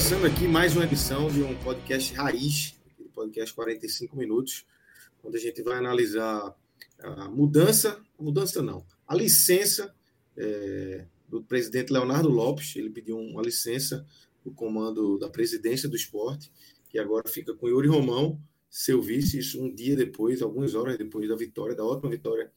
Começando aqui mais uma edição de um podcast raiz, podcast 45 minutos, onde a gente vai analisar a mudança, a mudança não, a licença é, do presidente Leonardo Lopes. Ele pediu uma licença do comando da presidência do esporte, que agora fica com Yuri Romão, seu vice, isso um dia depois, algumas horas depois da vitória, da ótima vitória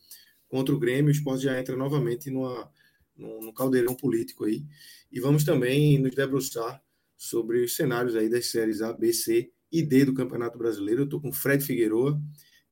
contra o Grêmio, o esporte já entra novamente numa, num, caldeirão político aí. E vamos também nos debruçar sobre os cenários aí das séries A, B, C e D do Campeonato Brasileiro. Eu estou com Fred Figueroa,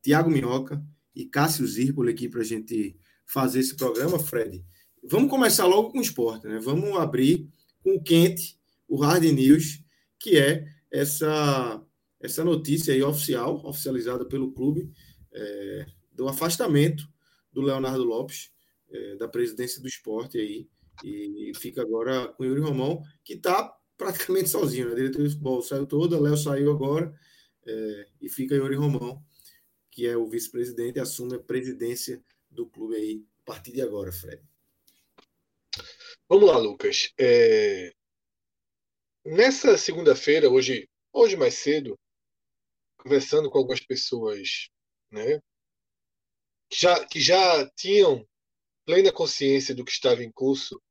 Tiago Minhoca e Cássio Zirpoli aqui para a gente fazer esse programa, Fred. Vamos começar logo com o esporte, né? Vamos abrir com o quente, o Hard News, que é essa, essa notícia aí oficial, oficializada pelo clube, é, do afastamento do Leonardo Lopes, é, da presidência do esporte aí, e fica agora com o Yuri Romão, que está praticamente sozinho, né? Diretoria de futebol saiu toda, Léo saiu agora, é, e fica Yuri Romão, que é o vice-presidente, assume a presidência do clube aí a partir de agora, Fred. Vamos lá, Lucas. É... Nessa segunda-feira, hoje, hoje mais cedo, conversando com algumas pessoas, né, que já, que já tinham plena consciência do que estava em curso,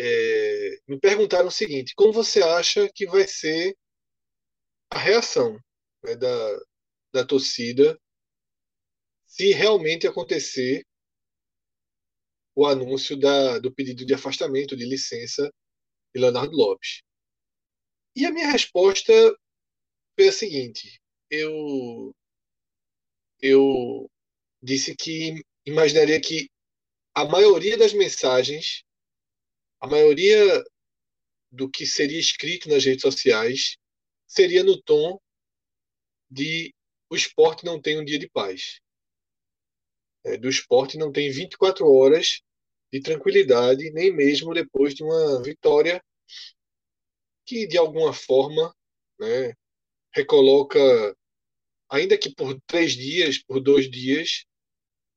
é, me perguntaram o seguinte: como você acha que vai ser a reação né, da, da torcida se realmente acontecer o anúncio da, do pedido de afastamento, de licença de Leonardo Lopes? E a minha resposta foi a seguinte: eu, eu disse que imaginaria que a maioria das mensagens, a maioria do que seria escrito nas redes sociais seria no tom de o esporte não tem um dia de paz. É, do esporte não tem 24 horas de tranquilidade, nem mesmo depois de uma vitória que, de alguma forma, né, recoloca, ainda que por três dias, por dois dias,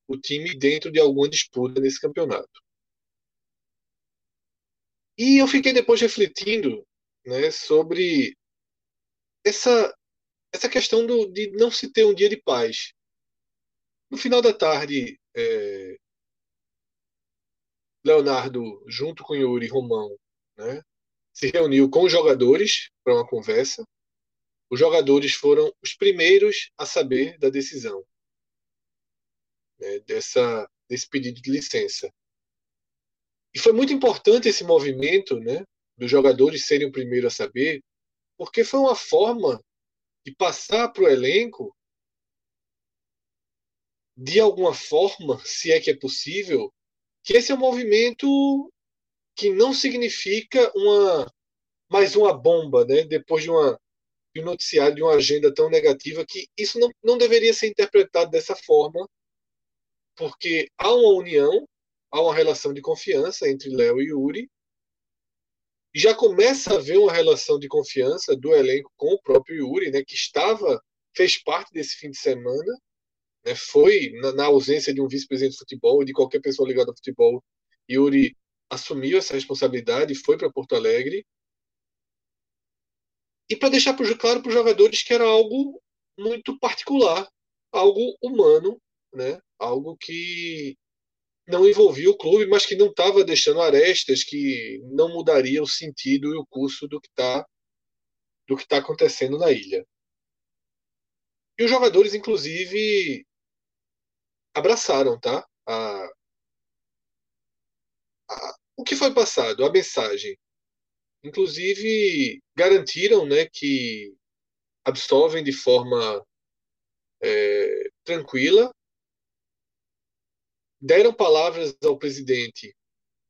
o time dentro de alguma disputa nesse campeonato. E eu fiquei depois refletindo né, sobre essa, essa questão do, de não se ter um dia de paz. No final da tarde, é, Leonardo, junto com Yuri Romão, né, se reuniu com os jogadores para uma conversa. Os jogadores foram os primeiros a saber da decisão né, dessa, desse pedido de licença. E foi muito importante esse movimento né, dos jogadores serem o primeiro a saber, porque foi uma forma de passar para o elenco, de alguma forma, se é que é possível, que esse é um movimento que não significa uma mais uma bomba, né? Depois de uma de um noticiário de uma agenda tão negativa que isso não, não deveria ser interpretado dessa forma porque há uma união, há uma relação de confiança entre Léo e Yuri. Já começa a haver uma relação de confiança do elenco com o próprio Yuri, né, que estava, fez parte desse fim de semana, né, foi na, na ausência de um vice-presidente de futebol e de qualquer pessoa ligada ao futebol. Yuri assumiu essa responsabilidade e foi para Porto Alegre. E para deixar claro para os jogadores que era algo muito particular, algo humano, né? algo que não envolvia o clube, mas que não estava deixando arestas, que não mudaria o sentido e o curso do que está do que está acontecendo na ilha. E os jogadores, inclusive, abraçaram, tá? a, a, o que foi passado, a mensagem. Inclusive, garantiram né, que absolvem de forma é, tranquila, deram palavras ao presidente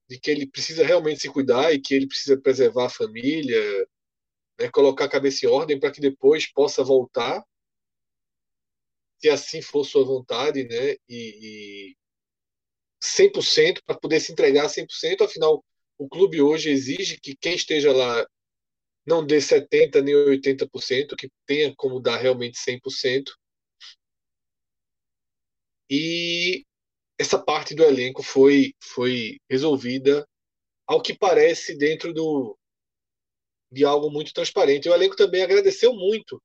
de que ele precisa realmente se cuidar e que ele precisa preservar a família, né, colocar a cabeça em ordem para que depois possa voltar, se assim for sua vontade, né, e, e 100% para poder se entregar 100%, afinal o clube hoje exige que quem esteja lá não dê 70 nem 80%, que tenha como dar realmente 100%. E essa parte do elenco foi foi resolvida ao que parece dentro do de algo muito transparente. O elenco também agradeceu muito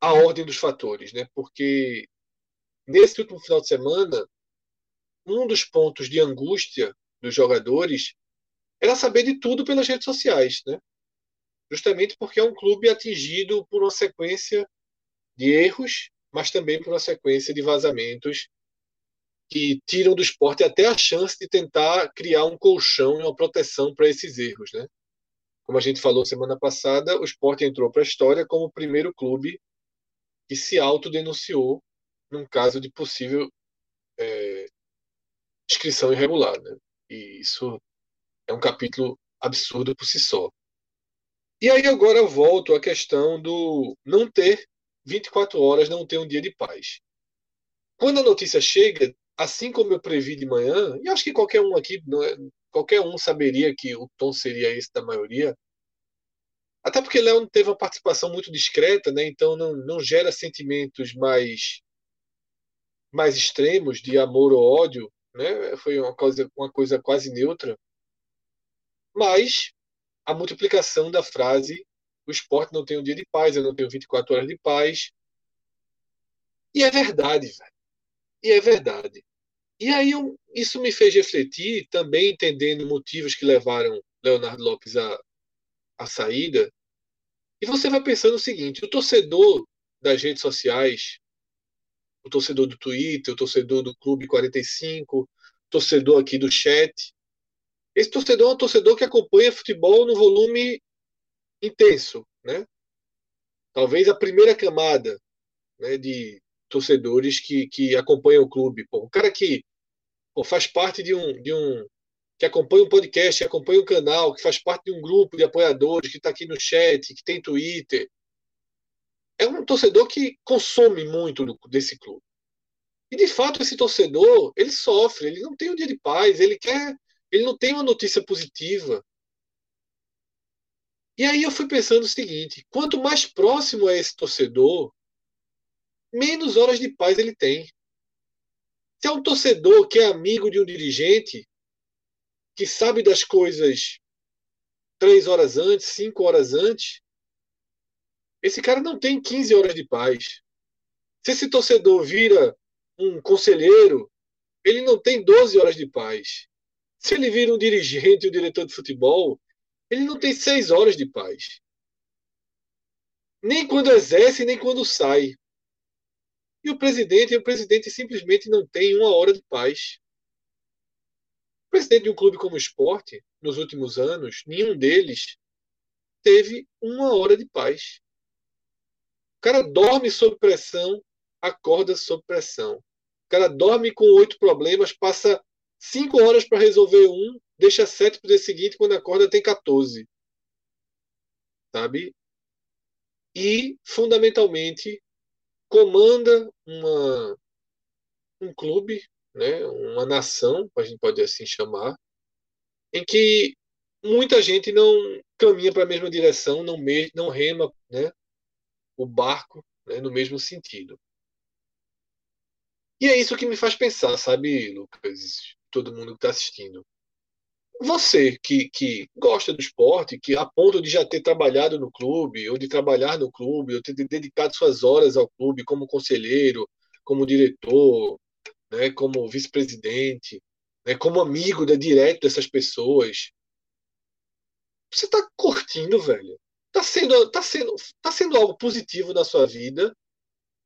a ordem dos fatores, né? Porque nesse último final de semana, um dos pontos de angústia dos jogadores era saber de tudo pelas redes sociais, né? Justamente porque é um clube atingido por uma sequência de erros, mas também por uma sequência de vazamentos que tiram do esporte até a chance de tentar criar um colchão e uma proteção para esses erros, né? Como a gente falou semana passada, o esporte entrou para a história como o primeiro clube que se autodenunciou num caso de possível é, inscrição irregular, né? E isso é um capítulo absurdo por si só. E aí agora eu volto à questão do não ter 24 horas, não ter um dia de paz. Quando a notícia chega, assim como eu previ de manhã, e acho que qualquer um aqui, é, qualquer um saberia que o tom seria esse da maioria, até porque Léo teve uma participação muito discreta, né? então não, não gera sentimentos mais, mais extremos de amor ou ódio, né? foi uma coisa, uma coisa quase neutra. Mas a multiplicação da frase o esporte não tem um dia de paz, eu não tenho 24 horas de paz. E é verdade, velho. E é verdade. E aí eu, isso me fez refletir, também entendendo motivos que levaram Leonardo Lopes à, à saída. E você vai pensando o seguinte: o torcedor das redes sociais, o torcedor do Twitter, o torcedor do Clube 45, o torcedor aqui do chat, esse torcedor é um torcedor que acompanha futebol no volume intenso, né? Talvez a primeira camada né, de torcedores que, que acompanham o clube. Pô, o cara que pô, faz parte de um, de um. que acompanha um podcast, que acompanha um canal, que faz parte de um grupo de apoiadores, que está aqui no chat, que tem Twitter. É um torcedor que consome muito desse clube. E de fato esse torcedor, ele sofre, ele não tem um dia de paz, ele quer ele não tem uma notícia positiva. E aí eu fui pensando o seguinte: quanto mais próximo é esse torcedor, menos horas de paz ele tem. Se é um torcedor que é amigo de um dirigente, que sabe das coisas três horas antes, cinco horas antes, esse cara não tem 15 horas de paz. Se esse torcedor vira um conselheiro, ele não tem 12 horas de paz. Se ele vira um dirigente, um diretor de futebol, ele não tem seis horas de paz. Nem quando exerce, nem quando sai. E o presidente, o presidente simplesmente não tem uma hora de paz. O presidente de um clube como o esporte, nos últimos anos, nenhum deles teve uma hora de paz. O cara dorme sob pressão, acorda sob pressão. O cara dorme com oito problemas, passa cinco horas para resolver um, deixa sete para o dia seguinte, quando acorda tem 14. Sabe? E, fundamentalmente, comanda uma, um clube, né, uma nação, a gente pode assim chamar, em que muita gente não caminha para a mesma direção, não, me, não rema né, o barco né, no mesmo sentido. E é isso que me faz pensar, sabe, Lucas? todo mundo que está assistindo. Você que, que gosta do esporte, que a ponto de já ter trabalhado no clube, ou de trabalhar no clube, ou ter dedicado suas horas ao clube como conselheiro, como diretor, né, como vice-presidente, né, como amigo da direto dessas pessoas. Você está curtindo, velho? Está sendo, tá sendo, tá sendo algo positivo na sua vida?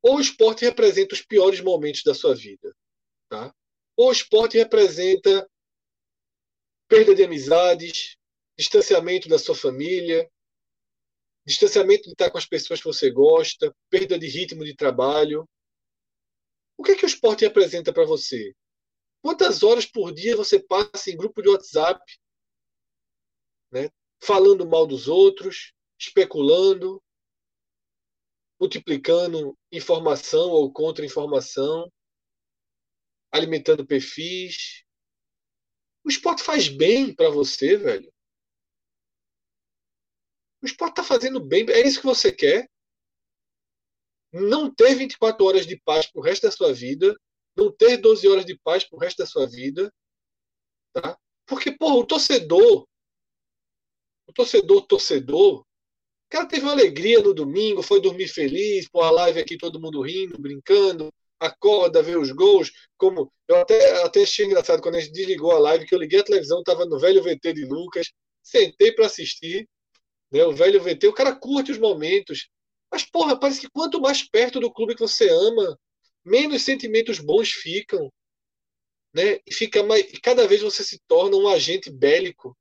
Ou o esporte representa os piores momentos da sua vida? Tá? O esporte representa perda de amizades, distanciamento da sua família, distanciamento de estar com as pessoas que você gosta, perda de ritmo de trabalho. O que é que o esporte representa para você? Quantas horas por dia você passa em grupo de WhatsApp, né, falando mal dos outros, especulando, multiplicando informação ou contra-informação, alimentando perfis. O esporte faz bem para você, velho. O esporte está fazendo bem. É isso que você quer? Não ter 24 horas de paz pro resto da sua vida. Não ter 12 horas de paz pro resto da sua vida. Tá? Porque, porra, o torcedor. O torcedor, torcedor. O cara teve uma alegria no domingo, foi dormir feliz, pô, a live aqui, todo mundo rindo, brincando, acorda, vê os gols. Como eu até, até achei engraçado quando a gente desligou a live, que eu liguei a televisão, estava no velho VT de Lucas, sentei para assistir. Né? O velho VT, o cara curte os momentos. Mas, porra, parece que quanto mais perto do clube que você ama, menos sentimentos bons ficam. Né? E fica mais, cada vez você se torna um agente bélico,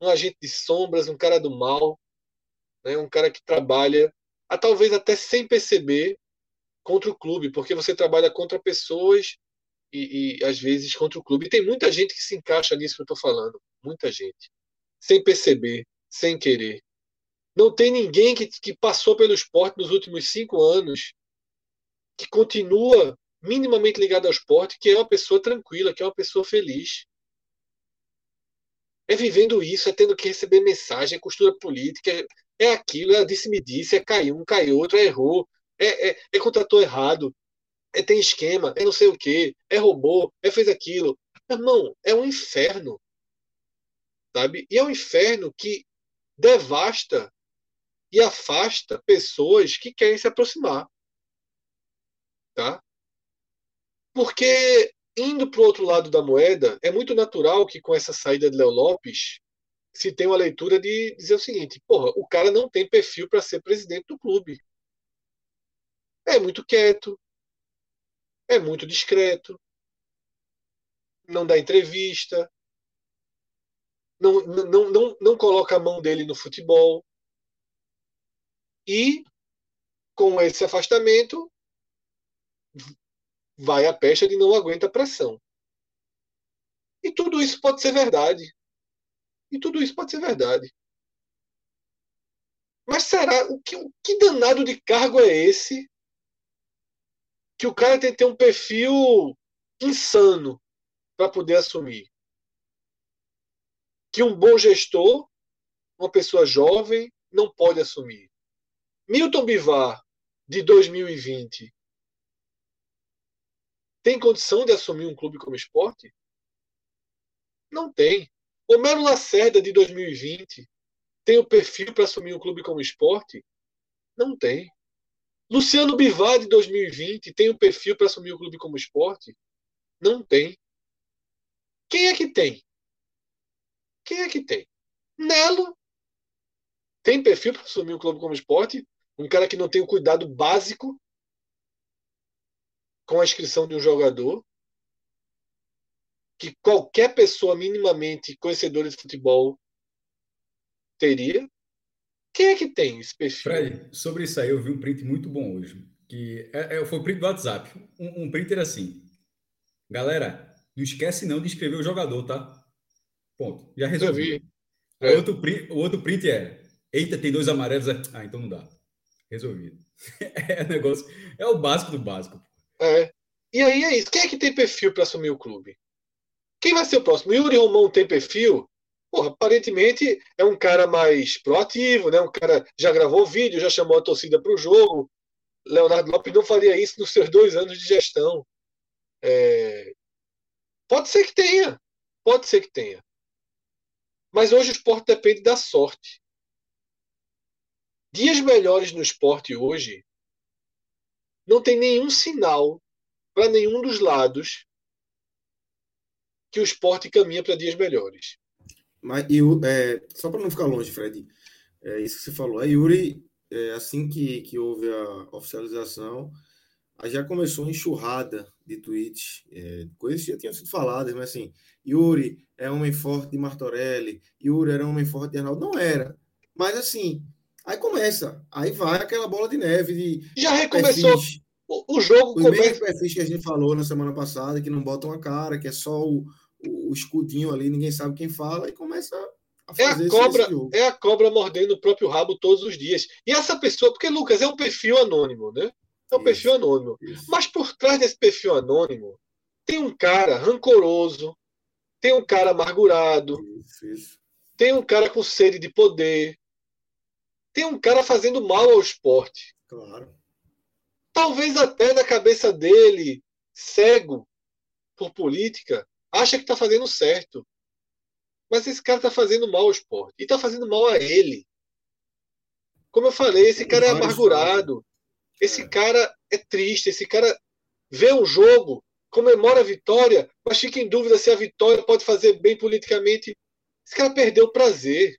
um agente de sombras, um cara do mal, né? um cara que trabalha, a, talvez até sem perceber, contra o clube, porque você trabalha contra pessoas e, e, às vezes contra o clube. E tem muita gente que se encaixa nisso que eu estou falando, muita gente, sem perceber, sem querer. Não tem ninguém que, que passou pelo esporte nos últimos cinco anos que continua minimamente ligado ao esporte, que é uma pessoa tranquila, que é uma pessoa feliz. É vivendo isso, é tendo que receber mensagem, é costura política, é, é aquilo, é disse-me disse, é caiu um, caiu outro, é errou, é, é, é contratou errado, é tem esquema, é não sei o que, é robô, é fez aquilo. Irmão, é um inferno. Sabe? E é um inferno que devasta e afasta pessoas que querem se aproximar. Tá? Porque indo para o outro lado da moeda, é muito natural que com essa saída de Léo Lopes se tenha uma leitura de dizer o seguinte: porra, o cara não tem perfil para ser presidente do clube. É muito quieto, é muito discreto, não dá entrevista, não, não, não, não coloca a mão dele no futebol. E com esse afastamento, vai a pecha de não aguenta pressão. E tudo isso pode ser verdade. E tudo isso pode ser verdade. Mas será o que, o que danado de cargo é esse que o cara tem que ter um perfil insano para poder assumir? Que um bom gestor, uma pessoa jovem, não pode assumir. Milton Bivar, de 2020, tem condição de assumir um clube como esporte? Não tem. Homero Lacerda, de 2020, tem o perfil para assumir um clube como esporte? Não tem. Luciano Bivar, de 2020, tem o perfil para assumir o clube como esporte? Não tem. Quem é que tem? Quem é que tem? Nelo tem perfil para assumir o clube como esporte? Um cara que não tem o cuidado básico com a inscrição de um jogador, que qualquer pessoa minimamente conhecedora de futebol teria. Quem é que tem esse perfil? Fred, sobre isso aí eu vi um print muito bom hoje. Que é, é, foi o print do WhatsApp. Um, um printer assim. Galera, não esquece não de escrever o jogador, tá? Ponto. Já resolvi. É. O, outro print, o outro print é. Eita, tem dois amarelos. Ah, então não dá. Resolvido. É o negócio. É o básico do básico. É. E aí é isso. Quem é que tem perfil para assumir o clube? Quem vai ser o próximo? Yuri Romão tem perfil? Porra, aparentemente é um cara mais proativo, né? Um cara já gravou vídeo, já chamou a torcida para o jogo. Leonardo Lopes não faria isso nos seus dois anos de gestão. É... Pode ser que tenha. Pode ser que tenha. Mas hoje o esporte depende da sorte. Dias melhores no esporte hoje não tem nenhum sinal para nenhum dos lados que o esporte caminha para dias melhores. Mas e, é, só para não ficar longe, Fred, é isso que você falou. A Yuri, é, assim que, que houve a oficialização, já começou uma enxurrada de tweets, é, coisas que já tinham sido faladas, mas assim, Yuri é homem forte de Martorelli, Yuri era homem forte de Arnaldo. Não era. Mas assim, aí começa, aí vai aquela bola de neve de. Já recomeçou. Perfis, o, o jogo os começa. perfis que a gente falou na semana passada, que não botam a cara, que é só o, o, escudinho ali, ninguém sabe quem fala, e começa é a cobra, é a cobra mordendo o próprio rabo todos os dias. E essa pessoa, porque Lucas é um perfil anônimo, né? É um isso, perfil anônimo. Isso. Mas por trás desse perfil anônimo tem um cara rancoroso, tem um cara amargurado, isso, tem um cara com sede de poder, tem um cara fazendo mal ao esporte. Claro. Talvez até na cabeça dele, cego por política, acha que está fazendo certo. Mas esse cara está fazendo mal ao esporte. E está fazendo mal a ele. Como eu falei, esse cara é amargurado. Esse é. cara é triste. Esse cara vê um jogo, comemora a vitória, mas fica em dúvida se a vitória pode fazer bem politicamente. Esse cara perdeu o prazer.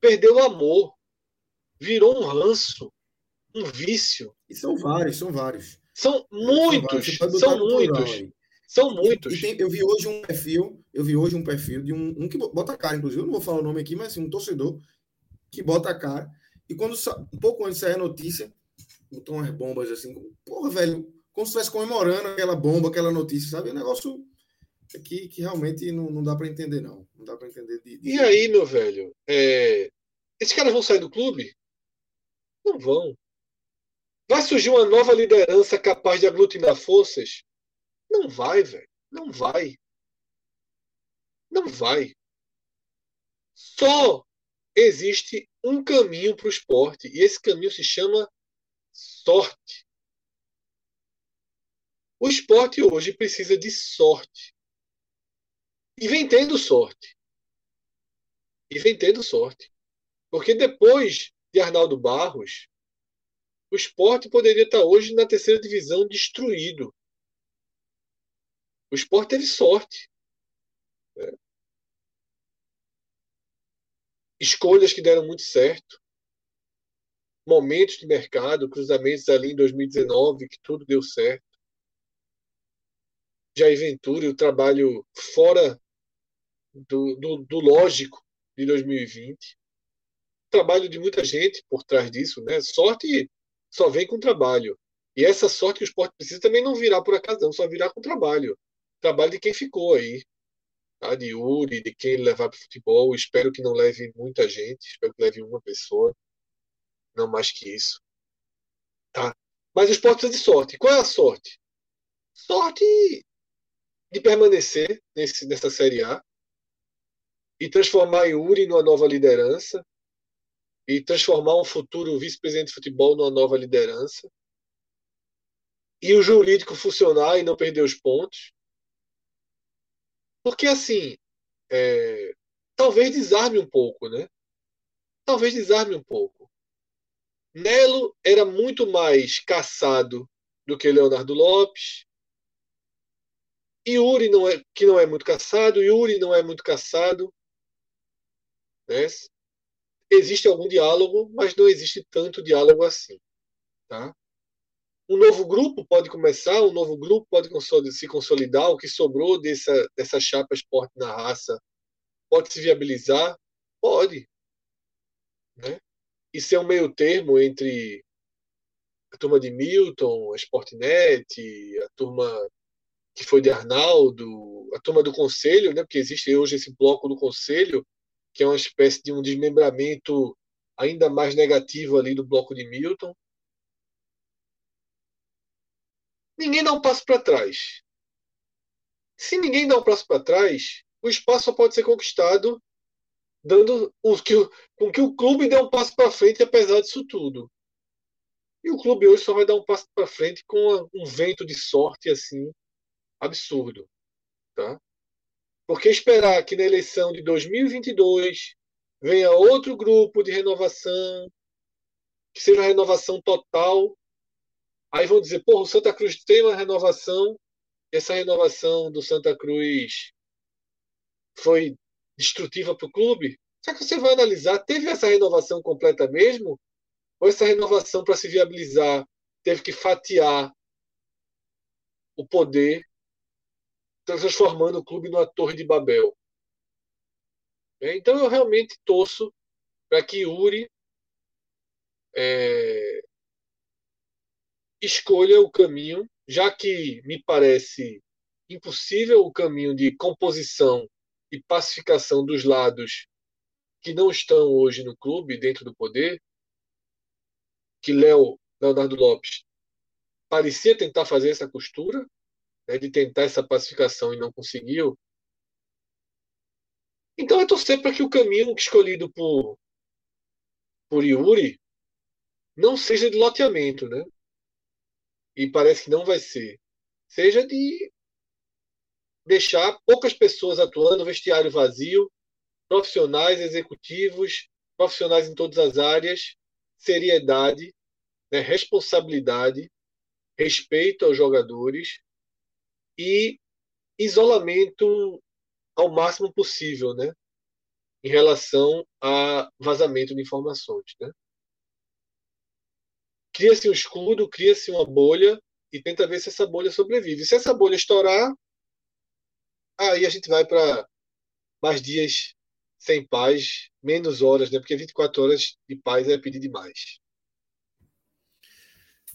Perdeu o amor. Virou um ranço. Um vício. E são vários, são vários. São muitos, são, são muitos. São muitos. Tem, eu vi hoje um perfil, eu vi hoje um perfil de um, um que bota a cara, inclusive, eu não vou falar o nome aqui, mas assim, um torcedor que bota a cara. E quando um pouco antes sair a notícia, botou umas bombas assim, porra, velho, como se estivesse comemorando aquela bomba, aquela notícia, sabe? É um negócio que, que realmente não, não dá para entender, não. Não dá para entender. De, de... E aí, meu velho, é... esses caras vão sair do clube? Não vão. Vai surgir uma nova liderança capaz de aglutinar forças? Não vai, velho. Não vai. Não vai. Só existe um caminho para o esporte e esse caminho se chama sorte. O esporte hoje precisa de sorte. E vem tendo sorte. E vem tendo sorte. Porque depois de Arnaldo Barros, o esporte poderia estar hoje na terceira divisão destruído. O esporte teve sorte. Né? Escolhas que deram muito certo. Momentos de mercado, cruzamentos ali em 2019, que tudo deu certo. Jair Ventura, o trabalho fora do, do, do lógico de 2020. Trabalho de muita gente por trás disso, né? Sorte só vem com trabalho. E essa sorte que o esporte precisa também não virá por acaso, não, só virá com trabalho trabalho de quem ficou aí. Tá? De Yuri, de quem levar para o futebol. Espero que não leve muita gente, espero que leve uma pessoa, não mais que isso. Tá? Mas o esporte precisa de sorte. Qual é a sorte? Sorte de permanecer nesse, nessa Série A e transformar Yuri numa nova liderança e transformar um futuro vice-presidente de futebol numa nova liderança e o jurídico funcionar e não perder os pontos porque, assim, é, talvez desarme um pouco, né? Talvez desarme um pouco. Nelo era muito mais caçado do que Leonardo Lopes. Yuri, não é, que não é muito caçado. Yuri não é muito caçado. Né? Existe algum diálogo, mas não existe tanto diálogo assim. Tá? Um novo grupo pode começar, um novo grupo pode se consolidar, o que sobrou dessa, dessa chapa esporte na raça pode se viabilizar? Pode. Né? E ser um meio termo entre a turma de Milton, a Sportnet, a turma que foi de Arnaldo, a turma do Conselho, né? porque existe hoje esse bloco do Conselho, que é uma espécie de um desmembramento ainda mais negativo ali do bloco de Milton. Ninguém dá um passo para trás. Se ninguém dá um passo para trás, o espaço só pode ser conquistado dando o que, com que o clube dê um passo para frente, apesar disso tudo. E o clube hoje só vai dar um passo para frente com um vento de sorte assim absurdo, tá? Porque esperar que na eleição de 2022 venha outro grupo de renovação, que seja uma renovação total, Aí vão dizer, porra, o Santa Cruz tem uma renovação, essa renovação do Santa Cruz foi destrutiva para o clube. Só que você vai analisar, teve essa renovação completa mesmo? Ou essa renovação para se viabilizar teve que fatiar o poder, transformando o clube numa torre de Babel. É, então eu realmente torço para que Uri é, escolha o caminho, já que me parece impossível o caminho de composição e pacificação dos lados que não estão hoje no clube, dentro do poder, que Léo, Leonardo Lopes, parecia tentar fazer essa costura, né, de tentar essa pacificação e não conseguiu. Então eu torcer para que o caminho escolhido por, por Yuri não seja de loteamento, né? E parece que não vai ser. Seja de deixar poucas pessoas atuando, vestiário vazio, profissionais, executivos, profissionais em todas as áreas, seriedade, né, responsabilidade, respeito aos jogadores e isolamento ao máximo possível, né, em relação a vazamento de informações, né. Cria-se um escudo, cria-se uma bolha e tenta ver se essa bolha sobrevive. Se essa bolha estourar, aí a gente vai para mais dias sem paz, menos horas, né? Porque 24 horas de paz é pedir demais.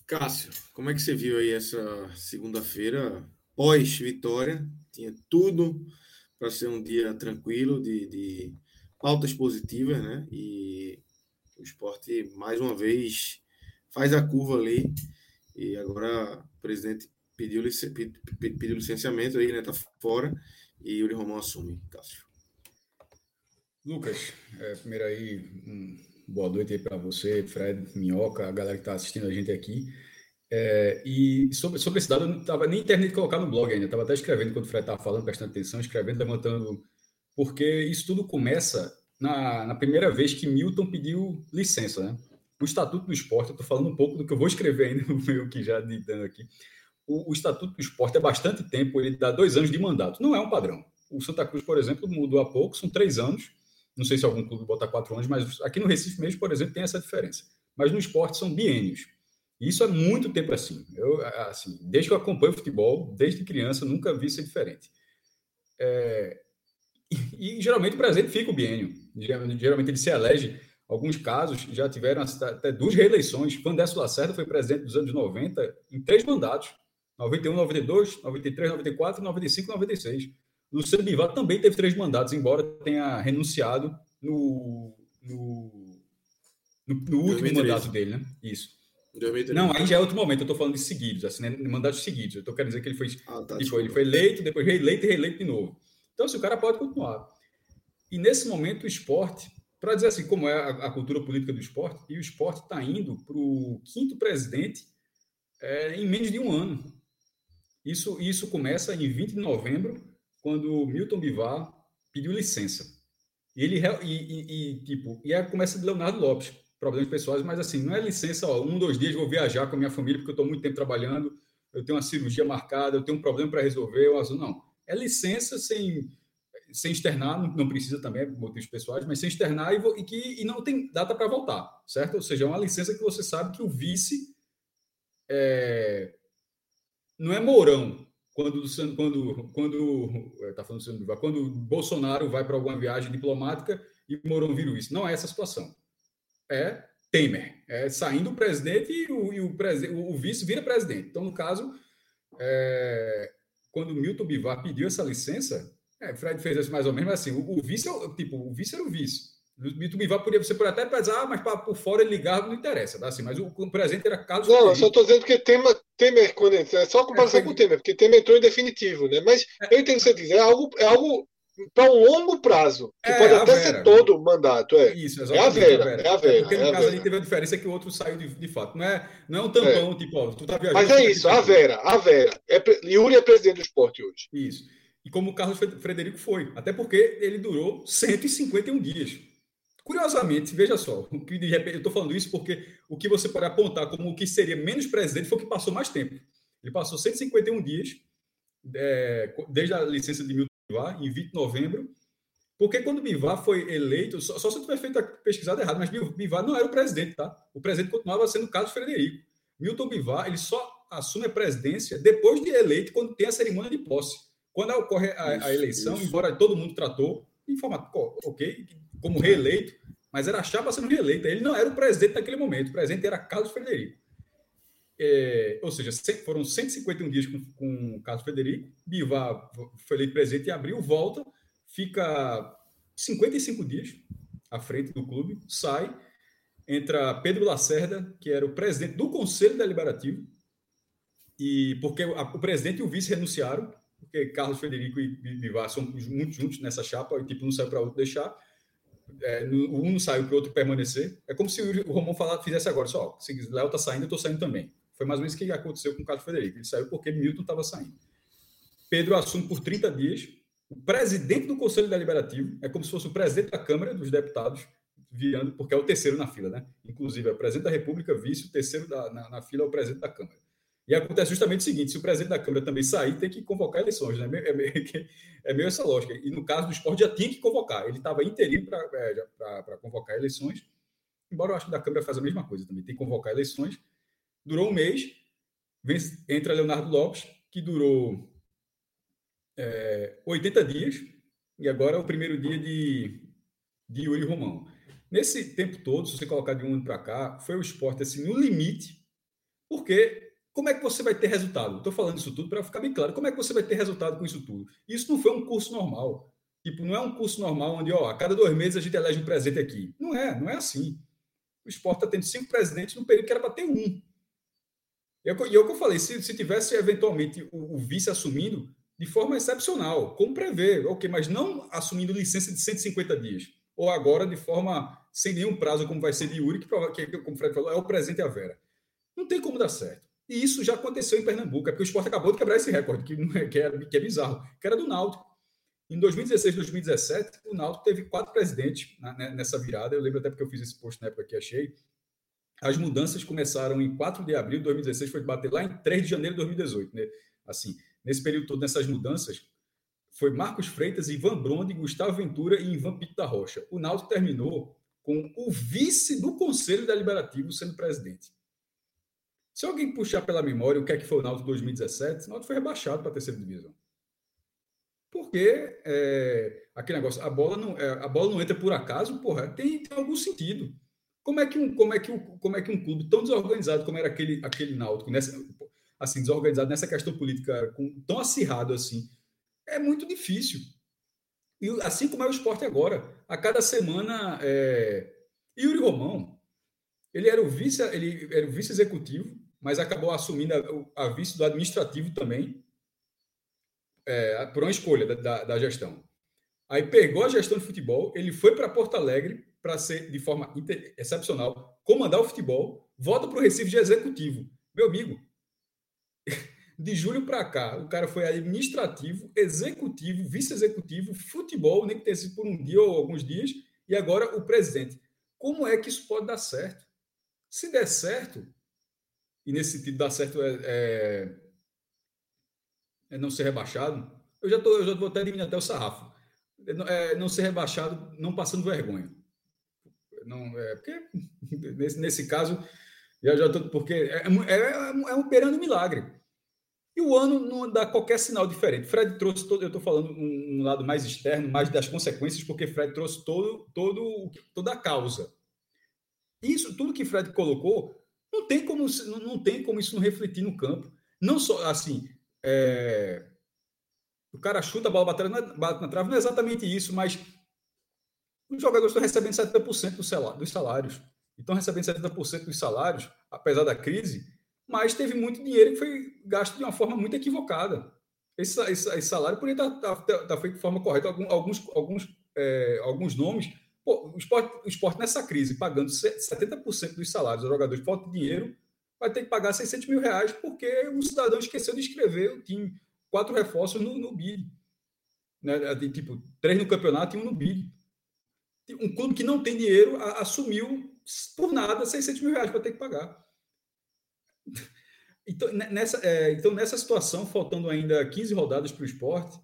Cássio, como é que você viu aí essa segunda-feira pós-vitória? Tinha tudo para ser um dia tranquilo, de, de pautas positivas, né? E o esporte, mais uma vez, faz a curva ali. E agora o presidente pediu, pediu licenciamento aí, né? Tá fora. E Yuri Romão assume, Cássio. Lucas, é, primeiro aí, um, boa noite aí para você, Fred, Minhoca, a galera que está assistindo a gente aqui. É, e sobre, sobre esse dado, eu não estava nem internet colocar no blog ainda, estava até escrevendo quando o Fred estava falando, prestando atenção, escrevendo, levantando, porque isso tudo começa na, na primeira vez que Milton pediu licença, né? O Estatuto do Esporte, eu estou falando um pouco do que eu vou escrever ainda no meu que já dando aqui. O, o Estatuto do Esporte, há bastante tempo, ele dá dois anos de mandato. Não é um padrão. O Santa Cruz, por exemplo, mudou há pouco, são três anos não sei se algum clube bota quatro anos, mas aqui no Recife mesmo, por exemplo, tem essa diferença. Mas no esporte são biênios. E isso é muito tempo assim. Eu, assim, desde que eu acompanho futebol, desde criança, nunca vi isso diferente. É, e, e, geralmente o presidente fica o biênio. Geralmente ele se elege. Alguns casos já tiveram até duas reeleições. Vandesso Lacerda foi presidente dos anos 90 em três mandatos: 91, 92, 93, 94, 95 96. Luciano Bivar também teve três mandatos, embora tenha renunciado no, no, no, no último 2013. mandato dele, né? Isso. 2013. Não, aí já é outro momento, eu estou falando de seguidos, assim, né? mandatos seguidos. Eu estou querendo dizer que ele foi, ah, tá, ele foi, ele foi eleito, depois reeleito e reeleito de novo. Então, assim, o cara pode continuar. E nesse momento, o esporte, para dizer assim, como é a, a, cultura política do esporte, e o esporte está indo para o quinto presidente é, em menos de um ano. Isso, isso começa em 20 de novembro quando Milton Bivar pediu licença. E ele e, e, e tipo, e aí começa de Leonardo Lopes, problemas pessoais, mas assim, não é licença, ó, um, dois dias vou viajar com a minha família porque eu estou muito tempo trabalhando, eu tenho uma cirurgia marcada, eu tenho um problema para resolver, eu azul, não. É licença sem sem externar, não, precisa também, por motivos pessoais, mas sem externar e, e que e não tem data para voltar, certo? Ou seja, é uma licença que você sabe que o vice é, não é Mourão, quando quando quando é, tá falando quando Bolsonaro vai para alguma viagem diplomática e Mourão vira isso. Não é essa situação. É Temer, é saindo o presidente e o, e o, o vice vira presidente. Então, no caso, é, quando Milton Bivar pediu essa licença, é, Fred fez isso mais ou menos, mas assim, o, o vice, é tipo, o vice era o vice. Milton Bivar podia, você poderia até pensar, ah, mas pra, por fora ele ligava, não interessa, tá? assim, mas o, o presente era Carlos Não, eu só estou dizendo que Temer, Temer quando é só comparação é, com o Temer, porque Temer entrou em definitivo, né? Mas é, eu entendo o que você diz, é algo, é algo para um longo prazo, que é, pode até Vera. ser todo o mandato. É. Isso, exatamente. É a Vera. É a Vera. É Vera porque no é caso ali teve a diferença que o outro saiu de, de fato. Não é, não é um tampão, é. tipo, ó, tu tá viajando. Mas é isso, a Vera, a Vera. É, Yuri é presidente do esporte hoje. Isso. E como o Carlos Frederico foi. Até porque ele durou 151 dias. Curiosamente, veja só, o que repente, eu estou falando isso porque o que você pode apontar como o que seria menos presidente foi o que passou mais tempo. Ele passou 151 dias, é, desde a licença de Milton Bivar, em 20 de novembro, porque quando Bivar foi eleito, só, só se eu tiver feito a pesquisada errada, mas Bivar não era o presidente, tá? O presidente continuava sendo Carlos Frederico. Milton Bivar ele só assume a presidência depois de eleito, quando tem a cerimônia de posse. Quando ocorre a, a eleição, isso. embora todo mundo tratou de forma ok, como reeleito, mas era a chapa sendo reeleita. Ele não era o presidente naquele momento, o presidente era Carlos Frederico. É, ou seja, foram 151 dias com, com Carlos Frederico, Bivar foi eleito presidente em abril, volta, fica 55 dias à frente do clube, sai, entra Pedro Lacerda, que era o presidente do Conselho Deliberativo, e porque o presidente e o vice renunciaram, porque Carlos Frederico e Bivar são muito juntos nessa chapa, e tipo, um saiu para outro deixar, é, um não saiu para o outro permanecer. É como se o Romão falar, fizesse agora, só, se Léo está saindo, eu estou saindo também. Foi mais ou menos o que aconteceu com o Carlos Frederico. Ele saiu porque Milton estava saindo. Pedro assume por 30 dias. O presidente do Conselho Deliberativo é como se fosse o presidente da Câmara dos Deputados, virando, porque é o terceiro na fila, né? Inclusive, é o presidente da República, vice, o terceiro da, na, na fila é o presidente da Câmara. E acontece justamente o seguinte: se o presidente da Câmara também sair, tem que convocar eleições, né? É meio, é meio essa lógica. E no caso do esporte, já tinha que convocar. Ele estava interino para é, convocar eleições, embora eu acho que da Câmara faz a mesma coisa também, tem que convocar eleições durou um mês. Entra Leonardo Lopes, que durou é, 80 dias, e agora é o primeiro dia de, de Yuri Romão. Nesse tempo todo, se você colocar de um ano para cá, foi o esporte assim, no limite, porque como é que você vai ter resultado? Estou falando isso tudo para ficar bem claro. Como é que você vai ter resultado com isso tudo? Isso não foi um curso normal. Tipo, não é um curso normal onde, ó, a cada dois meses a gente elege um presidente aqui. Não é, não é assim. O esporte está tendo cinco presidentes no período que era para ter um. E é o que eu falei, se, se tivesse eventualmente o, o, vice assumindo de forma excepcional, como prevê, ok, mas não assumindo licença de 150 dias, ou agora de forma sem nenhum prazo, como vai ser de Yuri, que, que como o Fred falou, é o presente a Vera. Não tem como dar certo. E isso já aconteceu em Pernambuco, é porque o esporte acabou de quebrar esse recorde, que, é, que, é, que é bizarro, que era do Náutico. Em 2016, 2017, o Náutico teve quatro presidentes nessa virada. Eu lembro até porque eu fiz esse post na época que achei. As mudanças começaram em 4 de abril de 2016, foi bater lá em 3 de janeiro de 2018. Né? Assim, nesse período todo, nessas mudanças, foi Marcos Freitas, Ivan Bronde, Gustavo Ventura e Ivan Pito da Rocha. O Náutico terminou com o vice do Conselho Deliberativo sendo presidente. Se alguém puxar pela memória o que é que foi o Náutico 2017, o Náutico foi rebaixado para a terceira divisão. Porque é, aquele negócio, a bola, não, é, a bola não entra por acaso, porra, tem, tem algum sentido. Como é que um, como é que um, como é que um clube tão desorganizado como era aquele, aquele Náutico, nessa, assim, desorganizado nessa questão política, com, tão acirrado assim, é muito difícil. E assim como é o esporte agora, a cada semana, é... Yuri Romão, ele era o vice, ele era o vice executivo, mas acabou assumindo a, a vice do administrativo também, é, por uma escolha da, da, da gestão. Aí pegou a gestão de futebol, ele foi para Porto Alegre para ser, de forma excepcional, comandar o futebol, volta para o Recife de executivo. Meu amigo, de julho para cá, o cara foi administrativo, executivo, vice-executivo, futebol, nem que tenha sido por um dia ou alguns dias, e agora o presidente. Como é que isso pode dar certo? Se der certo, e nesse sentido dar certo é, é, é não ser rebaixado, eu já, tô, eu já vou até diminuir até o sarrafo. É, não ser rebaixado não passando vergonha. Não, é, porque, nesse, nesse caso, já, já tô, porque é, é, é, é um perando milagre. E o ano não dá qualquer sinal diferente. Fred trouxe todo, eu estou falando um, um, lado mais externo, mais das consequências, porque Fred trouxe todo, todo, toda a causa. Isso, tudo que Fred colocou, não tem como, não, tem como isso não refletir no campo. Não só assim, é, o cara chuta a bola bate na, bate na trave, não é exatamente isso, mas os jogadores estão recebendo 70% dos salários. Estão recebendo 70% dos salários, apesar da crise, mas teve muito dinheiro que foi gasto de uma forma muito equivocada. Esse, esse, esse salário poderia estar, estar, estar, estar, feito de forma correta. Alguns, alguns, é, alguns nomes. Pô, o, esporte, o esporte nessa crise, pagando 70% dos salários dos jogadores, falta dinheiro, vai ter que pagar 600 mil reais porque um cidadão esqueceu de escrever o time. Quatro reforços no, no BID. Né? Tipo, três no campeonato e um no BID um clube que não tem dinheiro assumiu por nada 600 mil reais para ter que pagar. Então nessa, é, então, nessa situação, faltando ainda 15 rodadas para o esporte,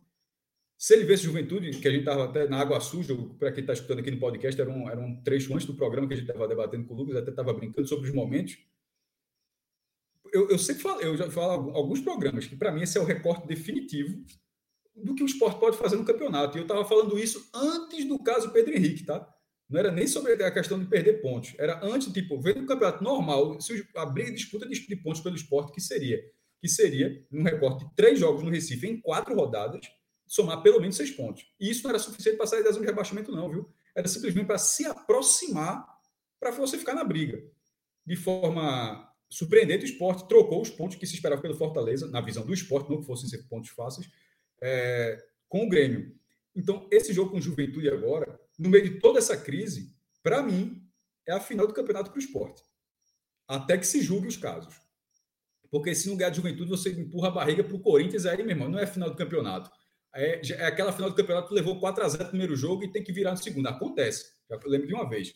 se ele vesse Juventude, que a gente estava até na água suja, para quem está escutando aqui no podcast, era um, era um trecho antes do programa que a gente estava debatendo com o Lucas, até estava brincando sobre os momentos. eu, eu sempre falo, eu já falo alguns programas que para mim esse é o recorte definitivo do que o esporte pode fazer no campeonato. E eu estava falando isso antes do caso Pedro Henrique, tá? Não era nem sobre a questão de perder pontos. Era antes, tipo, vendo o campeonato normal, se a briga disputa de pontos pelo esporte, que seria? Que seria, num recorte de três jogos no Recife, em quatro rodadas, somar pelo menos seis pontos. E isso não era suficiente para sair da zona de rebaixamento, não, viu? Era simplesmente para se aproximar para você ficar na briga. De forma surpreendente, o esporte trocou os pontos que se esperava pelo Fortaleza, na visão do esporte, não que fossem ser pontos fáceis, é, com o Grêmio. Então, esse jogo com Juventude agora, no meio de toda essa crise, para mim, é a final do campeonato para o esporte. Até que se julgue os casos. Porque se não ganhar de juventude, você empurra a barriga para o Corinthians, aí, meu irmão, não é final do campeonato. É, é aquela final do campeonato que levou 4 a 0 no primeiro jogo e tem que virar no segundo. Acontece. Já lembro de uma vez.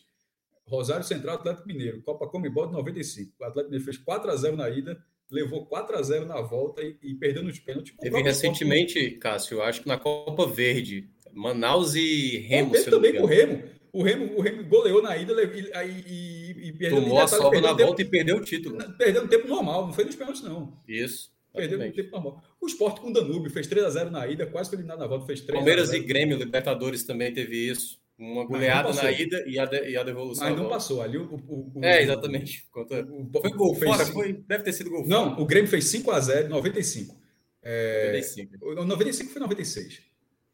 Rosário Central, Atlético Mineiro, Copa Comebol de 95. O Atlético Mineiro fez 4 a 0 na ida, levou 4 a 0 na volta e, e perdeu nos pênaltis. Teve recentemente, esporte... Cássio, acho que na Copa Verde, Manaus e Remo. Teve também com o Remo. O Remo, o Remo goleou na ida e, e, e perdeu Tomou a sobra na volta e perdeu o título. Perdeu no tempo normal, não foi nos pênaltis, não. Isso. Perdeu no tempo normal. O Sport com o Danúbio fez 3 a 0 na ida, quase foi eliminado na volta, fez 3 Palmeiras e Grêmio, Libertadores também teve isso. Uma goleada na ida e a, de, e a devolução. Mas não passou. Ali o, o, o é, exatamente. Conta... foi gol fora, cinco... foi, deve ter sido gol fora. Não, o Grêmio fez 5 a 0 95. É... 95. 95 foi 96.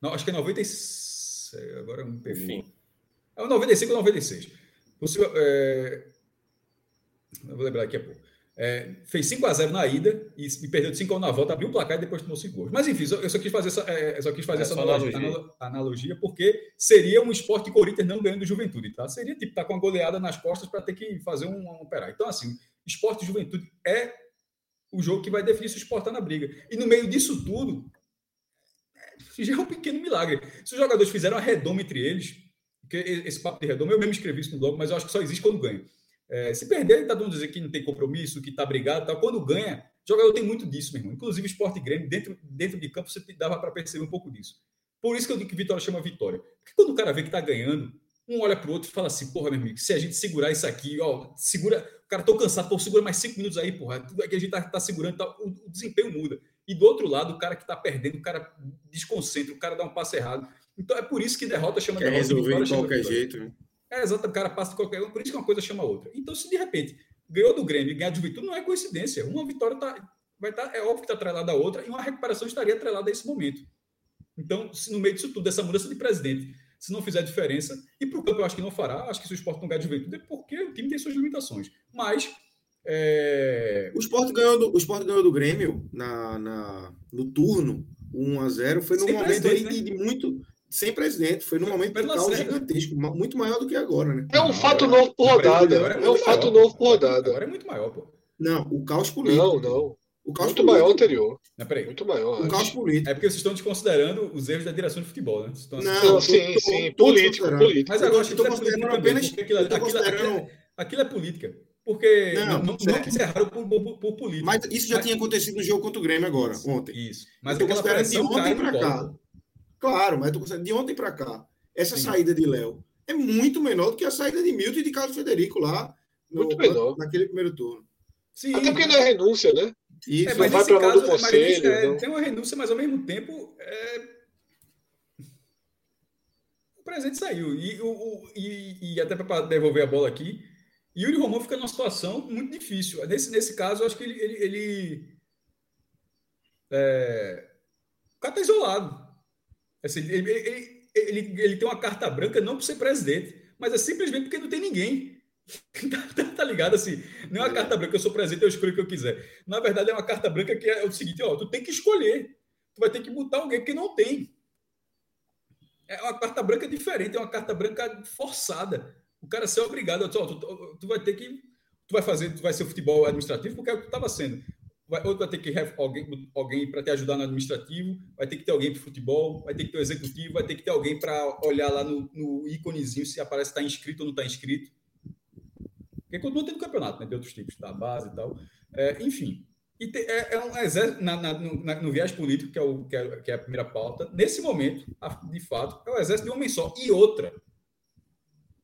Não, acho que é 96. Agora não perdi. Enfim. É o 95 ou 96. Você, é... Eu vou lembrar daqui a pouco. É, fez 5 a 0 na ida e, e perdeu de 5 a 1 na volta, abriu o placar e depois tomou 5 gols. Mas enfim, eu só quis fazer essa, é, só quis fazer essa analogia, analogia. analogia, porque seria um esporte Corinthians não ganhando do Juventude, tá? Seria tipo estar tá com a goleada nas costas para ter que fazer um, um operar. Então, assim, esporte e Juventude é o jogo que vai definir se o esporte está na briga. E no meio disso tudo, já é um pequeno milagre. Se os jogadores fizeram a redoma entre eles, porque esse papo de redoma, eu mesmo escrevi isso no blog, mas eu acho que só existe quando ganha. É, se perder, está dando dizer que não tem compromisso, que está brigado. Tal. Quando ganha, jogador tem muito disso, meu irmão. Inclusive, esporte grande, dentro, dentro de campo, você dava para perceber um pouco disso. Por isso que eu digo que vitória chama vitória. Porque quando o cara vê que está ganhando, um olha para o outro e fala assim: porra, meu amigo, se a gente segurar isso aqui, ó, segura. O cara, tô cansado, pô, segura mais cinco minutos aí, porra. Tudo aqui a gente tá, tá segurando, tá, o, o, desempenho muda. E do outro lado, o cara que está perdendo, o cara desconcentra, o cara dá um passo errado. Então é por isso que derrota chama Quer derrota. resolver de qualquer jeito, né? É, exato, o cara passa de qualquer um, por isso que uma coisa chama a outra. Então, se de repente ganhou do Grêmio e ganhar de Juventude, não é coincidência. Uma vitória tá, vai estar, tá, é óbvio que está atrelada à outra, e uma recuperação estaria atrelada a esse momento. Então, se no meio disso tudo, dessa mudança de presidente, se não fizer diferença, e para o campo eu acho que não fará, acho que se o esporte não ganhar de Juventude é porque o time tem suas limitações. Mas. É... O esporte ganhou do, o esporte ganhou do Grêmio na, na, no turno 1 a 0 foi num momento aí né? de, de muito sem presidente. Foi num momento de caos gigantesco, muito maior do que agora, né? É um fato novo por rodada. É, é um fato novo por rodada. Agora é muito maior, pô. Não, o caos político. Não, não. O caos muito político. maior anterior. Não, peraí. Muito maior. O caos político. É porque vocês estão desconsiderando os erros da direção de futebol, né? Estão não, sim, sim. Político, político. Mas agora estou considerando apenas. Aquilo, aquilo, aquilo, aquilo é política. Porque não, não, não que erraram por, por, por, política. Mas isso já mas, tinha acontecido no jogo contra o Grêmio agora, ontem. Isso. Mas eu aquela de ontem para cá. Claro, mas de ontem para cá essa Sim. saída de Léo é muito menor do que a saída de Milton e de Carlos Federico lá no, muito menor. naquele primeiro turno. Sim. Até porque não é renúncia, né? Isso. É, mas vai para caso, do conselho. É, então... Tem uma renúncia, mas ao mesmo tempo é... o presente saiu. E, o, e, e até para devolver a bola aqui, Yuri Romão fica numa situação muito difícil. Nesse, nesse caso, eu acho que ele. ele, ele é... O cara está isolado. Assim, ele, ele, ele, ele tem uma carta branca não por ser presidente, mas é simplesmente porque não tem ninguém. Tá, tá, tá, ligado assim? Não é uma carta branca, eu sou presidente, eu escolho o que eu quiser. Na verdade, é uma carta branca que é o seguinte: ó, tu tem que escolher. Tu vai ter que botar alguém que não tem. É uma carta branca diferente, é uma carta branca forçada. O cara ser obrigado, ó, tu, tu, tu vai ter que. Tu vai fazer, tu vai ser futebol administrativo porque é o que estava sendo vai, ou vai ter que alguém, alguém para te ajudar no administrativo, vai ter que ter alguém para futebol, vai ter que ter o executivo, vai ter que ter alguém para olhar lá no, no íconezinho se aparece está inscrito ou não está inscrito. Porque continua tendo campeonato, né? De outros tipos, da base e tal. É, enfim. E te, é, é, um exército, na, na, no, na, no viés político, que é, o, que é, que, é, a primeira pauta, nesse momento, de fato, é o exército de um homem só. E outra,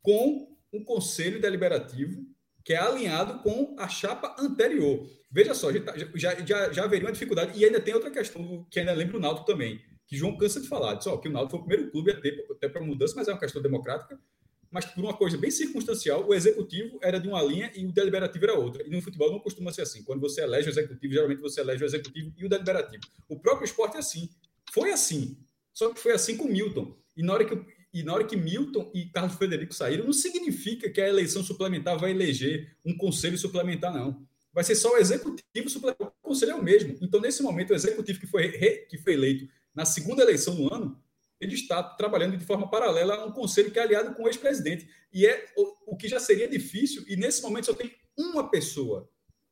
com um conselho deliberativo que é alinhado com a chapa anterior. Veja só, tá, já, já, já haveria uma dificuldade. E ainda tem outra questão que ainda lembra o Náutico também, que João cansa de falar. Diz, ó, que o Náutico foi o primeiro clube a ter até para mudança, mas é uma questão democrática. Mas por uma coisa bem circunstancial, o executivo era de uma linha e o deliberativo era outra. E no futebol não costuma ser assim. Quando você elege o executivo, geralmente você elege o executivo e o deliberativo. O próprio esporte é assim. Foi assim. Só que foi assim com Milton. E na hora que, e na hora que Milton e Carlos Frederico saíram, não significa que a eleição suplementar vai eleger um conselho suplementar, não. Vai ser só o executivo suplementar. O conselho é o mesmo. Então, nesse momento, o executivo que foi, re, que foi eleito na segunda eleição do ano, ele está trabalhando de forma paralela a um conselho que é aliado com o ex-presidente. E é o, o, que já seria difícil, e nesse momento só tem uma pessoa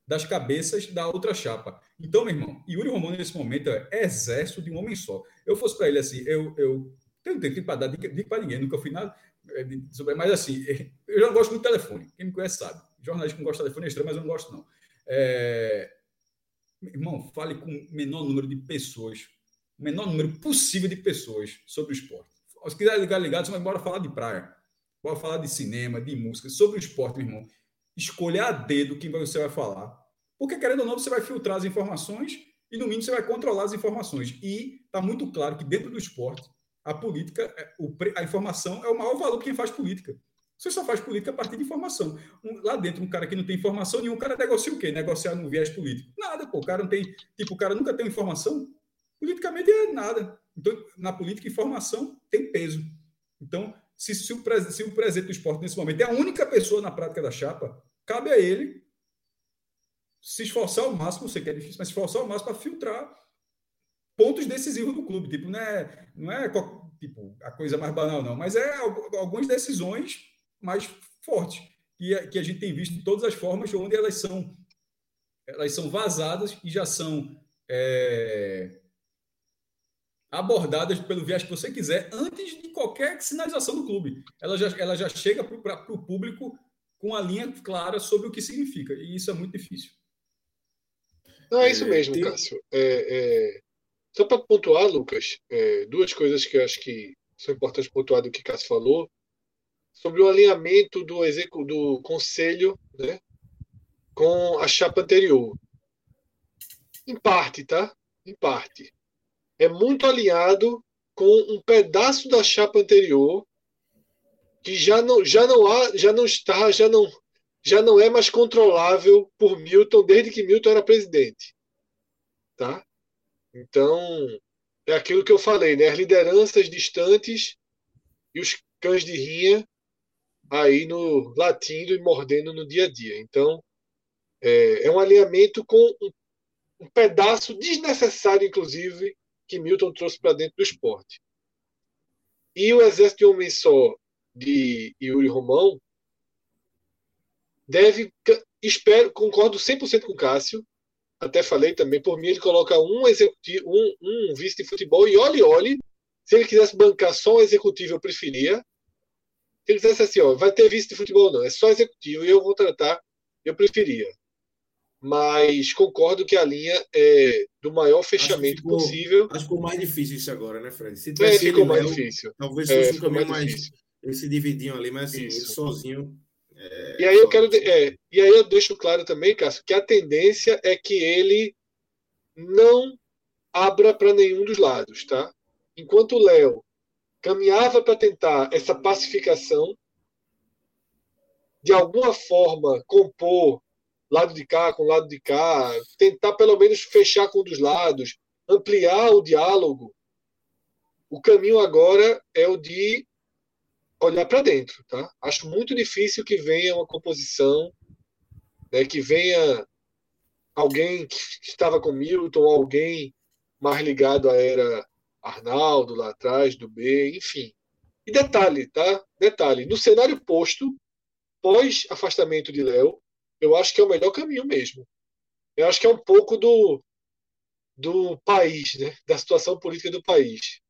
das cabeças da outra chapa. Então, meu irmão, Yuri Romano, nesse momento, é exército de um homem só. Eu fosse para ele assim, eu, eu tenho tempo para dar dica, dica para ninguém, nunca fui nada sobre, mas assim, eu já não gosto muito de telefone. Quem me conhece sabe. Jornalista que não gosta de telefone é estranho, mas eu não gosto, não. É... Irmão, fale com o menor número de pessoas, o menor número possível de pessoas sobre o esporte. Se quiser ligar ligado, você bora falar de praia, bora falar de cinema, de música, sobre o esporte, meu irmão. Escolha a dedo quem você vai falar. Porque, querendo ou não, você vai filtrar as informações e, no mínimo, você vai controlar as informações. E está muito claro que, dentro do esporte, a política, é, a informação é o maior valor que quem faz política. Você só faz política a partir de informação. Um, lá dentro, um cara que não tem informação nenhum, o cara negocia o quê? Negociar no viés político. Nada, pô. O cara não tem. Tipo, o cara nunca tem informação. Politicamente é nada. Então, na política, informação tem peso. Então, se, se, o, se o presidente do esporte, nesse momento, é a única pessoa na prática da chapa, cabe a ele se esforçar ao máximo, sei que é difícil, mas se esforçar ao máximo para filtrar pontos decisivos do clube. Tipo, não é, não é tipo, a coisa mais banal, não, mas é algumas decisões mais fortes que a, que a gente tem visto de todas as formas, onde elas são, elas são vazadas e já são é, abordadas pelo viés que você quiser antes de qualquer sinalização do clube. Ela já, ela já chega para o público com a linha clara sobre o que significa, e isso é muito difícil. Não, é isso é, mesmo, Cássio. É, é, só para pontuar, Lucas, é, duas coisas que eu acho que são importantes pontuar do que Cássio falou, sobre o alinhamento do, do conselho né, com a chapa anterior. Em parte, tá? Em parte. É muito alinhado com um pedaço da chapa anterior que já não, já não há, já não está, já não, já não é mais controlável por Milton desde que Milton era presidente, tá? Então, é aquilo que eu falei, né? As lideranças distantes e os cães de rinha aí no latindo e mordendo no dia a dia. Então, é, é um alinhamento com um, um, pedaço desnecessário, inclusive, que Milton trouxe para dentro do esporte. E o exército de homem só de Yuri Romão deve, espero, concordo 100% com o Cássio, até falei também, por mim ele coloca um executivo, um, um vice de futebol e olhe, olhe, se ele quisesse bancar só um executivo, eu preferia. Se ele dissesse assim, ó, vai ter vice de futebol não, é só executivo e eu vou tratar, eu preferia. Mas concordo que a linha é do maior fechamento ficou, possível. Acho que ficou mais difícil isso agora, né, Fred? Se é, ficou mais difícil. Talvez fosse é, um caminho mais. mais eles se dividiam ali, mas assim, ele sozinho é, e aí eu quero é, e aí eu deixo claro também, Cássio, que a tendência é que ele não abra para nenhum dos lados, tá? Enquanto o Léo caminhava para tentar essa pacificação, de alguma forma compor lado de cá com lado de cá, tentar pelo menos fechar com um dos lados, ampliar o diálogo. O caminho agora é o de olhar para dentro, tá? Acho muito difícil que venha uma composição, né, que venha alguém que estava com Milton, alguém mais ligado à era Arnaldo lá atrás, do B, enfim. E detalhe, tá? Detalhe, no cenário posto, pós afastamento de Léo, eu acho que é o melhor caminho mesmo. Eu acho que é um pouco do do país, né? Da situação política do país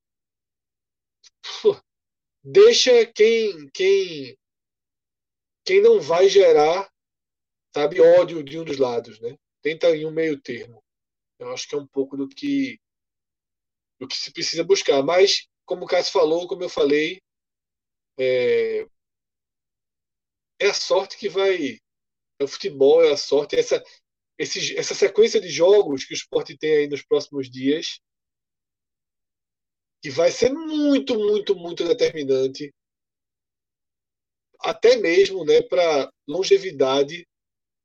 deixa quem quem quem não vai gerar sabe ódio de um dos lados né? Tenta em um meio termo. Eu acho que é um pouco do que do que se precisa buscar. Mas como o Cássio falou como eu falei é, é a sorte que vai É o futebol, é a sorte, essa, esse, essa sequência de jogos que o esporte tem aí nos próximos dias, que vai ser muito, muito, muito determinante, até mesmo né, para longevidade.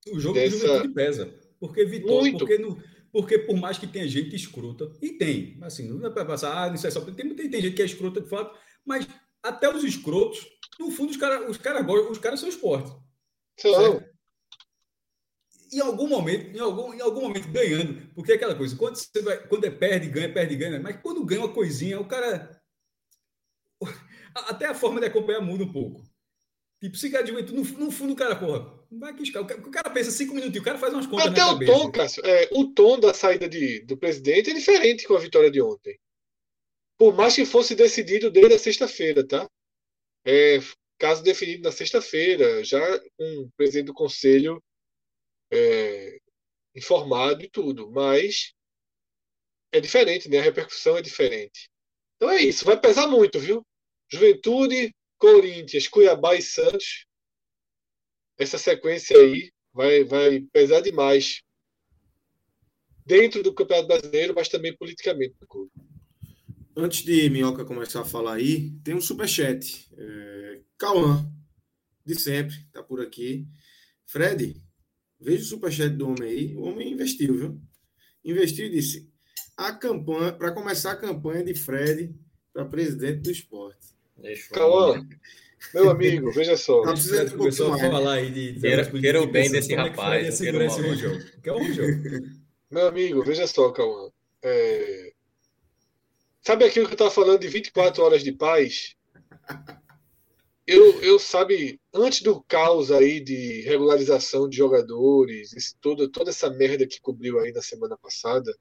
O jogo dessa... de juventude pesa. Porque Vitória, muito. porque, no, porque por mais que tenha gente escrota, e tem, assim, não dá para passar, ah, não sei só, tem, tem, tem gente que é escrota de fato, mas até os escrotos, no fundo, os caras os cara, os cara são esporte. São. Em algum momento, em algum, em algum momento ganhando, porque é aquela coisa, quando você vai, quando é perde, ganha, perde, ganha, mas quando ganha uma coisinha, o cara até a forma de acompanhar muda um pouco. Tipo, se quer juventude, no, no fundo o cara, porra, vai quiscar. O cara, o cara pensa cinco minutinhos, o cara faz umas contas Até o cabeça. tom, Cássio, é, o tom da saída de, do presidente é diferente com a vitória de ontem. Por mais que fosse decidido desde a sexta-feira, tá? É, caso definido na sexta-feira, já com o presidente do conselho é, informado e tudo, mas é diferente, né? A repercussão é diferente. Então é isso, vai pesar muito, viu? Juventude, Corinthians, Cuiabá e Santos. Essa sequência aí vai, vai pesar demais dentro do Campeonato Brasileiro, mas também politicamente no clube. Antes de Minhoca começar a falar aí, tem um superchat. É, Cauã, de sempre, tá por aqui. Fred, veja o superchat do homem aí. O homem investiu, viu? Investiu e disse: a campanha, para começar a campanha de Fred para presidente do esporte. Cauã, meu amigo, veja só. Tá precisando de um começou a falar aí de. Quero, o bem desse rapaz. Quero esse Rojão. Que é o Rojão. Meu amigo, veja só, Cauã. É... Sabe aquilo que eu estava falando de 24 horas de paz? Eu, eu, sabe, antes do caos aí de regularização de jogadores, esse, toda, toda essa merda que cobriu aí na semana passada,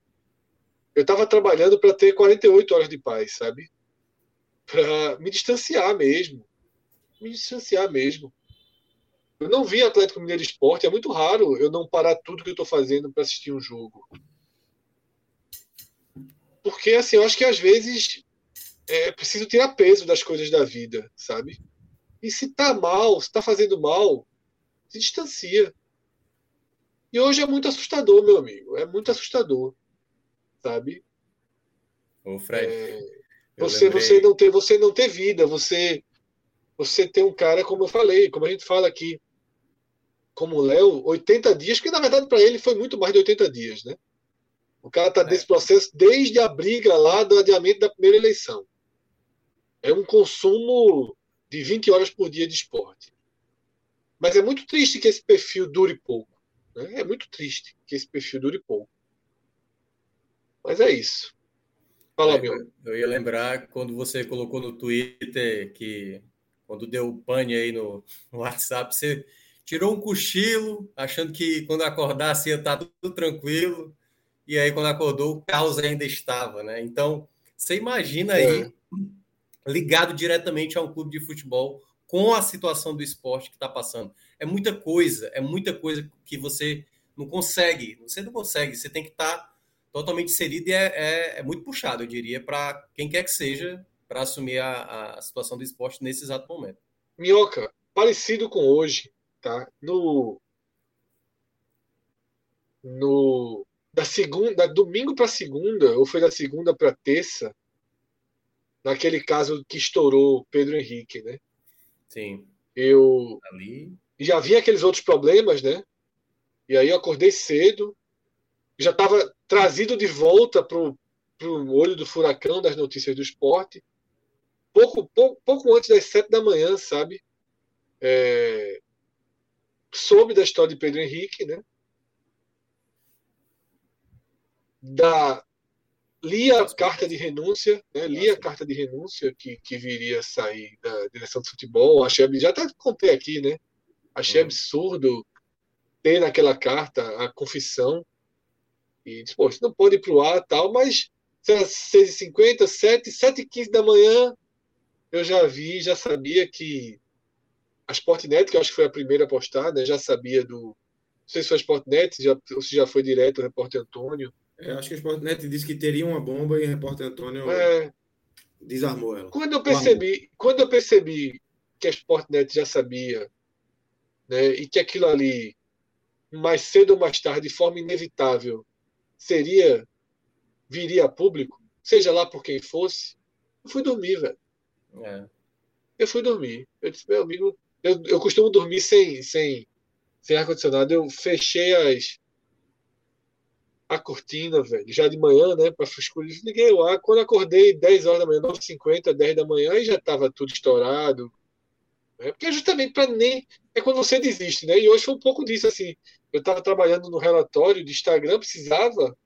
eu estava trabalhando para ter 48 horas de paz, sabe? Para me distanciar mesmo. Me distanciar mesmo. Eu não vi Atlético Mineiro Esporte, é muito raro eu não parar tudo que eu estou fazendo para assistir um jogo. Porque, assim, eu acho que às vezes é preciso tirar peso das coisas da vida, sabe? E se tá mal, se tá fazendo mal, se distancia. E hoje é muito assustador, meu amigo. É muito assustador, sabe? Ô, Fred. É, você, lembrei... você, não ter, você não ter vida, você, você tem um cara, como eu falei, como a gente fala aqui, como o Léo, 80 dias, que na verdade para ele foi muito mais de 80 dias, né? O cara está nesse é. processo desde a briga lá do adiamento da primeira eleição. É um consumo de 20 horas por dia de esporte. Mas é muito triste que esse perfil dure pouco. Né? É muito triste que esse perfil dure pouco. Mas é isso. Fala, é, meu. Eu ia lembrar quando você colocou no Twitter que quando deu pane aí no, no WhatsApp, você tirou um cochilo, achando que quando acordasse ia estar tudo tranquilo e aí quando acordou o caos ainda estava, né? Então, você imagina aí é. Ligado diretamente a um clube de futebol com a situação do esporte que está passando. É muita coisa, é muita coisa que você não consegue, você não consegue, você tem que estar tá totalmente inserido e é, é, é muito puxado, eu diria, para quem quer que seja, para assumir a, a situação do esporte nesse exato momento. Minhoca, parecido com hoje, tá? No, no da segunda, da domingo para segunda, ou foi da segunda para terça, naquele caso que estourou Pedro Henrique, né? Sim. Eu Ali. já vi aqueles outros problemas, né? E aí eu acordei cedo, já estava trazido de volta para o olho do furacão das notícias do esporte, pouco, pouco, pouco antes das sete da manhã, sabe? É... Soube da história de Pedro Henrique, né? da li a carta de renúncia, né? li a carta de renúncia que, que viria sair da direção do futebol. Achei, já até contei aqui, né? Achei uhum. absurdo ter naquela carta a confissão. E disse, pô, isso não pode ir para o ar tal, mas 6h50, 7, 7h15 da manhã, eu já vi, já sabia que a Sportnet, que eu acho que foi a primeira a postar, né, já sabia do. Não sei se foi a Sportnet, já, ou se já foi direto o repórter Antônio, é, acho que a Sportnet disse que teria uma bomba e o repórter Antônio é... desarmou ela. Quando eu percebi, quando eu percebi que a Sportnet já sabia, né, e que aquilo ali mais cedo ou mais tarde, de forma inevitável, seria viria a público, seja lá por quem fosse, eu fui dormir, velho. É. Eu fui dormir. Eu disse, meu amigo, eu, eu costumo dormir sem, sem, sem ar-condicionado. Eu fechei as, a cortina, velho, já de manhã, né, para escurecer. Liguei ar. Quando acordei 10 horas da manhã, 9h50, 10 da manhã, e já estava tudo estourado. Né? Porque é justamente para nem. É quando você desiste, né? E hoje foi um pouco disso, assim. Eu estava trabalhando no relatório de Instagram, precisava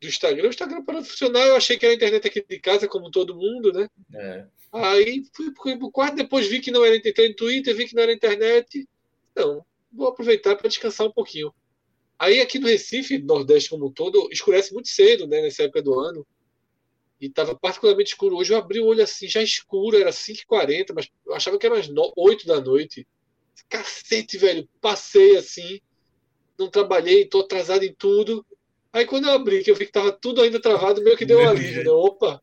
do Instagram. O Instagram para funcionar, eu achei que era a internet aqui de casa, como todo mundo, né? É. Aí fui pro quarto, depois vi que não era entrei no Twitter, vi que não era internet. Não, vou aproveitar para descansar um pouquinho. Aí aqui no Recife, Nordeste como um todo, escurece muito cedo, né, nessa época do ano. E estava particularmente escuro. Hoje eu abri o olho assim, já escuro, era 5h40, mas eu achava que era umas 8 da noite. Cacete, velho. Passei assim, não trabalhei, tô atrasado em tudo. Aí quando eu abri, que eu vi que tava tudo ainda travado, meio que deu um alívio, né? Opa,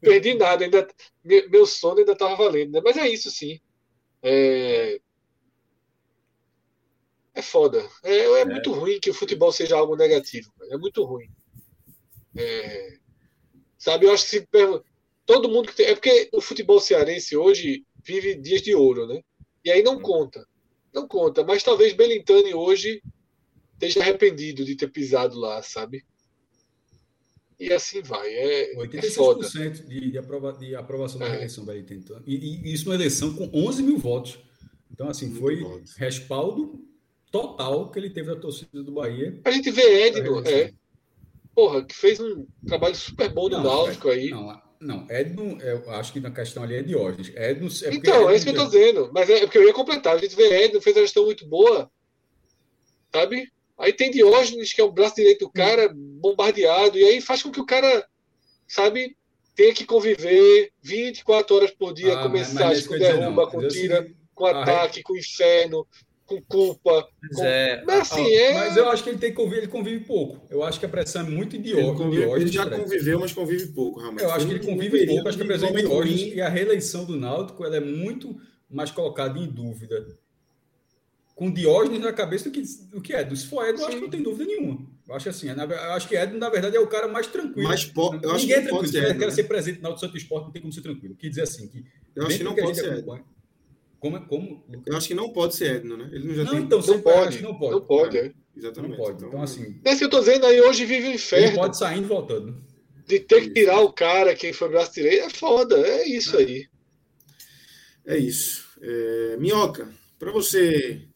perdi nada, ainda, meu sono ainda tava valendo, né? Mas é isso sim. É, é foda. É, é, é, muito ruim que o futebol seja algo negativo. É muito ruim. É, sabe, eu acho que se todo mundo que tem. É porque o futebol cearense hoje vive dias de ouro, né? E aí não conta. Não conta. Mas talvez Belintani hoje esteja arrependido de ter pisado lá, sabe? E assim vai. É, 86% é foda. De, de, aprova, de aprovação da é. eleição então, e, e, isso uma eleição com 11 mil votos. Então, assim, Muito foi votos. respaldo total que ele teve da torcida do Bahia. A gente vê Edno, é, porra, que fez um trabalho super bom no não, Náutico aí. Não, não, Edno, eu acho que na questão ali é Diógenes. Edno, é então, Edno, é isso que eu tô dizendo. Mas é porque eu ia completar. A gente vê Edno, fez uma gestão muito boa, sabe? Aí tem Diógenes, que é o braço direito do cara, bombardeado, e aí faz com que o cara, sabe, tenha que conviver 24 horas por dia ah, com mensagem, com derruba, com tira, com ataque, com inferno, com culpa. Com... É, mas, assim, é... mas eu acho que ele tem que conviver, ele convive pouco. Eu acho que a pressão é muito idiota. Ele, ele já conviveu, mas convive pouco, realmente. Eu acho que ele convive pouco, acho que a pressão é Diógenes e a reeleição do Náutico ela é muito mais colocada em dúvida com Diógenes na cabeça do que, do que Edno. Se for Edno, eu acho que não tem dúvida nenhuma. Eu acho assim, eu acho que Edno, na verdade, é o cara mais tranquilo. Mas po... eu Ninguém é tranquilo. Se ele quer ser presente na Auto Santo Esporte, não tem como ser tranquilo. Quer dizer assim, que. Eu acho que não que pode ser. Como, como... Eu acho que não pode ser Edno, né? Ele não já não, tem... então, não pode. não pode. Não pode, é. Exatamente. Não pode. Então, então assim. É isso que eu tô dizendo aí, hoje vive o inferno. Ele pode sair e voltando. De ter que tirar o cara, quem foi braço direito, é foda. É isso é. aí. É isso. É... Minhoca, para você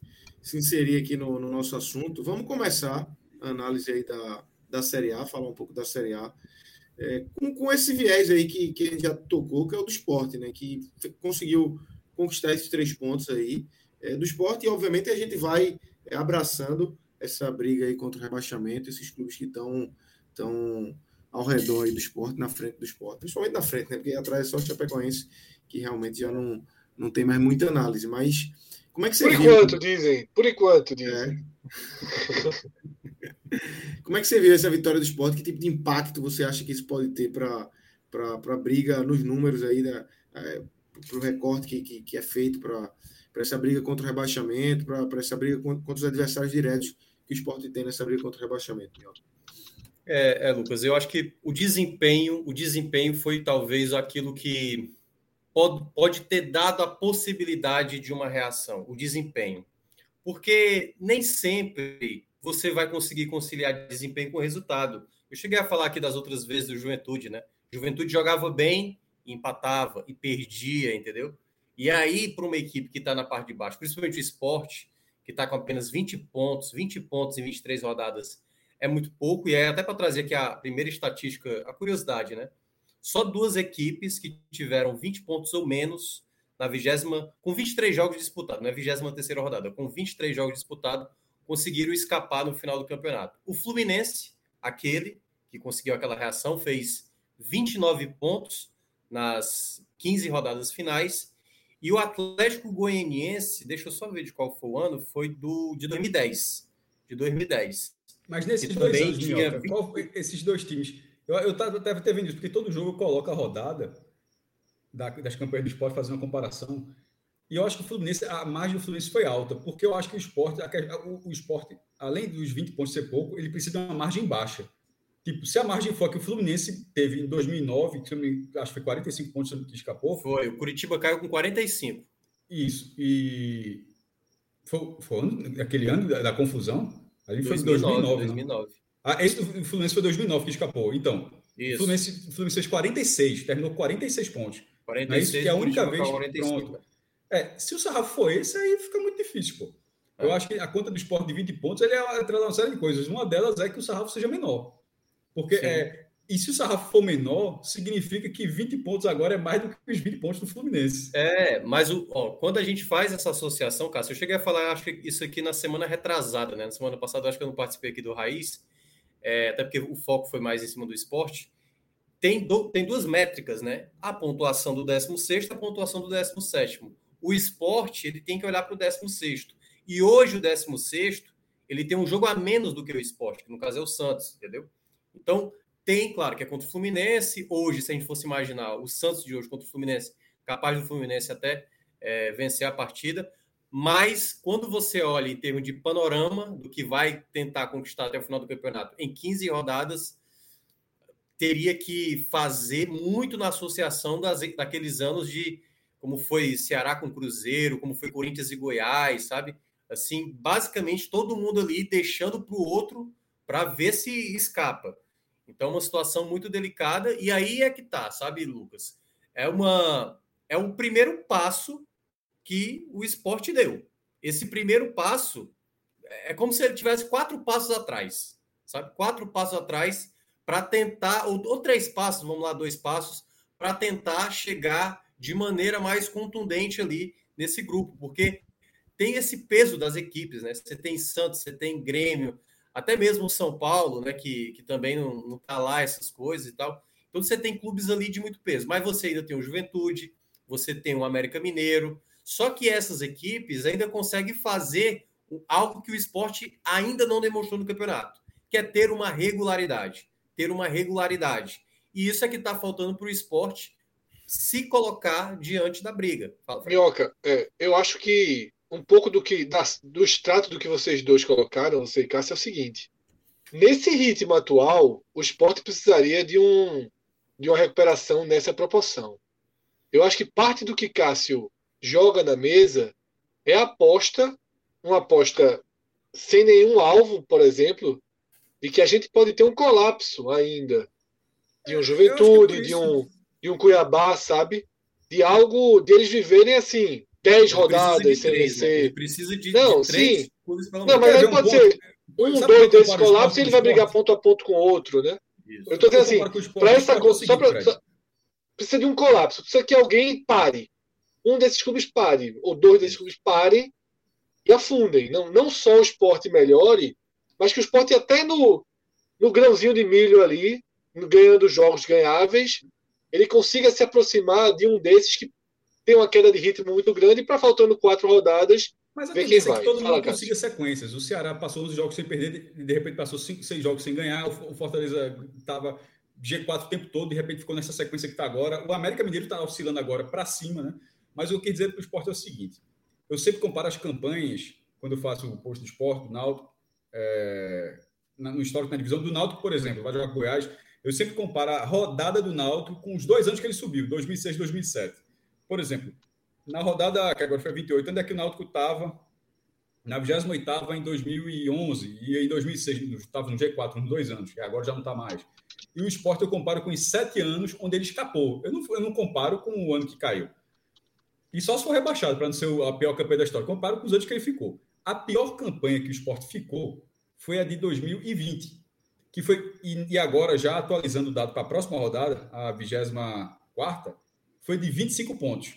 se inserir aqui no, no, nosso assunto, vamos começar a análise aí da, da Série A, falar um pouco da Série A, é, com, com esse viés aí que, que a gente já tocou, que é o do esporte, né? Que conseguiu conquistar esses três pontos aí é, do esporte, e obviamente a gente vai é, abraçando essa briga aí contra o rebaixamento, esses clubes que estão tão ao redor aí do esporte, na frente do esporte, principalmente na frente, né? Porque atrás é só o Chapecoense, que realmente já não, não tem mais muita análise, mas como é que você Por viu? enquanto, dizem. Por enquanto, dizem. É. Como é que você viu essa vitória do esporte? Que tipo de impacto você acha que isso pode ter para a briga nos números aí, da, é, para o recorte que, que, que, é feito para essa briga contra o rebaixamento, para essa briga contra os adversários diretos que o esporte tem nessa briga contra o rebaixamento? É, é, Lucas, eu acho que o desempenho, o desempenho foi talvez aquilo que pode, pode ter dado a possibilidade de uma reação, o desempenho. Porque nem sempre você vai conseguir conciliar desempenho com resultado. Eu cheguei a falar aqui das outras vezes do Juventude, né? Juventude jogava bem, empatava e perdia, entendeu? E aí, para uma equipe que está na parte de baixo, principalmente o esporte, que está com apenas 20 pontos, 20 pontos em 23 rodadas, é muito pouco. E aí, até para trazer aqui a primeira estatística, a curiosidade, né? só duas equipes que tiveram 20 pontos ou menos na vigésima, com 23 jogos disputados, não é vigésima terceira rodada, com 23 jogos disputados, conseguiram escapar no final do campeonato. O Fluminense, aquele que conseguiu aquela reação, fez 29 pontos nas 15 rodadas finais. E o Atlético Goianiense, deixa eu só ver de qual foi o ano, foi do de 2010. De 2010. Mas nesses dois anos, tinha... qual, esses dois times eu, eu tava, até ter vendo isso, porque todo jogo coloca a rodada da, das campanhas do esporte fazendo uma comparação. E eu acho que o Fluminense, a margem do Fluminense foi alta, porque eu acho que o esporte, o, o esporte além dos 20 pontos ser pouco, ele precisa de uma margem baixa. Tipo, se a margem for que o Fluminense teve em 2009, que acho que foi 45 pontos que escapou. Foi, o Curitiba caiu com 45. Isso, e foi, foi aquele ano da, da confusão? Ali foi 2009, 2009. 2009. Ah, esse do Fluminense foi 2009 que escapou. Então, Isso. o Fluminense, Fluminense fez 46, terminou 46 pontos. 46, é isso que é a única vez. 45, pronto. É, se o sarrafo for esse, aí fica muito difícil, pô. Eu é. acho que a conta do esporte de 20 pontos ele é atrelada uma série de coisas. Uma delas é que o sarrafo seja menor. Porque é, e se o sarrafo for menor, significa que 20 pontos agora é mais do que os 20 pontos do Fluminense. É, mas o, ó, quando a gente faz essa associação, Cássio, eu cheguei a falar, acho que isso aqui na semana retrasada, né? Na semana passada, acho que eu não participei aqui do Raiz, é, até porque o foco foi mais em cima do esporte. Tem, do, tem duas métricas, né? A pontuação do 16 e a pontuação do 17. O esporte ele tem que olhar para o 16. E hoje o 16 ele tem um jogo a menos do que o esporte, que no caso é o Santos, entendeu? Então, tem, claro, que é contra o Fluminense. Hoje, se a gente fosse imaginar o Santos de hoje contra o Fluminense, capaz do Fluminense até é, vencer a partida. Mas quando você olha em termos de panorama do que vai tentar conquistar até o final do campeonato em 15 rodadas, teria que fazer muito na associação das, daqueles anos de como foi Ceará com Cruzeiro, como foi Corinthians e Goiás, sabe? Assim, basicamente todo mundo ali deixando para o outro para ver se escapa. Então, uma situação muito delicada. E aí é que tá, sabe, Lucas? É uma é um primeiro passo que o esporte deu. Esse primeiro passo é como se ele tivesse quatro passos atrás, sabe? Quatro passos atrás para tentar, ou, ou, três passos, vamos lá, dois passos, para tentar chegar de maneira mais contundente ali nesse grupo, porque tem esse peso das equipes, né? Você tem Santos, você tem Grêmio, até mesmo o São Paulo, né, que, que também não, não tá lá essas coisas e tal. Então você tem clubes ali de muito peso, mas você ainda tem o Juventude, você tem o América Mineiro, só que essas equipes ainda conseguem fazer algo que o esporte ainda não demonstrou no campeonato, que é ter uma regularidade, ter uma regularidade. E isso é que está faltando para o esporte se colocar diante da briga. Fala, Minhoca, é, eu acho que um pouco do que das, do extrato do que vocês dois colocaram, você e Cássio, é o seguinte. Nesse ritmo atual, o esporte precisaria de, um, de uma recuperação nessa proporção. Eu acho que parte do que Cássio joga na mesa é aposta, uma aposta sem nenhum alvo, por exemplo, de que a gente pode ter um colapso ainda de um Juventude, de um, de um Cuiabá, sabe? De algo deles viverem assim, 10 rodadas sem vencer. Né? Precisa de, não, de três sim. Não, mas aí pode ser um, dois desses colapsos e ele vai brigar ponto a ponto com o outro, né? Isso. Eu estou dizendo assim, para essa coisa, só pra, só, precisa de um colapso, precisa que alguém pare. Um desses clubes pare, ou dois desses clubes parem e afundem. Não, não só o esporte melhore, mas que o esporte até no, no grãozinho de milho ali, ganhando jogos ganháveis, ele consiga se aproximar de um desses que tem uma queda de ritmo muito grande para faltando quatro rodadas. Mas a vai. É que todo mundo consiga sequências. O Ceará passou uns jogos sem perder, de, repente passou cinco, seis jogos sem ganhar. O Fortaleza estava G4 o tempo todo, de repente ficou nessa sequência que está agora. O América Mineiro está oscilando agora para cima, né? Mas o que eu dizer para o esporte é o seguinte: eu sempre comparo as campanhas, quando eu faço o posto do esporte, do Náutico, é, no histórico na divisão do Náutico, por exemplo, vai jogar com Goiás. Eu sempre comparo a rodada do Náutico com os dois anos que ele subiu, 2006 e 2007. Por exemplo, na rodada, que agora foi 28, onde é que o Náutico estava? Na 28 em 2011 e em 2006 estava no G4, uns dois anos, e agora já não está mais. E o esporte eu comparo com os sete anos onde ele escapou. Eu não, eu não comparo com o ano que caiu. E só se for rebaixado, para não ser a pior campanha da história. Comparo com os anos que ele ficou. A pior campanha que o esporte ficou foi a de 2020, que foi, e, e agora já atualizando o dado para a próxima rodada, a 24 foi de 25 pontos.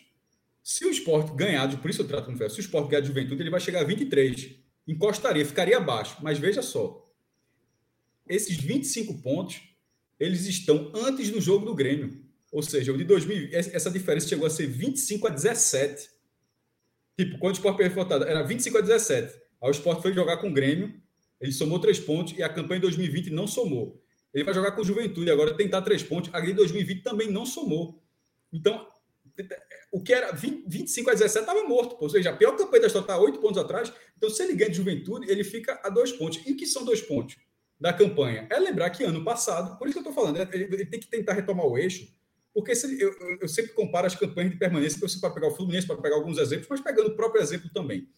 Se o esporte ganhar, por isso eu trato como fé, se o esporte ganhar de juventude, ele vai chegar a 23. Encostaria, ficaria abaixo. Mas veja só, esses 25 pontos, eles estão antes do jogo do Grêmio. Ou seja, o de 2000, essa diferença chegou a ser 25 a 17. Tipo, quando o Sport perdeu era 25 a 17. Aí o Sport foi jogar com o Grêmio, ele somou três pontos e a campanha de 2020 não somou. Ele vai jogar com o Juventude agora, tentar três pontos. A de 2020 também não somou. Então, o que era 20, 25 a 17 estava morto. Ou seja, a pior campanha da história está oito pontos atrás. Então, se ele ganha de juventude, ele fica a dois pontos. E o que são dois pontos da campanha? É lembrar que ano passado, por isso que eu estou falando, né, ele, ele, tem que tentar retomar o eixo, porque se, eu, eu, sempre comparo as campanhas de permanência, para pegar o Fluminense, para pegar alguns exemplos, mas pegando o próprio exemplo também.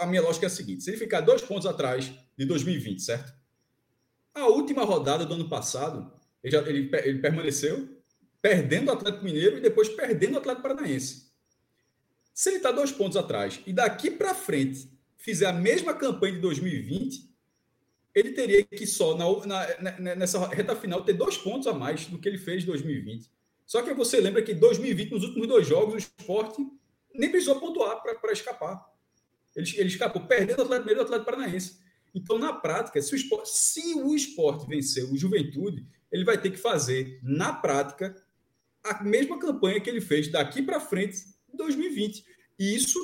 A minha lógica é a seguinte: se ele ficar dois pontos atrás de 2020, certo? A última rodada do ano passado, ele, já, ele, ele permaneceu perdendo o Atlético Mineiro e depois perdendo o Atlético Paranaense. Se ele está dois pontos atrás e daqui para frente fizer a mesma campanha de 2020, ele teria que só na, na, nessa reta final ter dois pontos a mais do que ele fez em 2020. Só que você lembra que em 2020, nos últimos dois jogos, o esporte nem precisou pontuar para escapar. Ele, ele escapou perdendo o Atlético Mineiro e o Atlético Paranaense. Então, na prática, se o esporte, se o esporte vencer o Juventude, ele vai ter que fazer, na prática, a mesma campanha que ele fez daqui para frente em 2020. E isso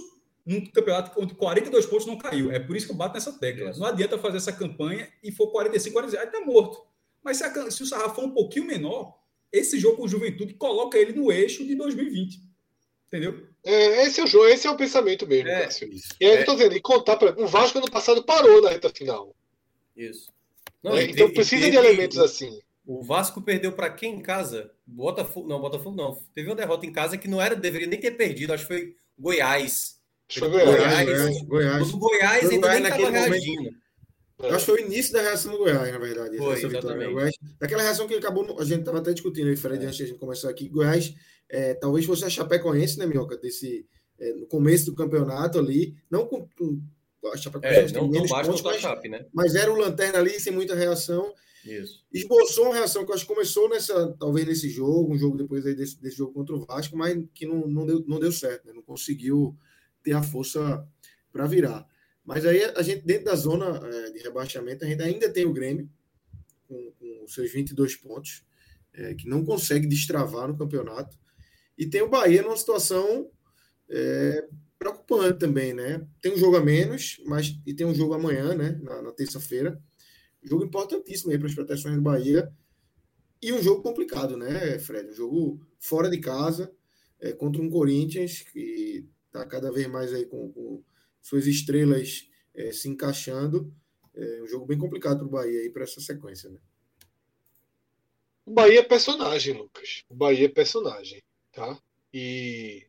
num campeonato onde 42 pontos não caiu. É por isso que eu bato nessa tecla. Não adianta fazer essa campanha e for 45, 46, aí tá morto. Mas se, a, se o sarrafo for um pouquinho menor, esse jogo com o Juventude coloca ele no eixo de 2020. Entendeu? É, esse é o jogo, esse é o pensamento mesmo, é, Cássio. E aí é. eu tô dizendo, e contar para o Vasco ano passado parou na reta final. Isso. Não, é, então precisa de elementos assim. O Vasco perdeu para quem em casa? Botafogo, não, Botafogo não. Teve uma derrota em casa que não era, deveria nem ter perdido, acho que foi Goiás. Foi Goiás, Goiás. Goiás. O Goiás ainda nem estava reagindo. Eu acho que foi o início da reação do Goiás, na verdade. Foi, essa vitória Goiás. Daquela reação que acabou, a gente estava até discutindo aí, Fred, é. antes de a gente começar aqui. Goiás, é, talvez fosse a Chapecoense, né, Minhoca? Desse, é, no começo do campeonato ali, não com, com a Chapecoense é, não tão baixo pontos, mas, Chape, né? mas era o lanterna ali, sem muita reação. Isso. Esboçou uma reação que eu acho que começou nessa, talvez nesse jogo, um jogo depois desse, desse jogo contra o Vasco, mas que não, não, deu, não deu certo, né? não conseguiu ter a força para virar. Mas aí a gente, dentro da zona é, de rebaixamento, a gente ainda tem o Grêmio, com, com seus 22 pontos, é, que não consegue destravar no campeonato. E tem o Bahia numa situação é, preocupante também, né? Tem um jogo a menos, mas e tem um jogo amanhã, né? Na, na terça-feira. Jogo importantíssimo aí para as proteções do Bahia. E um jogo complicado, né, Fred? Um jogo fora de casa, é, contra um Corinthians que está cada vez mais aí com, com suas estrelas é, se encaixando. É um jogo bem complicado para o Bahia aí para essa sequência, né? O Bahia é personagem, Lucas. O Bahia é personagem, tá? E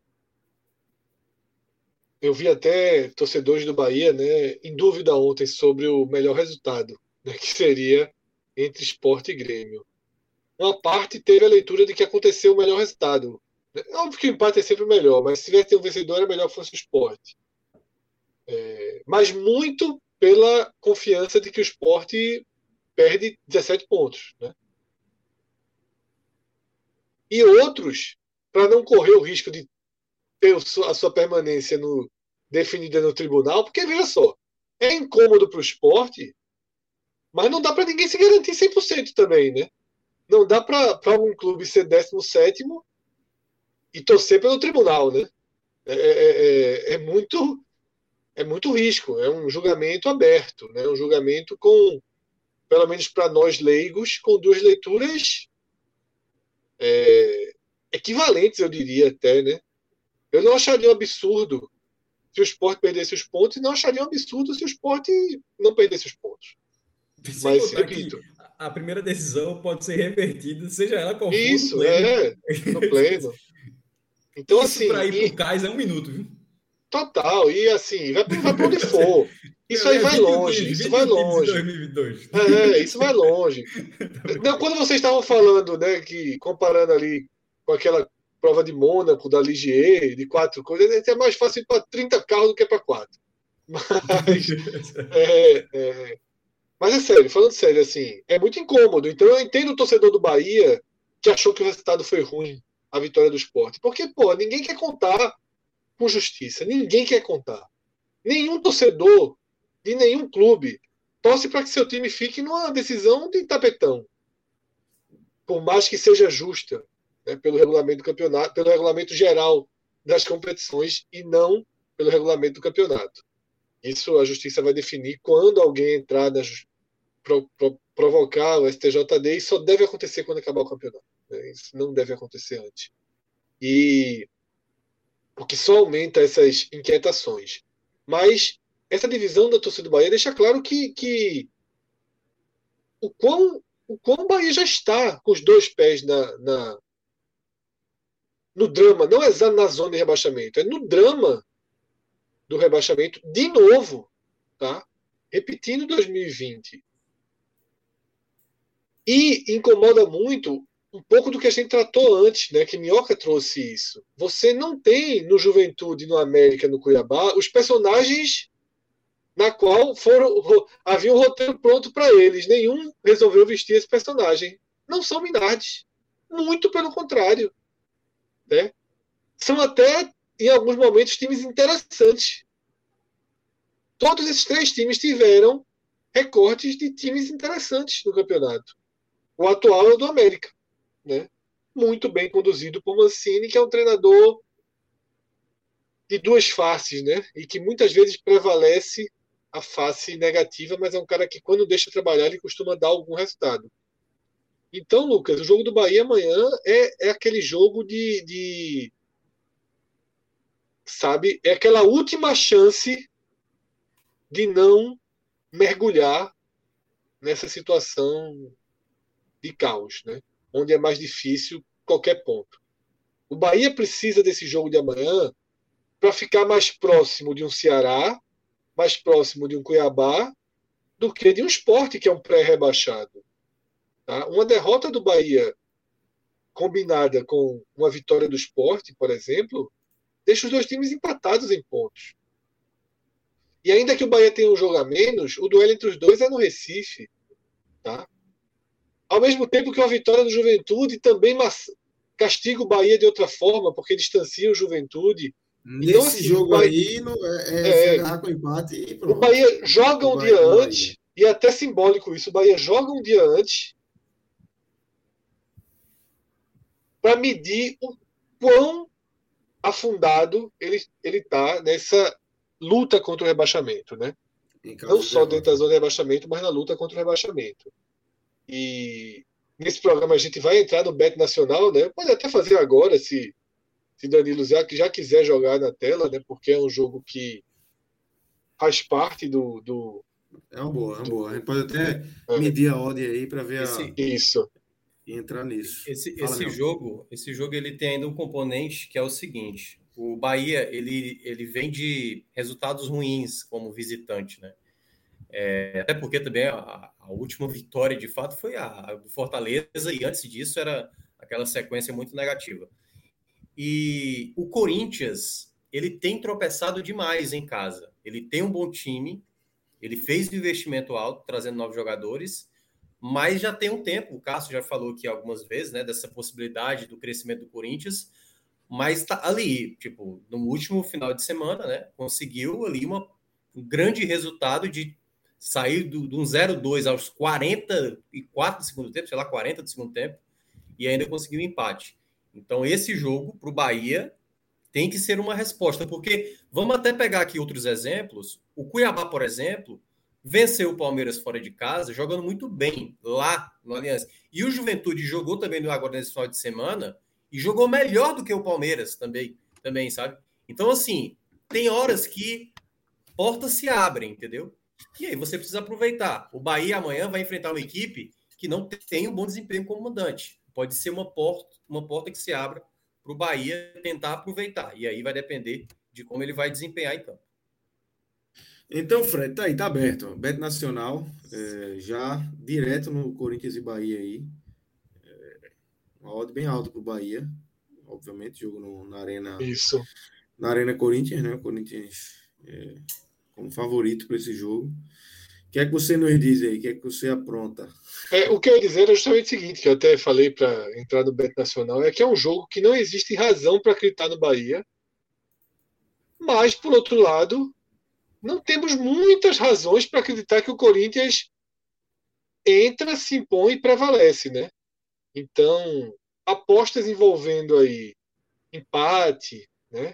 eu vi até torcedores do Bahia, né, em dúvida ontem sobre o melhor resultado né, que seria entre esporte e Grêmio. Uma parte teve a leitura de que aconteceu o melhor resultado. É óbvio que o empate é sempre melhor, mas se tivesse um vencedor, era melhor que fosse o esporte. É, mas muito pela confiança de que o esporte perde 17 pontos. Né? E outros, para não correr o risco de ter a sua permanência no, definida no tribunal, porque veja só, é incômodo para o esporte mas não dá para ninguém se garantir 100% também, né? Não dá para um clube ser 17 e torcer pelo tribunal, né? É, é, é, é, muito é muito risco, é um julgamento aberto, né? Um julgamento com, pelo menos para nós leigos, com duas leituras é, equivalentes, eu diria até, né? Eu não acharia um absurdo se o esporte perdesse os pontos e não acharia um absurdo se o esporte não perdesse os pontos. Mas, repito. A primeira decisão pode ser revertida, seja ela qual for. Isso, é, no pleno. Então, Isso assim. Para ir e... pro cais é um minuto, viu? Total, e assim, vai, vai para onde for. Isso aí vai longe, isso vai longe. É, isso vai longe. Não, quando vocês estavam falando, né, que comparando ali com aquela prova de Mônaco, da Ligier, de quatro coisas, é mais fácil ir para 30 carros do que para quatro. Mas é, é, mas é sério, falando sério, assim, é muito incômodo. Então eu entendo o torcedor do Bahia que achou que o resultado foi ruim, a vitória do esporte. Porque, pô, ninguém quer contar com justiça. Ninguém quer contar. Nenhum torcedor de nenhum clube torce para que seu time fique numa decisão de tapetão. Por mais que seja justa, né, pelo regulamento do campeonato, pelo regulamento geral das competições e não pelo regulamento do campeonato. Isso a justiça vai definir quando alguém entrar pro, pro, provocar o STJD e só deve acontecer quando acabar o campeonato. Né? Isso não deve acontecer antes. E o que só aumenta essas inquietações. Mas essa divisão da torcida do Bahia deixa claro que, que o quão o quão o Bahia já está com os dois pés na, na no drama, não é na zona de rebaixamento, é no drama do rebaixamento de novo, tá? Repetindo 2020. E incomoda muito um pouco do que a gente tratou antes, né? Que Minhoca trouxe isso. Você não tem no Juventude, no América, no Cuiabá, os personagens na qual foram havia um roteiro pronto para eles. Nenhum resolveu vestir esse personagem. Não são Minardes. Muito pelo contrário. Né? São até, em alguns momentos, times interessantes. Todos esses três times tiveram recortes de times interessantes no campeonato. O atual é o do América. Né? Muito bem conduzido por Mancini, que é um treinador de duas faces, né? E que muitas vezes prevalece a face negativa, mas é um cara que quando deixa trabalhar ele costuma dar algum resultado. Então, Lucas, o jogo do Bahia amanhã é, é aquele jogo de, de sabe, é aquela última chance de não mergulhar nessa situação de caos, né? Onde é mais difícil qualquer ponto. O Bahia precisa desse jogo de amanhã para ficar mais próximo de um Ceará mais próximo de um Cuiabá do que de um esporte que é um pré-rebaixado. Tá? Uma derrota do Bahia combinada com uma vitória do esporte, por exemplo, deixa os dois times empatados em pontos. E ainda que o Bahia tenha um jogo a menos, o duelo entre os dois é no Recife. Tá? Ao mesmo tempo que uma vitória do Juventude também castiga o Bahia de outra forma, porque distancia o Juventude então, Nesse então, assim, jogo Bahia, aí, no, é, é, com empate e pronto. O Bahia joga um o dia antes, e é até simbólico isso, o Bahia joga um dia antes para medir o quão afundado ele está nessa luta contra o rebaixamento, né? Não só dentro da zona de rebaixamento, mas na luta contra o rebaixamento. E nesse programa a gente vai entrar no Bet Nacional, né? Pode até fazer agora, se se Danilo já, já quiser jogar na tela, né? Porque é um jogo que faz parte do. do é uma boa, é uma boa. A gente pode até é. medir a odd aí para ver esse, a, isso e entrar nisso. Esse, esse jogo, esse jogo ele tem ainda um componente que é o seguinte: o Bahia ele, ele vem de resultados ruins como visitante, né? É, até porque também a, a, última vitória de fato foi a, do Fortaleza e antes disso era aquela sequência muito negativa. E o Corinthians, ele tem tropeçado demais em casa. Ele tem um bom time, ele fez um investimento alto, trazendo novos jogadores, mas já tem um tempo. O Cássio já falou aqui algumas vezes, né, dessa possibilidade do crescimento do Corinthians, mas tá ali, tipo, no último final de semana, né, conseguiu ali uma, um grande resultado de sair de um 0-2 aos 44 do segundo tempo, sei lá, 40 do segundo tempo, e ainda conseguiu um empate. Então, esse jogo para o Bahia tem que ser uma resposta, porque vamos até pegar aqui outros exemplos. O Cuiabá, por exemplo, venceu o Palmeiras fora de casa, jogando muito bem lá no Aliança. E o Juventude jogou também no agora nesse final de semana e jogou melhor do que o Palmeiras também, também, sabe? Então, assim, tem horas que portas se abrem, entendeu? E aí você precisa aproveitar. O Bahia amanhã vai enfrentar uma equipe que não tem um bom desempenho como mandante pode ser uma porta, uma porta que se abra para o Bahia tentar aproveitar. E aí vai depender de como ele vai desempenhar em campo. Então, Fred, tá aí, tá aberto. Beto Nacional, é, já direto no Corinthians e Bahia aí. É, uma odd bem alta para o Bahia. Obviamente, jogo no, na Arena. Isso. Na Arena Corinthians, né? O Corinthians é, como favorito para esse jogo. O que é que você nos diz aí? O que é que você apronta? É, o que eu ia dizer é justamente o seguinte, que eu até falei para entrar no Bet Nacional, é que é um jogo que não existe razão para acreditar no Bahia, mas, por outro lado, não temos muitas razões para acreditar que o Corinthians entra, se impõe e prevalece, né? Então, apostas envolvendo aí empate, né?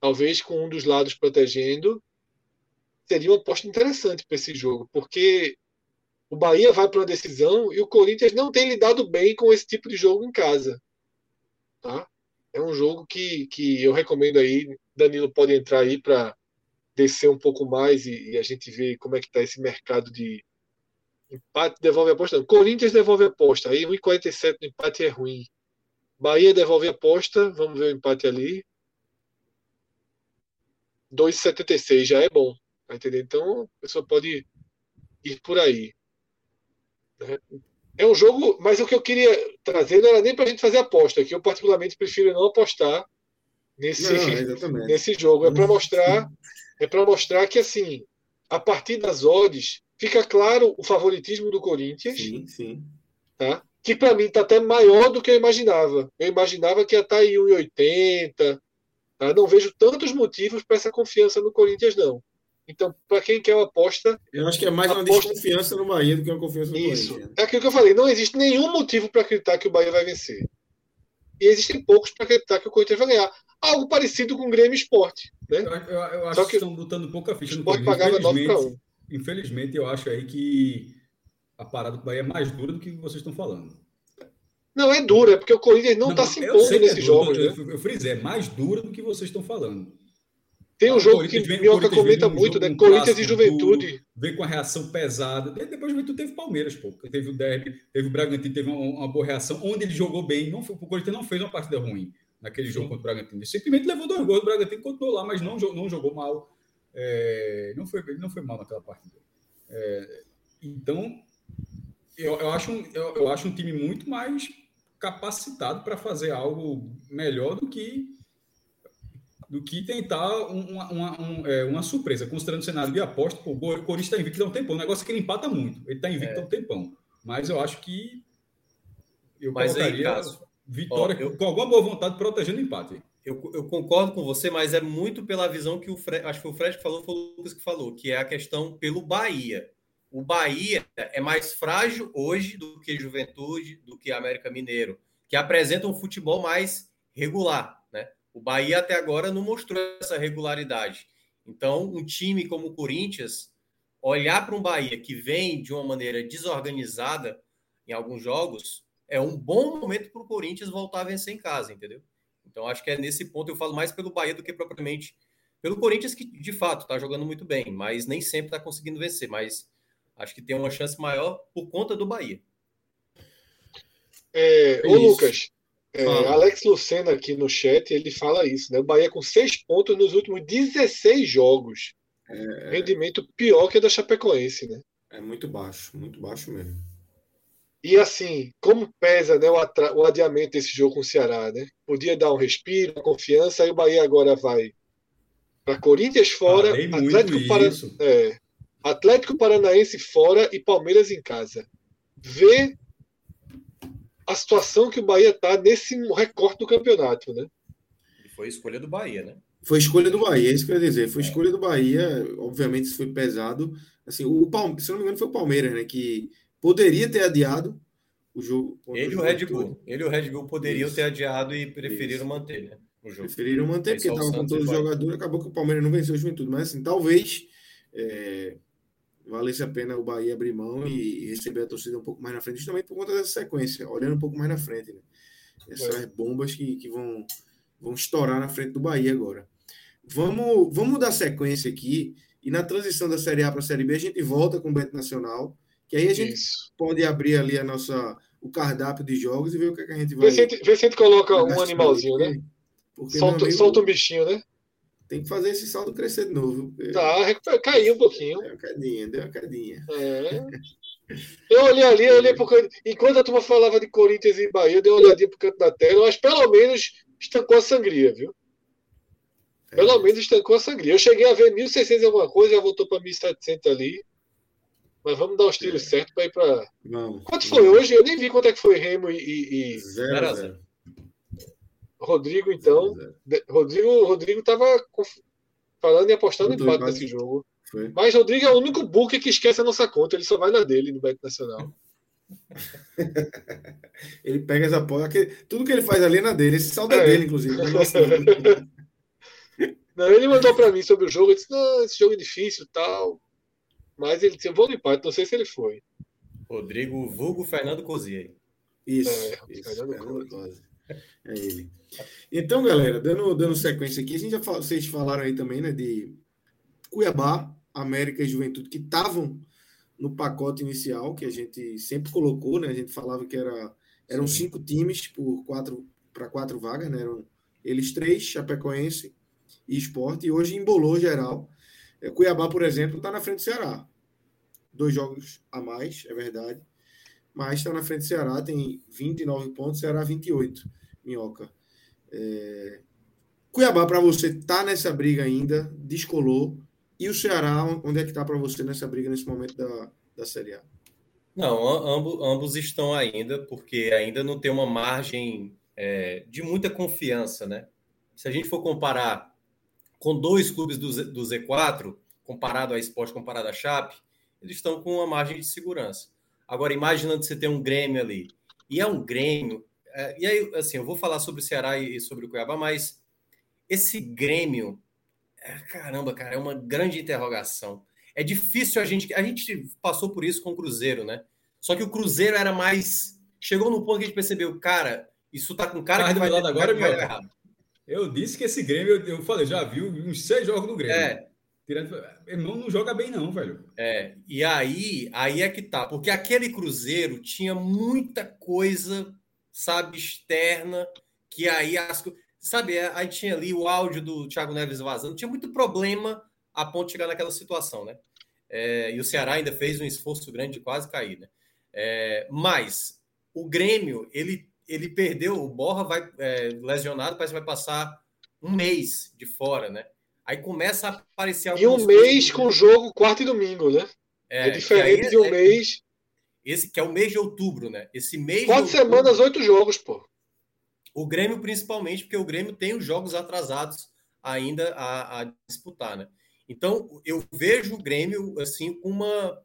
Talvez com um dos lados protegendo, seria uma aposta interessante para esse jogo, porque o Bahia vai para uma decisão e o Corinthians não tem lidado bem com esse tipo de jogo em casa. Tá? é um jogo que, que eu recomendo aí. Danilo pode entrar aí para descer um pouco mais e, e, a gente ver como é que está esse mercado de empate devolve aposta. Corinthians devolve aposta. Aí 1,47 no empate é ruim. Bahia devolve aposta. Vamos ver o empate ali. 2,76 já é bom. Tá entendendo? Então a pessoa pode ir por aí. Né? É um jogo, mas o que eu queria trazer não era nem para a gente fazer aposta, que eu particularmente prefiro não apostar nesse, não, nesse jogo. É para mostrar, é para mostrar que assim, a partir das odds fica claro o favoritismo do Corinthians. Sim, sim. Tá? Que para mim está até maior do que eu imaginava. Eu imaginava que ia estar em 1,80. Tá? Não vejo tantos motivos para essa confiança no Corinthians, não. Então, para quem quer uma aposta. Eu acho que é mais uma aposta... desconfiança no Bahia do que uma confiança no Isso. Corinthians. É aquilo que eu falei. Não existe nenhum motivo para acreditar que o Bahia vai vencer. E existem poucos para acreditar que o Corinthians vai ganhar. Algo parecido com o Grêmio Esporte. Né? Eu, eu, eu acho Só que, que estão botando pouca ficha no Corinthians. pagava 9 para 1. Infelizmente, eu acho aí que a parada do Bahia é mais dura do que vocês estão falando. Não, é dura, é porque o Corinthians não está se impondo nesses é jogos. Eu, né? eu, eu frisei, é mais dura do que vocês estão falando. Tem um jogo que vem, Minhoca comenta muito, né? Corinthians e Juventude. vem com a reação pesada. Depois o Juventude teve Palmeiras, pô. Teve o Derby, teve o Bragantino, teve uma, uma, boa reação, onde ele jogou bem. Não, o Corinthians não fez uma partida ruim naquele jogo contra o Bragantino. Ele simplesmente levou dois gols do Bragantino, continuou lá, mas não, não jogou mal. É, não, foi, não foi mal naquela partida. É, então, eu, eu, acho um, eu, eu acho um time muito mais capacitado para fazer algo melhor do que do que tentar uma, uma, um, é, uma surpresa, considerando o cenário de aposta. Pô, o Corinthians está invicto há um tempão. O negócio é que ele empata muito. Ele está invicto é. há um tempão. Mas eu acho que eu mas colocaria aí, vitória ó, eu, com alguma boa vontade protegendo o empate. Eu, eu, concordo com você, mas é muito pela visão que o Fred, acho que foi o Fred que falou, foi o Lucas que falou, que é a questão pelo Bahia. O Bahia é mais frágil hoje do que Juventude, do que América Mineiro, que apresenta um futebol mais regular. O Bahia até agora não mostrou essa regularidade. Então, um time como o Corinthians, olhar para um Bahia que vem de uma maneira desorganizada em alguns jogos, é um bom momento para o Corinthians voltar a vencer em casa, entendeu? Então, acho que é nesse ponto eu falo mais pelo Bahia do que propriamente pelo Corinthians, que de fato está jogando muito bem, mas nem sempre está conseguindo vencer. Mas acho que tem uma chance maior por conta do Bahia. É, ô, Lucas, é, Alex Lucena aqui no chat, ele fala isso, né? O Bahia com seis pontos nos últimos 16 jogos. É... Rendimento pior que o da Chapecoense, né? É muito baixo, muito baixo mesmo. E assim, como pesa né, o, o adiamento desse jogo com o Ceará, né? Podia dar um respiro, uma confiança, aí o Bahia agora vai para Corinthians fora, Atlético, Para... É, Atlético Paranaense fora e Palmeiras em casa. Vê a situação que o Bahia está nesse recorte do campeonato, né? foi escolha do Bahia, né? Foi escolha do Bahia, é isso que eu ia dizer. Foi escolha do Bahia, obviamente isso foi pesado. Assim, o Palme... se não me engano foi o Palmeiras, né, que poderia ter adiado o jogo. Ele e o Red Bull, ele e o Red Bull poderiam isso. ter adiado e preferiram isso. manter, né? O jogo. Preferiram manter porque estava com todos os jogadores, acabou que o Palmeiras não venceu o Juventude, mas assim, talvez é, valesse a pena o Bahia abrir mão e, receber a torcida um pouco mais na frente, justamente por conta dessa sequência, olhando um pouco mais na frente. Né? Essas é. bombas que, que vão, vão estourar na frente do Bahia agora. Vamos, vamos dar sequência aqui e na transição da Série A para a Série B a gente volta com o Beto Nacional, que aí a gente Isso. pode abrir ali a nossa, o cardápio de jogos e ver o que, é que a gente vai. Vê se a gente, vê se a gente coloca um animalzinho, né? Solta, amigo, solta um bichinho, né? Tem que fazer esse saldo crescer de novo. Tá, caiu um pouquinho. Deu uma quedinha, deu uma quedinha. É. Eu olhei ali, eu olhei pro canto. Enquanto a turma falava de Corinthians e Bahia, eu dei uma olhadinha pro canto da tela, mas pelo menos estancou a sangria, viu? Pelo é. menos estancou a sangria. Eu cheguei a ver 1.600 alguma coisa, já voltou para 1.700 ali. Mas vamos dar os tiros é. certos para ir para. Quanto foi hoje? Eu nem vi quanto é que foi Remo e. e... Zero, zero. Rodrigo, então. Rodrigo Rodrigo estava falando e apostando em empate nesse jogo. Foi. Mas Rodrigo é o único book que esquece a nossa conta, ele só vai na dele no Bet Nacional. ele pega essa porra, que, tudo que ele faz ali é na dele, esse saldo é, é dele, inclusive. não, ele mandou para mim sobre o jogo, eu disse: não, esse jogo é difícil tal. Mas ele disse: eu vou no empate, não sei se ele foi. Rodrigo Vulgo Fernando Cozier. Isso, é, isso Fernando, Fernando É ele. Então, galera, dando, dando sequência aqui, a gente já fala, vocês falaram aí também, né, de Cuiabá, América e Juventude, que estavam no pacote inicial, que a gente sempre colocou, né? A gente falava que era, eram Sim. cinco times por quatro para quatro vagas, né? Eram eles três, Chapecoense e Esporte, e hoje embolou geral. É, Cuiabá, por exemplo, está na frente do Ceará. Dois jogos a mais, é verdade. Mas está na frente do Ceará, tem 29 pontos, Ceará 28, Minhoca. É... Cuiabá, para você, tá nessa briga ainda, descolou. E o Ceará, onde é que está para você nessa briga nesse momento da, da Série A? Não, ambos, ambos estão ainda, porque ainda não tem uma margem é, de muita confiança, né? Se a gente for comparar com dois clubes do, Z, do Z4, comparado a Esporte, comparado a Chape, eles estão com uma margem de segurança. Agora, imaginando que você tem um Grêmio ali, e é um Grêmio, é, e aí, assim, eu vou falar sobre o Ceará e, e sobre o Cuiabá, mas esse Grêmio é, caramba, cara, é uma grande interrogação. É difícil a gente. A gente passou por isso com o Cruzeiro, né? Só que o Cruzeiro era mais. Chegou no ponto que a gente percebeu, cara, isso tá com cara Mas que vai, agora, vai, vai. Eu disse que esse Grêmio, eu, eu falei, já viu uns seis jogos do Grêmio. É. Tirando, não, não joga bem, não, velho. É, e aí, aí é que tá, porque aquele Cruzeiro tinha muita coisa, sabe, externa, que aí as sabe, é, aí tinha ali o áudio do Thiago Neves vazando, tinha muito problema a ponto de chegar naquela situação, né? É, e o Ceará ainda fez um esforço grande de quase cair, né? É, mas o Grêmio, ele, ele perdeu, o Borra vai é, lesionado, parece que vai passar um mês de fora, né? Aí começa a aparecer E um mês com jogo quarto e domingo, né? É, é diferente de um é, mês. Esse que é o mês de outubro, né? Esse mês. Quatro semanas, oito jogos, pô. O Grêmio, principalmente, porque o Grêmio tem os jogos atrasados ainda a, a disputar, né? Então, eu vejo o Grêmio, assim, com uma,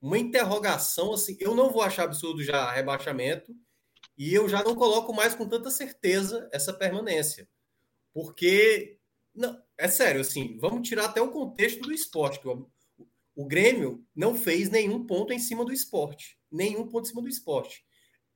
uma interrogação, assim, eu não vou achar absurdo já rebaixamento e eu já não coloco mais com tanta certeza essa permanência. Porque, não, é sério, assim, vamos tirar até o contexto do esporte, que o, o Grêmio não fez nenhum ponto em cima do esporte. Nenhum ponto em cima do esporte.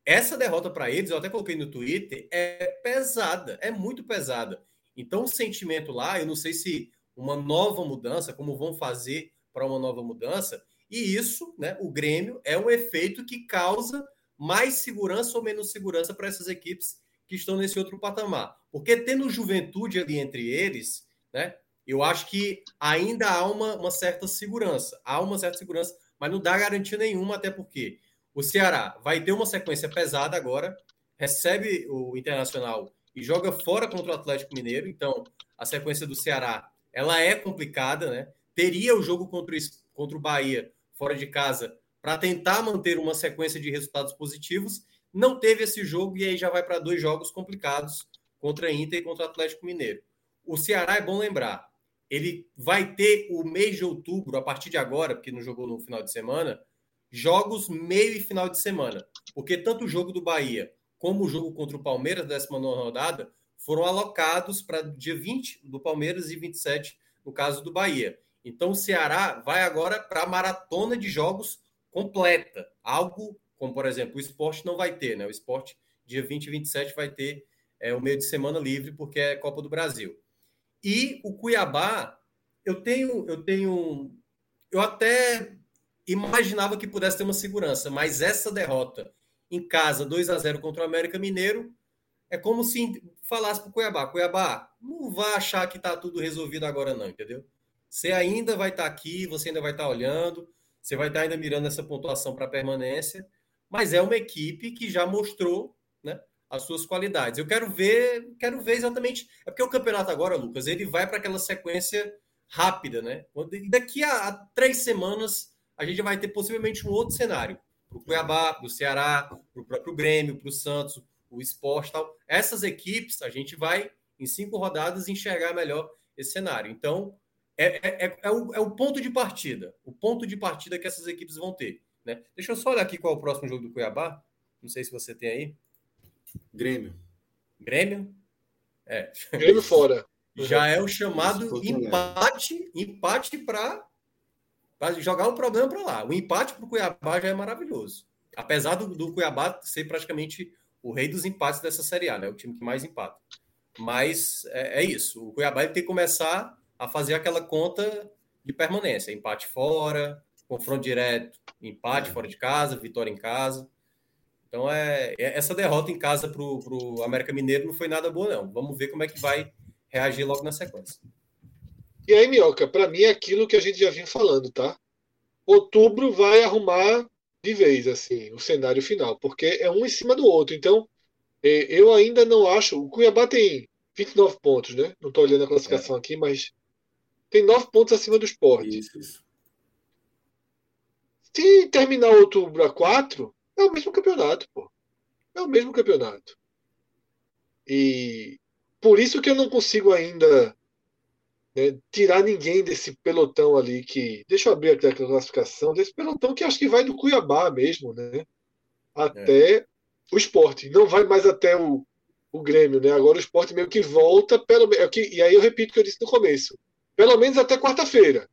Essa derrota para eles, eu até coloquei no Twitter, é pesada, é muito pesada. Então, o sentimento lá, eu não sei se uma nova mudança, como vão fazer para uma nova mudança, e isso, né, o Grêmio, é um efeito que causa mais segurança ou menos segurança para essas equipes que estão nesse outro patamar. Porque tendo juventude ali entre eles, né, eu acho que ainda há uma, uma certa segurança. Há uma certa segurança, mas não dá garantia nenhuma, até porque o Ceará vai ter uma sequência pesada agora, recebe o Internacional e joga fora contra o Atlético Mineiro. Então, a sequência do Ceará ela é complicada, né? Teria o jogo contra o, contra o Bahia fora de casa para tentar manter uma sequência de resultados positivos. Não teve esse jogo e aí já vai para dois jogos complicados contra a Inter e contra o Atlético Mineiro. O Ceará é bom lembrar, ele vai ter o mês de outubro, a partir de agora, porque não jogou no final de semana, jogos meio e final de semana. Porque tanto o jogo do Bahia como o jogo contra o Palmeiras, 19 rodada, foram alocados para dia 20 do Palmeiras e 27 no caso do Bahia. Então o Ceará vai agora para a maratona de jogos completa. Algo como, por exemplo, o esporte não vai ter, né? O esporte, dia 20 e 27, vai ter é, o meio de semana livre, porque é Copa do Brasil. E o Cuiabá, eu tenho, eu tenho. Eu até imaginava que pudesse ter uma segurança, mas essa derrota em casa, 2 a 0 contra o América Mineiro, é como se falasse para o Cuiabá: Cuiabá, não vá achar que está tudo resolvido agora, não, entendeu? Você ainda vai estar tá aqui, você ainda vai estar tá olhando, você vai estar tá ainda mirando essa pontuação para permanência, mas é uma equipe que já mostrou né, as suas qualidades. Eu quero ver, quero ver exatamente. É porque o campeonato agora, Lucas, ele vai para aquela sequência rápida, né? Daqui a, a três semanas a gente vai ter possivelmente um outro cenário para o Cuiabá, para o Ceará, para o próprio Grêmio, para o Santos, o Esporte tal. Essas equipes, a gente vai, em cinco rodadas, enxergar melhor esse cenário. Então, é, é, é, é, o, é o ponto de partida. O ponto de partida que essas equipes vão ter. Né? Deixa eu só olhar aqui qual é o próximo jogo do Cuiabá. Não sei se você tem aí. Grêmio. Grêmio? É. Grêmio fora. Já é o chamado empate, empate para jogar o problema para lá. O empate para o Cuiabá já é maravilhoso. Apesar do, do, Cuiabá ser praticamente o rei dos empates dessa Série A, né? O time que mais empata. Mas é, é isso. O Cuiabá tem que começar a fazer aquela conta de permanência. Empate fora, confronto direto, empate é. fora de casa, vitória em casa. Então, é, é essa derrota em casa para o América Mineiro não foi nada boa, não. Vamos ver como é que vai reagir logo na sequência. E aí, Minhoca, para mim é aquilo que a gente já vinha falando, tá? Outubro vai arrumar de vez, assim, o cenário final, porque é um em cima do outro. Então, é, eu ainda não acho. O Cuiabá tem 29 pontos, né? Não estou olhando a classificação é. aqui, mas tem 9 pontos acima do esporte. Isso, isso. Se terminar outubro a 4, é o mesmo campeonato, pô. É o mesmo campeonato. E por isso que eu não consigo ainda né, tirar ninguém desse pelotão ali que. Deixa eu abrir aqui a classificação, desse pelotão que acho que vai do Cuiabá mesmo, né? Até é. o esporte. Não vai mais até o, o Grêmio, né? Agora o esporte meio que volta, pelo é e aí eu repito o que eu disse no começo. Pelo menos até quarta-feira.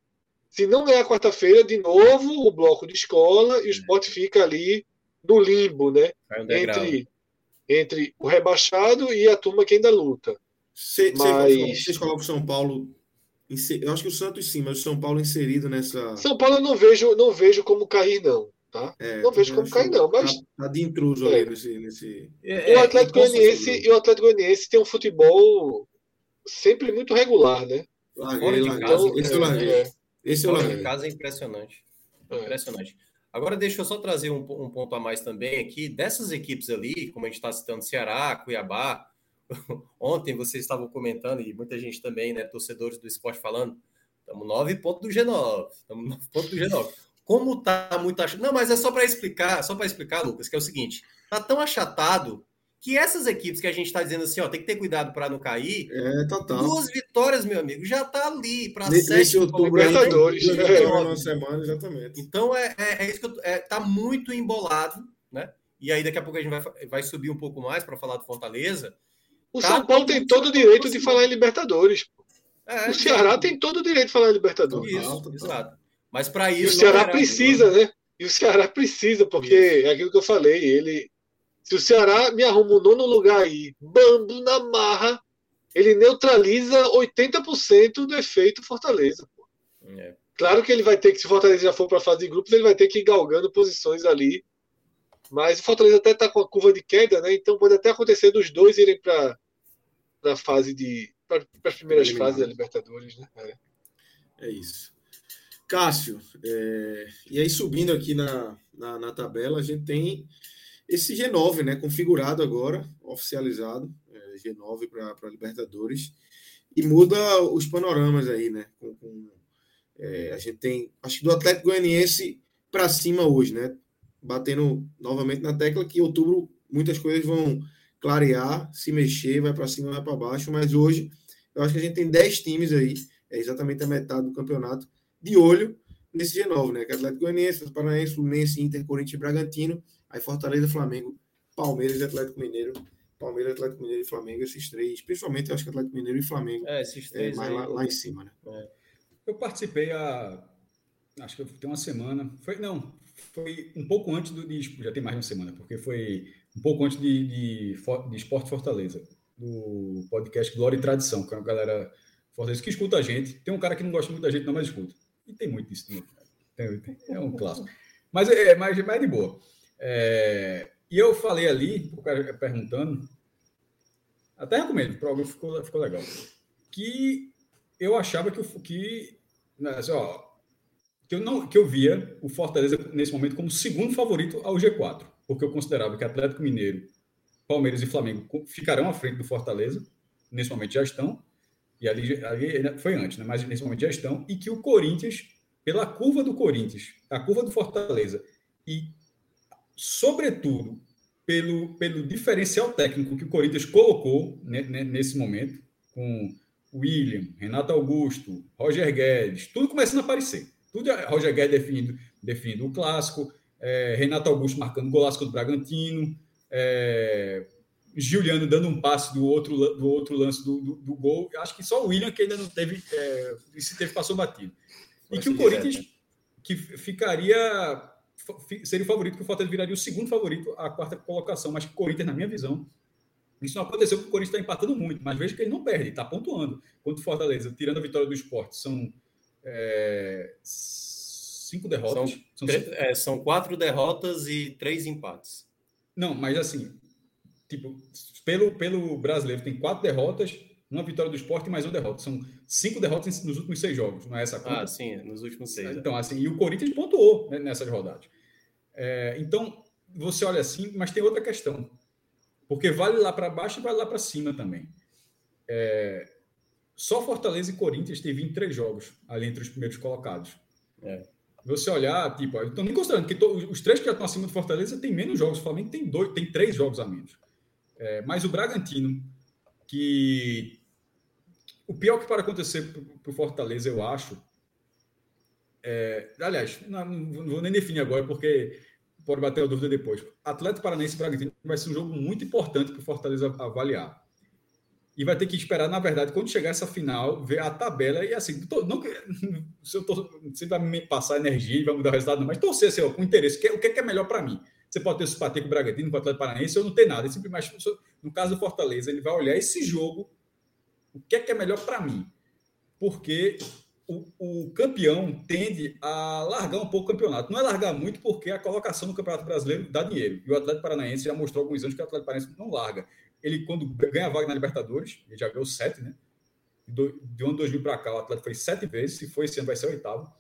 Se não é a quarta-feira, de novo, o bloco de escola e o é. esporte fica ali no limbo, né? Entre, entre o rebaixado e a turma que ainda luta. Cê, mas... Vocês colocam o São Paulo. Eu acho que o Santos sim, mas o São Paulo inserido nessa. São Paulo eu não vejo, não vejo como cair, não. Tá? É, não vejo como cair, não. Mas... Tá, tá de intruso é. ali nesse. nesse... É, o Atlético Goianiense e o Atlético Goianiense tem um futebol sempre muito regular, né? Larguei, de casa, então, esse eu larguei. É, esse eu larguei. de casa é impressionante. É. Impressionante. Agora, deixa eu só trazer um, um, ponto a mais também aqui. Dessas equipes ali, como a gente está citando, Ceará, Cuiabá. Ontem vocês estavam comentando, e muita gente também, né? Torcedores do esporte falando. Estamos nove pontos do G9. Estamos nove pontos do G9. Como tá muito achatado. Não, mas é só para explicar, só para explicar, Lucas, que é o seguinte: tá tão achatado que essas equipes que a gente está dizendo assim, ó, tem que ter cuidado para não cair. É, total. Duas vitórias, meu amigo, já tá ali para sete outubro, Libertadores, é, uma semana, exatamente. Então é, é, é isso que eu, é, tá muito embolado, né? E aí daqui a pouco a gente vai, vai subir um pouco mais para falar do Fortaleza. O tá São Paulo tem todo o direito de falar em Libertadores. É, o Ceará tem todo o direito de falar em Libertadores. Isso, exato. Mas para isso. E o Ceará precisa, né? E o Ceará precisa, porque isso. é aquilo que eu falei, ele se o Ceará me arruma um nono lugar aí, bambu na marra, ele neutraliza 80% do efeito Fortaleza. É. Claro que ele vai ter que, se o Fortaleza já for para a fase de grupos, ele vai ter que ir galgando posições ali. Mas o Fortaleza até está com a curva de queda, né? Então pode até acontecer dos dois irem para a fase de. para as primeiras fases da Libertadores, né? É, é isso. Cássio, é, e aí subindo aqui na, na, na tabela, a gente tem esse G9, né, configurado agora, oficializado, é, G9 para Libertadores, e muda os panoramas aí, né? Com, com é, a gente tem, acho que do Atlético Goianiense para cima hoje, né? Batendo novamente na tecla que em outubro muitas coisas vão clarear, se mexer, vai para cima, vai para baixo, mas hoje eu acho que a gente tem 10 times aí, é exatamente a metade do campeonato, de olho nesse G9, né? Que é Atlético Goianiense, Paranaense, Fluminense, Inter, Corinthians e Bragantino. Aí Fortaleza, Flamengo, Palmeiras e Atlético Mineiro. Palmeiras, Atlético Mineiro e Flamengo, esses três. Principalmente, eu acho que Atlético Mineiro e Flamengo. É, esses três. É, mais lá, lá, em cima, né? É. Eu participei a. Acho que tem uma semana. Foi, não, foi um pouco antes do. De, já tem mais de uma semana, porque foi um pouco antes de, de, de Esporte Fortaleza, do podcast Glória e Tradição, que é uma galera Fortaleza que escuta a gente. Tem um cara que não gosta muito da gente, não, mas escuta. E tem muito disso. Tem, tem, é um clássico. Mas é mais, mais de boa. É, e eu falei ali, o cara perguntando, até recomendo, para alguém ficou, ficou legal, que eu achava que, que, né, assim, ó, que, eu não, que eu via o Fortaleza nesse momento como segundo favorito ao G4, porque eu considerava que Atlético Mineiro, Palmeiras e Flamengo ficarão à frente do Fortaleza, nesse momento já estão, e ali, ali foi antes, né? mas nesse momento já estão, e que o Corinthians, pela curva do Corinthians, a curva do Fortaleza, e sobretudo pelo, pelo diferencial técnico que o Corinthians colocou né, né, nesse momento, com William, Renato Augusto, Roger Guedes, tudo começando a aparecer. Tudo, Roger Guedes definindo, definindo o clássico, é, Renato Augusto marcando o golaço do Bragantino, é, Giuliano dando um passe do outro, do outro lance do, do, do, gol. Acho que só o William que ainda não teve, é, se teve passou batido. E que o Corinthians que ficaria seria o favorito, que o Fortaleza viraria o segundo favorito à quarta colocação. Mas o Corinthians, na minha visão, isso não aconteceu porque o Corinthians está empatando muito, mas veja que ele não perde, está pontuando. Quanto o Fortaleza, tirando a vitória do esporte, são é, cinco derrotas. São, são, cinco... É, são, quatro derrotas e três empates. Não, mas assim, tipo, pelo, pelo brasileiro tem quatro derrotas, uma vitória do esporte e mais uma derrota. São cinco derrotas nos últimos seis jogos, não é essa conta? Ah, sim, nos últimos seis. É. Então, assim, e o Corinthians pontuou né, nessas rodadas. É, então, você olha assim, mas tem outra questão. Porque vale lá para baixo e vale lá para cima também. É, só Fortaleza e Corinthians teve 23 jogos ali entre os primeiros colocados. É. Você olhar, tipo, eu estou nem considerando que os três que já estão acima do Fortaleza tem menos jogos. O Flamengo tem dois, tem três jogos a menos. É, mas o Bragantino, que o pior que pode acontecer para o Fortaleza, eu acho. É, aliás, não, não, vou nem definir agora, porque pode bater a dúvida depois. Atlético Paranaense Bragantino vai ser um jogo muito importante para o Fortaleza avaliar. E vai ter que esperar, na verdade, quando chegar essa final, ver a tabela e assim, tô, não se eu tô, vai me passar energia e vai mudar o resultado, não, mas torcer assim, ó, com interesse, o que é, que é melhor para mim? Você pode ter simpatia com o Bragantino, com o Atlético Paranaense, ou não ter nada. Simplesmente, no caso do Fortaleza, ele vai olhar esse jogo, o que é que é melhor para mim? Porque o, o, campeão tende a largar um pouco o campeonato. Não é largar muito, porque a colocação no Campeonato Brasileiro dá dinheiro. E o Atlético Paranaense já mostrou alguns anos que o Atlético Paranaense não larga. Ele, quando ganha a vaga na Libertadores, ele já ganhou sete, né? De ano 2000 para cá, o Atlético foi sete vezes. Se for esse ano, vai ser o oitavo.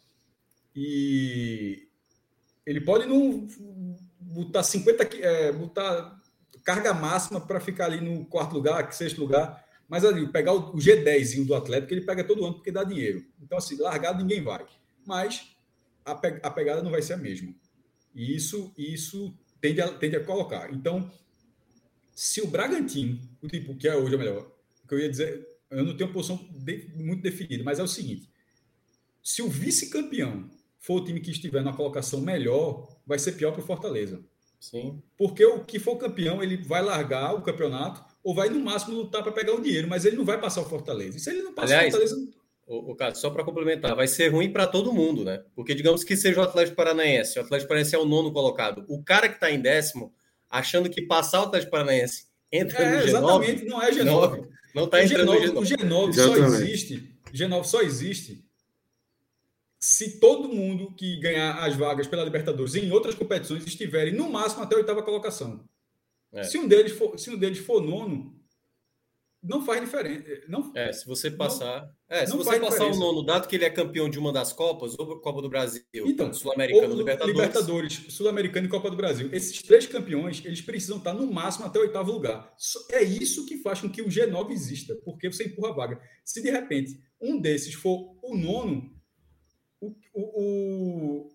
E ele pode não botar 50, é, botar carga máxima para ficar ali no quarto lugar, sexto lugar mas ali, pegar o, G10 do Atlético, ele pega todo ano porque dá dinheiro. Então, assim, largado ninguém vai. Mas a, pe a pegada não vai ser a mesma. E isso, isso tende, a, tende a colocar. Então, se o Bragantino, o tipo que é hoje é melhor, que eu ia dizer, eu não tenho uma posição de, muito definida, mas é o seguinte: se o vice-campeão for o time que estiver na colocação melhor, vai ser pior para o Fortaleza. Sim. Porque o que for campeão, ele vai largar o campeonato ou vai no máximo lutar para pegar o dinheiro, mas ele não vai passar o Fortaleza. E se ele não passar Aliás, o Fortaleza. O, o caso, só para complementar, vai ser ruim para todo mundo, né? Porque digamos que seja o Atlético Paranaense, o Atlético Paranaense é o nono colocado. O cara que está em décimo, achando que passar o Atlético Paranaense entra é, no G9. Exatamente, não é G9. Não está entrando G9, no G9. O G9 só existe. G9 só existe se todo mundo que ganhar as vagas pela Libertadores em outras competições estiverem no máximo até a oitava colocação. É. Se, um deles for, se um deles for nono, não faz diferença. Não, é, se você passar. Não, é, se você passar o nono, dado que ele é campeão de uma das Copas, ou Copa do Brasil, então, Sul-Americano, Libertadores. Libertadores, Sul-Americano e Copa do Brasil. Esses três campeões, eles precisam estar no máximo até o oitavo lugar. É isso que faz com que o G9 exista, porque você empurra a vaga. Se de repente um desses for o nono, o, o,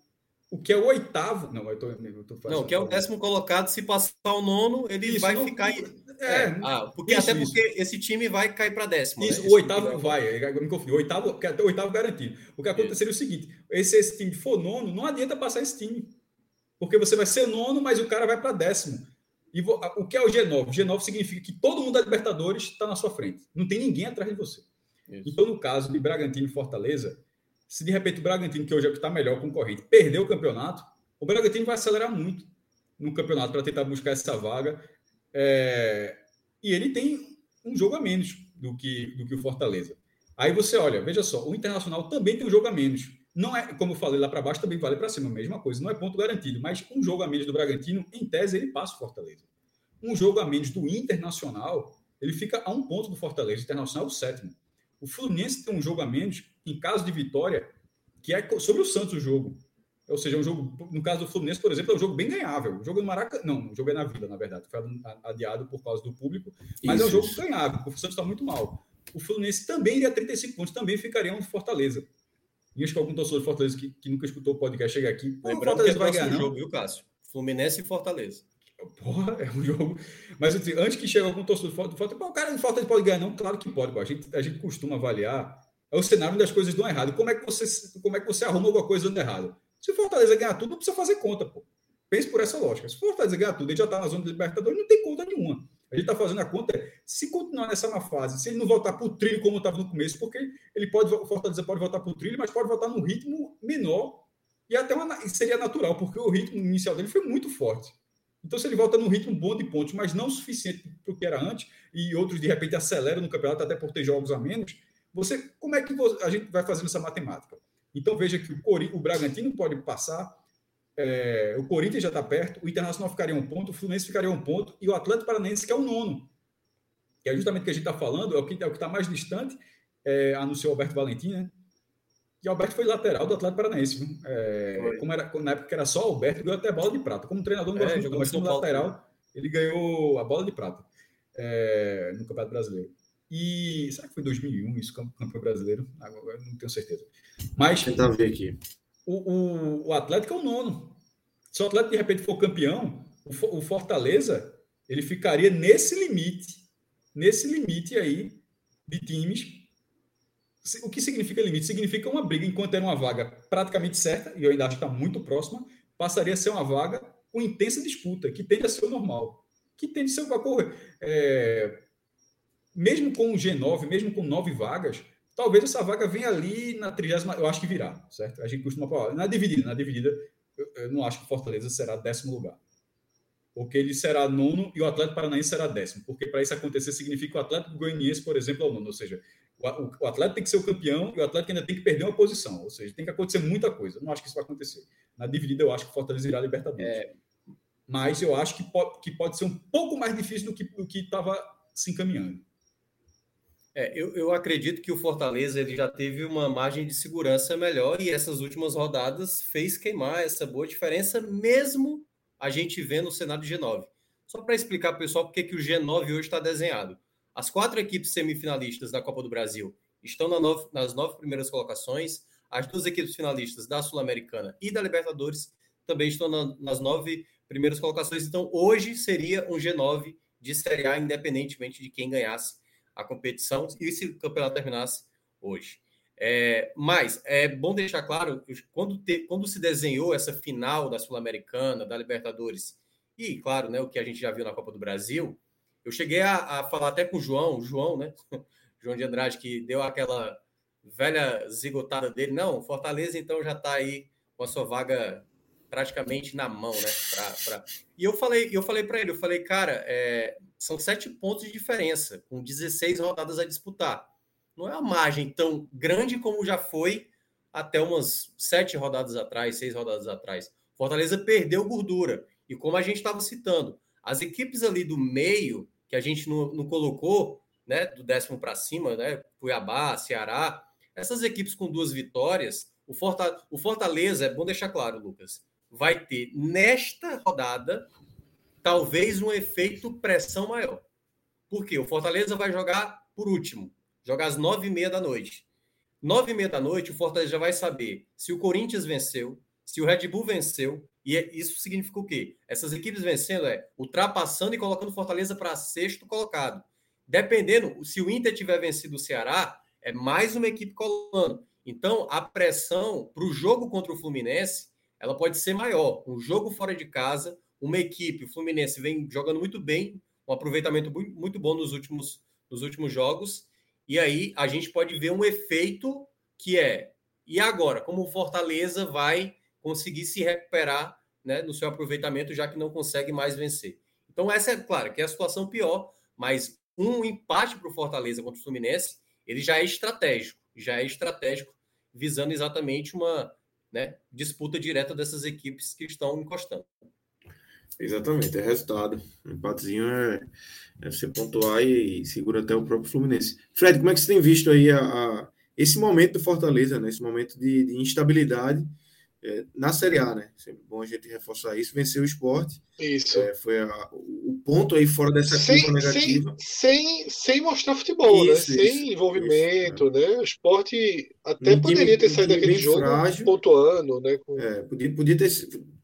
o que é o oitavo. Não, eu tô, eu tô Não, que é o décimo colocado, se passar o nono, ele isso, vai não, ficar. É, é, ah, porque isso, até porque esse time vai cair para décimo. Isso, né? o oitavo vai, vai me confundi. O oitavo, até o oitavo garantido. O que aconteceria é o seguinte: esse, esse time for nono, não adianta passar esse time. Porque você vai ser nono, mas o cara vai para décimo. E o que é o G9? O G9 significa que todo mundo da Libertadores está na sua frente. Não tem ninguém atrás de você. Então, no caso de Bragantino e Fortaleza, se de repente o Bragantino, que hoje é o que está melhor concorrente, perder o campeonato, o Bragantino vai acelerar muito no campeonato para tentar buscar essa vaga. É... E ele tem um jogo a menos do que, do que o Fortaleza. Aí você olha, veja só, o Internacional também tem um jogo a menos. Não é, como eu falei lá para baixo, também vale para cima, a mesma coisa. Não é ponto garantido, mas um jogo a menos do Bragantino, em tese, ele passa o Fortaleza. Um jogo a menos do Internacional, ele fica a um ponto do Fortaleza. Internacional é o sétimo. O Fluminense tem um jogo a menos, em caso de vitória, que é sobre o Santos o jogo. Ou seja, é um jogo, no caso do Fluminense, por exemplo, é um jogo bem ganhável. O jogo é no Maracanã. Não, o jogo é na Vila, na verdade. Foi adiado por causa do público. Mas isso, é um jogo isso. ganhável, porque o Santos está muito mal. O Fluminense também iria 35 pontos, também ficaria um Fortaleza. E acho que algum torcedor de Fortaleza que, que nunca escutou o podcast chega aqui. Lembrando Fortaleza que é vai ganhar, jogo, viu, Cássio? Fluminense e Fortaleza. Porra, é um jogo. Mas assim, antes que chegue algum torcedor de Fortaleza, o cara de Fortaleza pode ganhar, não? Claro que pode. A, gente, a gente costuma avaliar é o cenário onde as coisas dão errado. Como é que você, como é que você arruma alguma coisa dando errado? Se o Fortaleza ganhar tudo, não precisa fazer conta, pô. Pense por essa lógica. Se o Fortaleza ganhar tudo, ele já está na zona de Libertadores, não tem conta nenhuma. A gente está fazendo a conta, se continuar nessa má fase, se ele não voltar para o trilho como estava no começo, porque ele pode, o Fortaleza pode voltar para o trilho, mas pode voltar num ritmo menor E até uma, seria natural, porque o ritmo inicial dele foi muito forte. Então, se ele volta num ritmo bom de pontos, mas não suficiente para o que era antes, e outros de repente aceleram no campeonato até por ter jogos a menos, você como é que a gente vai fazendo essa matemática? Então veja que o, Cori, o Bragantino pode passar, é, o Corinthians já está perto, o Internacional ficaria um ponto, o Fluminense ficaria um ponto, e o Atlético Paranaense, que é o nono. Que é justamente o que a gente está falando, é o que é está mais distante, é, anunciou Alberto Valentim, né? E Alberto foi lateral do Atlético Paranaense. É, como era, na época que era só Alberto, ganhou até bola de prata. Como treinador, não é, mas como lateral, ele ganhou a bola de prata é, no Campeonato Brasileiro. E será que foi 2001 isso, campeão brasileiro? Agora não tenho certeza. Mas. Tentar ver aqui. O, o, o Atlético é o nono. Se o Atlético de repente for campeão, o, o Fortaleza ele ficaria nesse limite, nesse limite aí de times. O que significa limite? Significa uma briga, enquanto era uma vaga praticamente certa, e eu ainda acho que está muito próxima, passaria a ser uma vaga com intensa disputa, que tende a ser o normal. Que tende a ser o que é, mesmo com o G9, mesmo com nove vagas, talvez essa vaga venha ali na trigésima, eu acho que virá, certo? A gente costuma falar, na dividida, na dividida, eu, eu não acho que Fortaleza será décimo lugar. Porque ele será nono e o Atlético Paranaense será décimo. Porque para isso acontecer significa que o Atlético Goianiense, por exemplo, é o nono. Ou seja, o, Atlético tem que ser o campeão e o Atlético ainda tem que perder uma posição. Ou seja, tem que acontecer muita coisa. Eu não acho que isso vai acontecer. Na dividida, eu acho que o Fortaleza irá Libertadores. É. Mas eu acho que pode, que pode ser um pouco mais difícil do que estava se encaminhando. É, eu, eu acredito que o Fortaleza ele já teve uma margem de segurança melhor e essas últimas rodadas fez queimar essa boa diferença, mesmo a gente vendo o cenário G9. Só para explicar para o pessoal por que o G9 hoje está desenhado. As quatro equipes semifinalistas da Copa do Brasil estão na nove, nas nove primeiras colocações, as duas equipes finalistas da Sul-Americana e da Libertadores também estão na, nas nove primeiras colocações. Então, hoje seria um G9 de Série A, independentemente de quem ganhasse a competição e se o campeonato terminasse hoje. É, mas é bom deixar claro quando, te, quando se desenhou essa final da Sul-Americana, da Libertadores, e claro, né, o que a gente já viu na Copa do Brasil, eu cheguei a, a falar até com o João, o João, né? João de Andrade, que deu aquela velha zigotada dele. Não, Fortaleza então já está aí com a sua vaga praticamente na mão, né? Pra, pra... E eu falei, eu falei para ele, eu falei, cara, é, são sete pontos de diferença, com 16 rodadas a disputar. Não é uma margem tão grande como já foi até umas sete rodadas atrás, seis rodadas atrás. Fortaleza perdeu gordura. E como a gente estava citando, as equipes ali do meio, que a gente não, não colocou, né, do décimo para cima, né, Cuiabá, Ceará, essas equipes com duas vitórias, o Fortaleza, o Fortaleza, é bom deixar claro, Lucas, vai ter nesta rodada talvez um efeito pressão maior. Por quê? O Fortaleza vai jogar por último, jogar às nove e meia da noite. Nove e meia da noite, o Fortaleza já vai saber se o Corinthians venceu, se o Red Bull venceu, e é, isso significa o quê? Essas equipes vencendo é ultrapassando e colocando Fortaleza para sexto colocado. Dependendo, se o Inter tiver vencido o Ceará, é mais uma equipe colando. Então, a pressão para o jogo contra o Fluminense, ela pode ser maior. Um jogo fora de casa, uma equipe, o Fluminense vem jogando muito bem, um aproveitamento muito bom nos últimos, nos últimos jogos, e aí a gente pode ver um efeito que é, e agora, como o Fortaleza vai conseguir se recuperar né, no seu aproveitamento, já que não consegue mais vencer. Então, essa é, claro, que é a situação pior, mas um empate para o Fortaleza contra o Fluminense, ele já é estratégico, já é estratégico, visando exatamente uma né, disputa direta dessas equipes que estão encostando. Exatamente, é resultado. Um empatezinho é, é você pontuar e, e, segura até o próprio Fluminense. Fred, como é que você tem visto aí a, a esse momento do Fortaleza, né? esse momento de, de instabilidade é, na Série A, né? Sempre bom a gente reforçar isso. Venceu o esporte. Isso. É, foi a, o ponto aí fora dessa sem, curva negativa. Sem, sem, sem mostrar futebol, né? isso, né? Sem isso, envolvimento, isso, né? O esporte até um poderia time, ter saído um daquele jogo frágil, pontuando, né? Com... É, podia, podia ter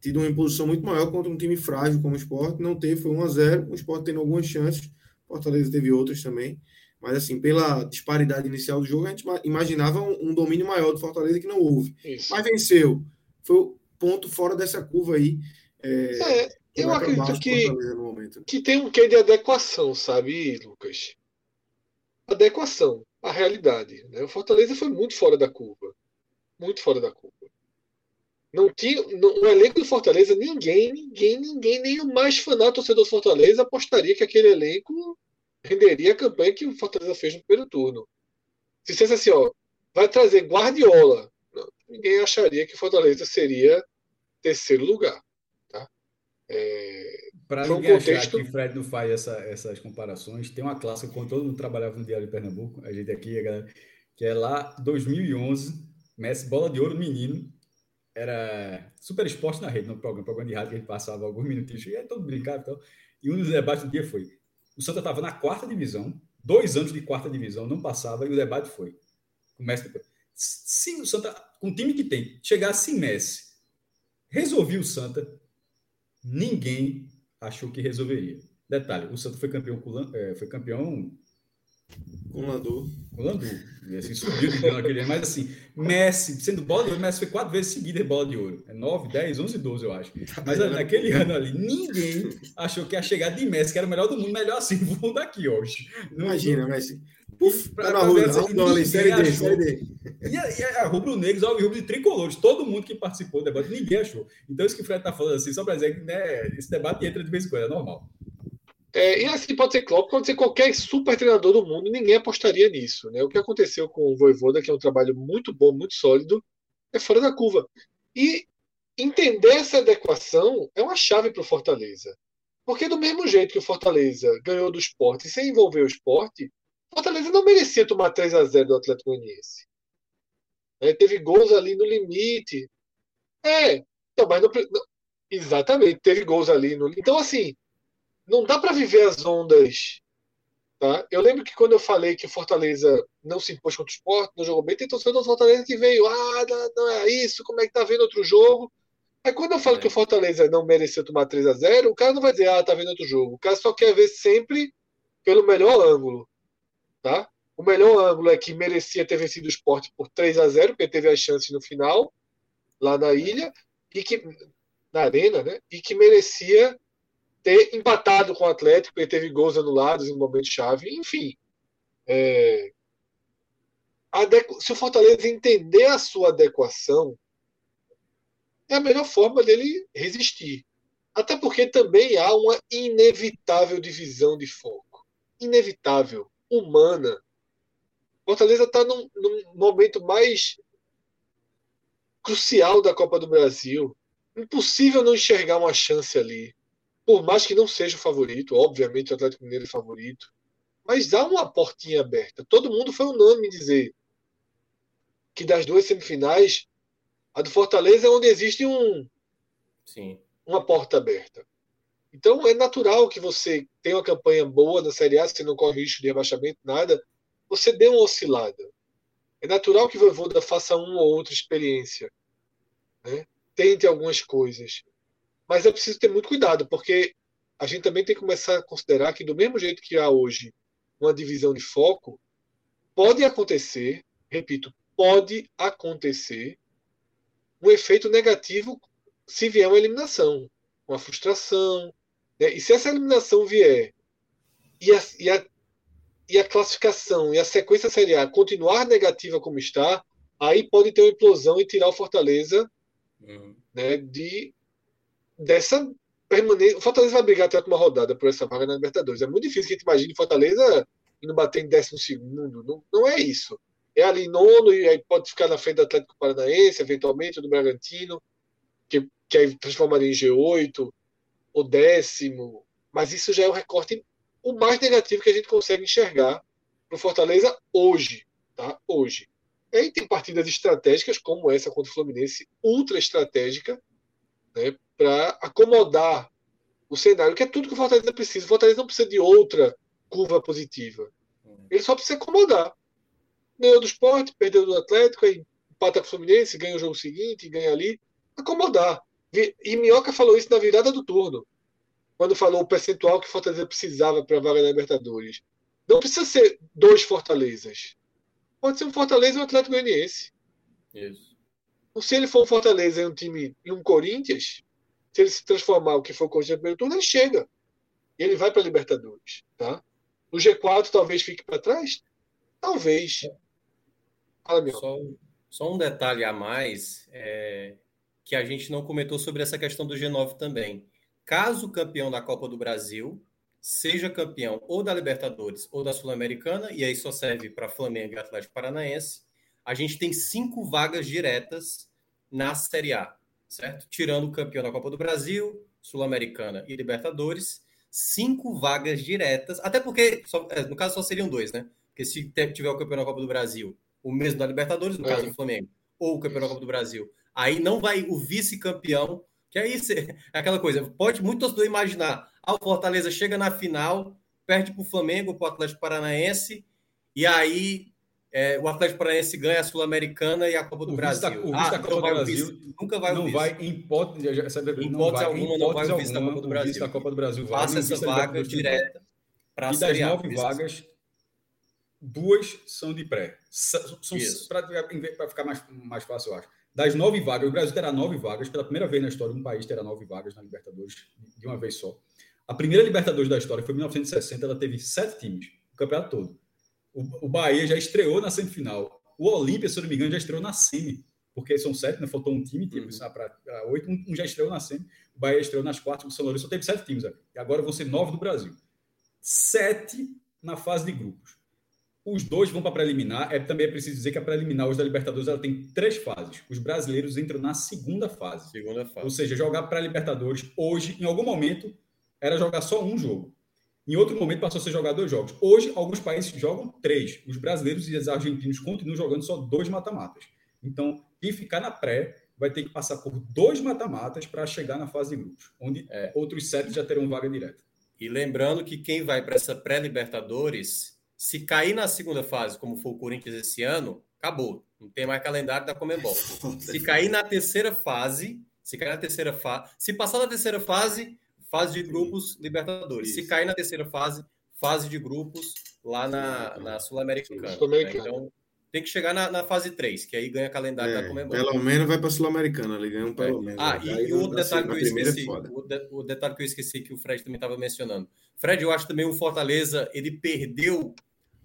tido uma imposição muito maior contra um time frágil como o esporte. Não teve, foi 1 a 0 O esporte tendo algumas chances. Fortaleza teve outras também. Mas, assim, pela disparidade inicial do jogo, a gente imaginava um, um domínio maior do Fortaleza que não houve. Mas venceu foi o ponto fora dessa curva aí. É, é eu acredito que, né? que tem um quê de adequação, sabe, Lucas? Adequação à realidade. Né? O Fortaleza foi muito fora da curva. Muito fora da curva. não tinha no, no, elenco do Fortaleza ninguém, ninguém, ninguém, nem o mais fanático torcedor do Fortaleza apostaria que aquele elenco renderia a campanha que o Fortaleza fez no primeiro turno. Se dissesse assim, ó, vai trazer Guardiola, ninguém acharia que Fortaleza seria terceiro lugar. Tá? É, Para um ninguém contexto... achar que o Fred não faz essa, essas comparações, tem uma classe quando todo mundo trabalhava no Diário de Pernambuco, a gente aqui, a galera, que é lá 2011, Messi, bola de ouro, menino, era super esporte na rede, no programa, programa de rádio que a gente passava alguns minutinhos, e aí todo brincava e tal. E um dos debates do dia foi: o Santa estava na quarta divisão, dois anos de quarta divisão, não passava, e o debate foi: começa depois. Se o Santa, com o time que tem, chegasse sem Messi, resolvia o Santa, ninguém achou que resolveria. Detalhe: o Santa foi campeão, é, foi campeão com Landu. Com Landu. E assim, subiu de naquele ano. Mas assim, Messi, sendo bola de ouro, Messi foi quatro vezes seguida bola de ouro. É 9, 10, 11, 12, eu acho. Mas naquele ano ali, ninguém achou que a chegada de Messi, que era o melhor do mundo, melhor assim, vou daqui hoje. Imagina, Messi. Puf, pra, tá na rua, assim, não, ali, série D, série D. E a, e a rubro-negros, o rubro de tricolores, todo mundo que participou do debate, ninguém achou. Então, isso que o Fred tá falando assim, só para dizer que né, esse debate entra de vez em quando, é normal. É, e assim pode ser Klopp, pode ser qualquer super treinador do mundo, ninguém apostaria nisso. Né? O que aconteceu com o Voivoda, que é um trabalho muito bom, muito sólido, é fora da curva. E entender essa adequação é uma chave para o Fortaleza. Porque do mesmo jeito que o Fortaleza ganhou do esporte sem envolver o esporte, Fortaleza não merecia tomar 3 a 0 do Atlético Goianiense. É, teve gols ali no limite. É, então, mas não, não, exatamente, teve gols ali no Então, assim, não dá para viver as ondas. Tá? Eu lembro que quando eu falei que o Fortaleza não se impôs contra o esporte, não jogou bem, tem torcedor do Fortaleza que veio, ah, não, não, é isso, como é que tá vendo outro jogo? Aí quando eu falo é. que o Fortaleza não mereceu tomar 3 a 0 o cara não vai dizer, ah, tá vendo outro jogo. O cara só quer ver sempre pelo melhor ângulo. Tá? O melhor ângulo é que merecia ter vencido o esporte por 3 a 0 porque teve as chances no final, lá na ilha, e que na arena, né? E que merecia ter empatado com o Atlético, ele teve gols anulados em momento chave, enfim. É, se o Fortaleza entender a sua adequação, é a melhor forma dele resistir. Até porque também há uma inevitável divisão de foco. Inevitável, humana. Fortaleza está num, num momento mais crucial da Copa do Brasil. Impossível não enxergar uma chance ali por mais que não seja o favorito, obviamente o Atlético Mineiro é favorito, mas há uma portinha aberta. Todo mundo foi unânime dizer que das duas semifinais, a do Fortaleza é onde existe um, Sim. uma porta aberta. Então é natural que você tenha uma campanha boa na Série A, você não corre risco de rebaixamento, nada, você dê uma oscilada. É natural que o Voivoda faça uma ou outra experiência. Né? Tente algumas coisas. Mas é preciso ter muito cuidado, porque a gente também tem que começar a considerar que, do mesmo jeito que há hoje uma divisão de foco, pode acontecer, repito, pode acontecer um efeito negativo se vier uma eliminação, uma frustração. Né? E se essa eliminação vier e a, e, a, e a classificação e a sequência Série A continuar negativa como está, aí pode ter uma implosão e tirar o Fortaleza uhum. né, de dessa permanência. O Fortaleza vai brigar até uma rodada por essa vaga na Libertadores. É muito difícil que a gente imagine Fortaleza indo bater em décimo segundo. Não, não é isso. É ali nono e aí pode ficar na frente do Atlético Paranaense, eventualmente, do Bragantino, que, que aí transformaria em G8 ou décimo. Mas isso já é o recorte o mais negativo que a gente consegue enxergar para o Fortaleza hoje. Tá? Hoje. Aí tem partidas estratégicas, como essa contra o Fluminense, ultra estratégica, né, para acomodar o cenário, que é tudo que o Fortaleza precisa. O Fortaleza não precisa de outra curva positiva. Ele só precisa acomodar. Ganhou do esporte, perdeu do Atlético, aí empata com o Fluminense, ganha o jogo seguinte, ganha ali. Acomodar. E Minhoca falou isso na virada do turno, quando falou o percentual que Fortaleza precisava para a vaga da Libertadores. Não precisa ser dois Fortalezas. Pode ser um Fortaleza e um Atlético Goianiense. Isso. Se ele for um Fortaleza e um time e um Corinthians, se ele se transformar o que for o Corinthians no primeiro turno, ele chega. E ele vai para a Libertadores. Tá? O G4 talvez fique para trás? Talvez. Fala, meu. Só, só um detalhe a mais. É, que a gente não comentou sobre essa questão do G9 também. Caso o campeão da Copa do Brasil seja campeão ou da Libertadores ou da Sul-Americana, e aí só serve para Flamengo e Atlético Paranaense, a gente tem cinco vagas diretas na Série A, certo? Tirando o campeão da Copa do Brasil, Sul-Americana e Libertadores, cinco vagas diretas, até porque, só, é, no caso, só seriam dois, né? Porque se tiver o campeão da Copa do Brasil, o mesmo da Libertadores, no é. caso do Flamengo, ou o campeão da Copa do Brasil, aí não vai o vice-campeão, que aí é aquela coisa, pode muito torcedor imaginar, ah, o Fortaleza chega na final, perde para o Flamengo, para o Atlético Paranaense, e aí é, o Atlético Paranaense ganha a Sul-Americana e a Copa do Brasil. Da, o ah, da Copa do Brasil nunca vai não vai em hipótese, em hipótese alguma não vai o vice da Copa do Brasil. da Copa do Brasil Faça essa vaga direta para a E das nove vagas, duas são de pré. Para ficar mais, mais fácil, eu acho. Das nove vagas, o Brasil terá nove vagas. Pela primeira vez na história, um país terá nove vagas na Libertadores de uma vez só. A primeira Libertadores da história foi em 1960, ela teve sete times, o campeonato todo. O, o Bahia já estreou na semifinal. O Olímpia, se não me engano, já estreou na semi, porque são sete, né? Faltou um time, tipo, uhum. para oito, um, um, já estreou na semi. O Bahia estreou nas quatro, o São Lourenço só teve sete times. E agora vão ser nove do Brasil. Sete na fase de grupos. Os dois vão para a preliminar. É, também é preciso dizer que a preliminar, os da Libertadores, ela tem três fases. Os brasileiros entram na segunda fase. Segunda fase. Ou seja, jogar para Libertadores hoje, em algum momento, era jogar só um jogo. Em outro momento passou a ser jogar dois jogos. Hoje, alguns países jogam três. Os brasileiros e os argentinos continuam jogando só dois mata-matas. Então, quem ficar na pré vai ter que passar por dois mata-matas para chegar na fase de grupos, onde é. outros sete já terão vaga direta. E lembrando que quem vai para essa pré-Libertadores, se cair na segunda fase, como foi o Corinthians esse ano, acabou. Não tem mais calendário da Comembol. se cair na terceira fase, se cair na terceira fase, se passar na terceira fase, fase de grupos Libertadores. Isso. Se cair na terceira fase, fase de grupos lá na, na Sul-Americana. Sul né? Então, tem que chegar na, na, fase 3, que aí ganha calendário é, da Comembol. Pelo menos vai para a Sul-Americana, ele ganha um pelo é. menos. Ah, e, e o outro detalhe que eu esqueci, é o, de, o, detalhe que eu esqueci que o Fred também estava mencionando. Fred, eu acho também o Fortaleza, ele perdeu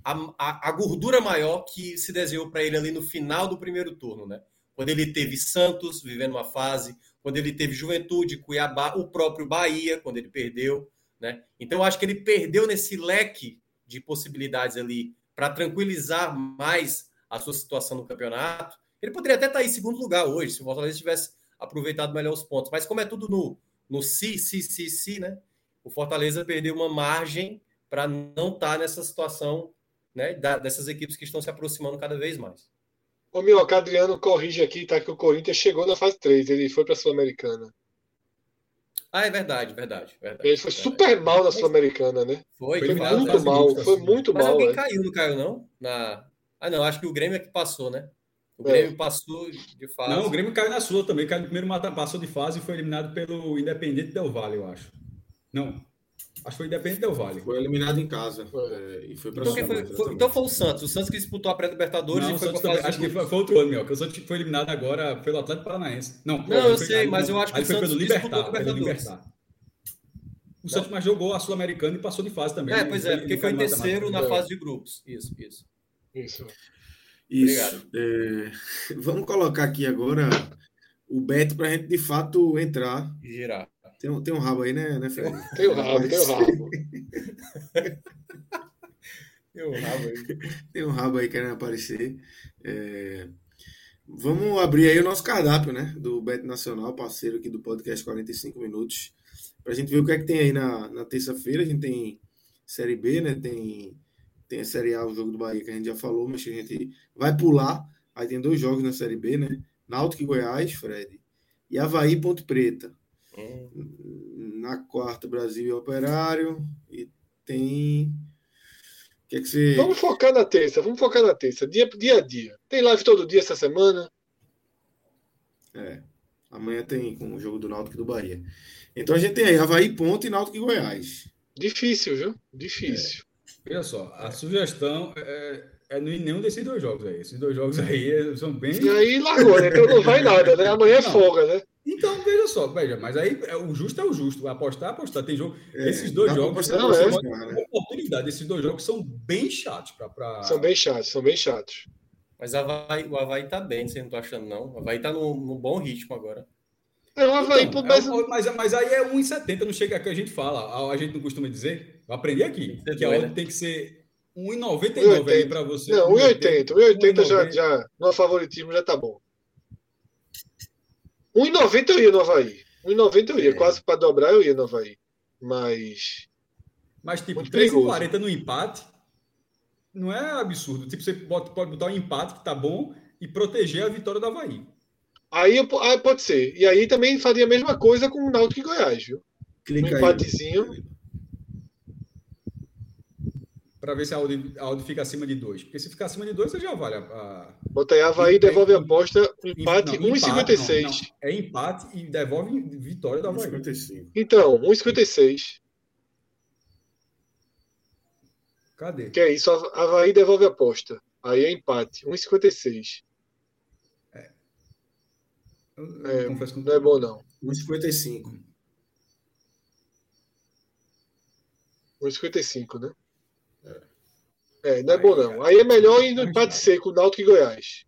a, a, a gordura maior que se desenhou para ele ali no final do primeiro turno, né? Quando ele teve Santos vivendo uma fase, quando ele teve Juventude, Cuiabá, o próprio Bahia, quando ele perdeu. Né? Então, eu acho que ele perdeu nesse leque de possibilidades ali para tranquilizar mais a sua situação no campeonato. Ele poderia até estar tá em segundo lugar hoje, se o Fortaleza tivesse aproveitado melhor os pontos. Mas como é tudo no, no si, si, si, si, né? O Fortaleza perdeu uma margem para não estar tá nessa situação né, dessas equipes que estão se aproximando cada vez mais. Ô, Minhoca, Adriano corrige aqui, tá? Que o Corinthians chegou na fase 3, ele foi para a Sul-Americana. Ah, é verdade, verdade, verdade. Ele foi verdade. super mal na Sul-Americana, né? Foi, foi muito mal, foi muito Mas mal. alguém é. caiu, não caiu, não? Na... Ah, não, acho que o Grêmio é que passou, né? O Grêmio é. passou de fase. Não, o Grêmio caiu na sua também, caiu no primeiro mata, passou de fase e foi eliminado pelo Independente Del Valle, eu acho. Não, Acho que foi Independente Del Vale. Foi eliminado em casa. É, e foi então, foi, foi, então foi o Santos. O Santos que disputou a pré-Libertadores e foi para Acho que foi, foi, outro ano, meu. Que o Santos foi eliminado agora pelo Atlético Paranaense. Não, não eu sei, mas eu acho que o Santos foi pelo Libertar, pelo Libertar. O Santos mais jogou a Sul-Americana e passou de fase também. É, pois é, porque foi terceiro na fase de grupos. Isso, isso. Isso. Isso. É, vamos colocar aqui agora o Beto para a gente de fato entrar. Girar. Tem um, tem um rabo aí, né, né Fred? Tem um rabo, tem um rabo. tem um rabo aí. Tem um rabo aí querendo aparecer. É... Vamos abrir aí o nosso cardápio, né? Do Bet Nacional, parceiro aqui do podcast 45 Minutos. Pra gente ver o que é que tem aí na, na terça-feira. A gente tem Série B, né? Tem, tem a Série A, o jogo do Bahia, que a gente já falou, mas a gente vai pular. Aí tem dois jogos na Série B, né? Náutico e Goiás, Fred. E Havaí Ponte Preta. Na quarta, Brasil e Operário. E tem. Que é que você... Vamos focar na terça, vamos focar na terça, dia, dia a dia. Tem live todo dia essa semana? É. Amanhã tem com o jogo do Náutico e do Bahia. Então a gente tem aí Havaí, Ponte e Náutico e Goiás. Difícil, viu? Difícil. É. Olha só, a sugestão é, é nenhum desses dois jogos aí. Esses dois jogos aí são bem. E aí largou, né? Então não vai nada, né? Amanhã é folga, né? Então, veja só, veja, mas aí é, o justo é o justo. Apostar, apostar. Tem jogo. É, esses dois jogos. Não, é, né? oportunidade. Esses dois jogos são bem chatos. Pra, pra... São bem chatos, são bem chatos. Mas Havaí, o Havaí tá bem, você não tá achando, não. O Havaí tá num, num bom ritmo agora. É o Havaí, Então, é mas, o- mas, mas aí é 1,70, não chega que a gente fala. A, a gente não costuma dizer. Eu aprendi aqui. Você Que a odd tem que ser 1,99 aí pra você. não, 1,80. 1,80 já, 1,90. já, no favoritismo já tá bom. 1,90 eu ia no Havaí. 1,90 eu ia, É. quase para dobrar eu ia no Havaí. Mas. Mas, tipo, Muito perigoso. 3,40 no empate não é absurdo. Tipo, você pode, pode botar um empate que tá bom e proteger a vitória do Havaí. Aí, eu- aí pode ser. E aí também faria a mesma coisa com o Náutico e Goiás, viu? Um Clica aí. Pra ver se a odd, a odd fica acima de 2. Porque se ficar acima de 2, você já vale a. a- Bota aí Havaí, devolve a aposta. Empate não, empate, 1,56. não, não. É empate e devolve vitória do Havaí. 55. Então, 1,56. Cadê? Que é isso, Havaí devolve a aposta. Aí é empate, 1,56. Eu, É, eu confesso que Não é bom, não. 1,55. 1,55, né? É, não é bom, não. Aí é melhor ir no empate seco, Náutico e Goiás.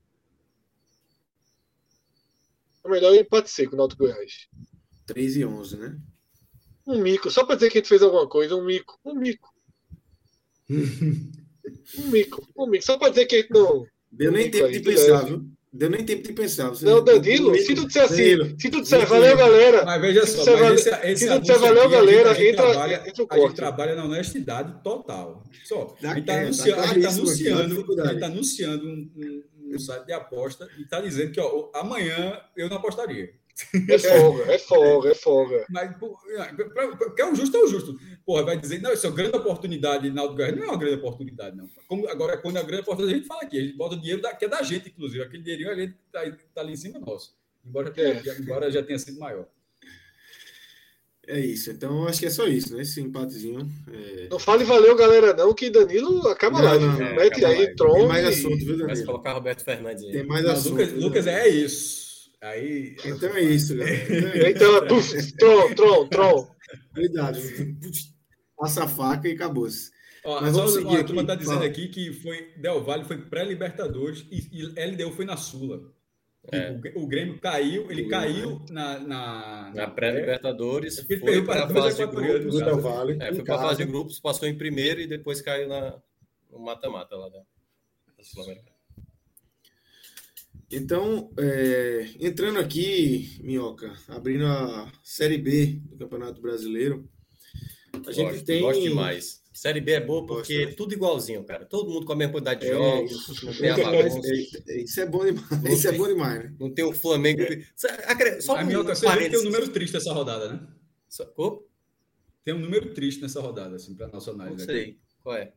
É melhor ir no empate seco, Náutico e Goiás. 3 e 11, né? Um mico, só pra dizer que a gente fez alguma coisa, um mico. Um mico. um mico, um mico. Só pra dizer que a gente não. Deu nem Fica tempo aí, de pensar, leve. viu? Deu nem tempo de pensar. Você- Não, Danilo, se tu disser assim, se tu disser, valeu, galera. Mas veja Se só, você mas vale- esse, esse se anúncio disser valeu, galera, a gente entra- trabalha, entra o a gente trabalha na honestidade total. Só, a gente Tá- está anunciando, tá a gente tá aqui, olha a anunciando, dificuldade. a gente tá anunciando um, um- um site de aposta e está dizendo que ó, amanhã eu não apostaria. É folga, é folga, é folga. Mas, pô, é, pra- pra- que é o justo, é o justo. Porra, vai dizer, não, isso é uma grande oportunidade na Náutico Goiás. Não é uma grande oportunidade, não. Como, agora, quando é uma grande oportunidade, a gente fala aqui. A gente bota o dinheiro da, que é da gente, inclusive. Aquele dinheirinho ali que tá, tá ali em cima é nosso. Embora, É. embora já tenha sido maior. É isso. Então, acho que é só isso, né? Esse empatezinho. É... Não fale valeu, galera, não, que Danilo acaba Não, lá. não, não, Mete acaba aí. Tron. Tem mais assunto, viu, Começa a Danilo? colocar Roberto Fernandes aí. Tem mais Não, assunto. Lucas, Lucas é isso. Aí. Então é isso, galera. Então é isso. Então, puf, Tron, Tron, Tron. Cuidado. Passa a faca e acabou-se. Ó, Mas só vamos ó, a turma está dizendo Fala. aqui que foi Del Valle foi pré-Libertadores e, e LDU foi na Sula. É. O, Gr- o Grêmio caiu, ele O Grêmio, caiu na, na, Na pré-Libertadores, Ele foi para a fase de grupos. Del Valle. É, foi para a fase de grupos, passou em primeiro e depois caiu na, no mata-mata lá da, da Sul-Americana. Então, é, entrando aqui, Minhoca, abrindo a Série B do Campeonato Brasileiro, a gente Gosto, tem. gosto demais. Série B é boa porque Gosto, é tudo igualzinho, cara. Todo mundo com a mesma quantidade de É, jogos, não tem a É, bagunça. é, isso é bom demais. Isso é bom demais, né? Não tem o Flamengo. Só a um minha você vê que tem um número triste nessa rodada, né? Só- oh, Tem um número triste nessa rodada, assim, para nossa Não análise. sei. Qual é?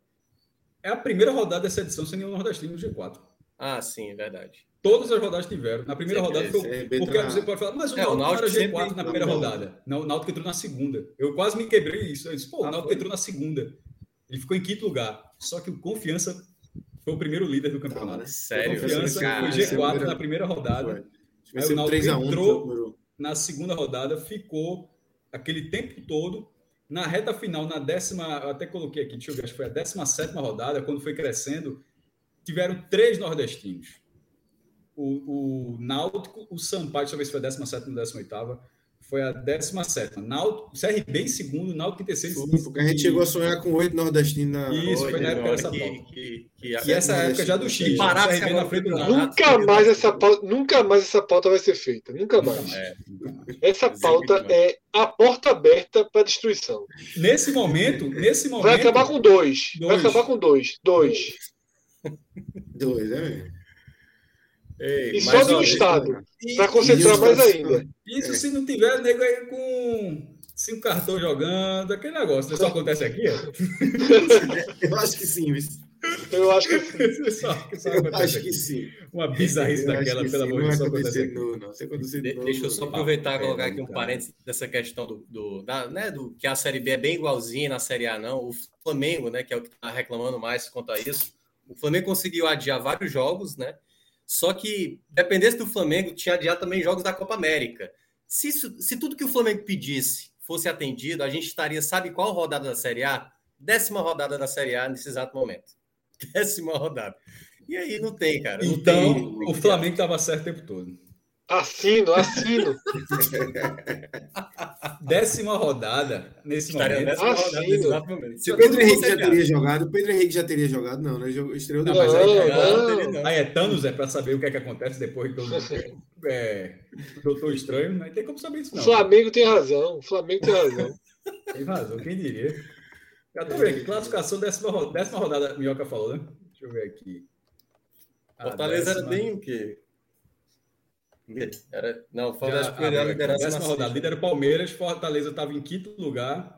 É a primeira rodada dessa edição sem nenhum nordestino no G4. Ah, sim, é verdade. Todas as rodadas tiveram. Na primeira Sempre rodada foi. é Porque você pode falar, mas o É, o Náutico Náutico era G4 sempre- na primeira não. rodada. Não, o Náutico entrou na segunda. Eu quase me quebrei isso. Eu disse, pô, o Ah, Náutico foi? entrou na segunda. Ele ficou em quinto lugar. Só que o Confiança foi o primeiro líder do campeonato. né? Sério? Confiança Cara, foi G4 primeira- na primeira rodada. Aí o Náutico 3 a 1 entrou- Na segunda rodada ficou aquele tempo todo. Na reta final, na décima, eu até coloquei aqui, deixa eu ver, acho que foi a 17 rodada, quando foi crescendo, tiveram três nordestinos. O, o Náutico, o Sampaio, deixa eu ver se foi a 17 ou 18 foi a 17 Náutico, CRB em segundo, Náutico em terceiro. Foi, porque a gente chegou a sonhar com oito nordestinos na. Isso, foi Foi na época hora dessa que, pauta. que, que, E essa época já do X. Parado, o CRB na frente do. Náutico. Nunca mais, essa pauta, nunca mais essa pauta vai ser feita. Nunca mais. É, Essa pauta é a porta aberta para destruição. Nesse momento, nesse momento. Vai acabar com dois. Vai Dois. acabar com dois. Dois. Dois, é mesmo. Ei, E só de um ó, estado. Para concentrar mais ainda. Isso se não tiver nego aí com cinco cartões jogando, aquele negócio. Isso só acontece aqui, ó. Eu acho que sim, Eu acho que Isso só, eu acho aqui. que sim. Uma bizarrice Eu daquela, que pelo sim. amor de Deus, só acontece aqui. não. De De- novo, deixa eu só aproveitar e É, colocar aqui um parênteses dessa questão do, do, da, né, do que a Série B é bem igualzinha na Série A, não. O Flamengo, né, que é o que está reclamando mais quanto a isso, o Flamengo conseguiu adiar vários jogos, né? Só que, dependesse do Flamengo, tinha adiado também jogos da Copa América. Se, isso- se tudo que o Flamengo pedisse fosse atendido, a gente estaria, sabe qual rodada da Série A? Décima rodada da Série A nesse exato momento. Décima rodada. E aí não tem, cara. Não Então, tem. o Flamengo estava certo o tempo todo. Assino, assino. décima rodada, nesse Estaria momento. nessa rodada, Assino. exato momento. Se o Pedro Henrique já teria jogado, o Pedro Henrique já teria jogado, não, né? Estreou Não, depois. mas aí, Não, não. aí é Thanos, é pra saber o que é que acontece depois do é, Doutor Estranho. Não tem como saber isso, O não. Flamengo tem razão. O Flamengo tem razão. Tem razão, quem diria. Já tô vendo aqui, classificação décima, ro- décima rodada, Minhoca falou, né? Deixa eu ver aqui. A Fortaleza era décima- bem o quê? Era, não, o Já, Fortaleza perdeu a liderança. décima rodada, líder é o Palmeiras, Fortaleza estava em quinto lugar.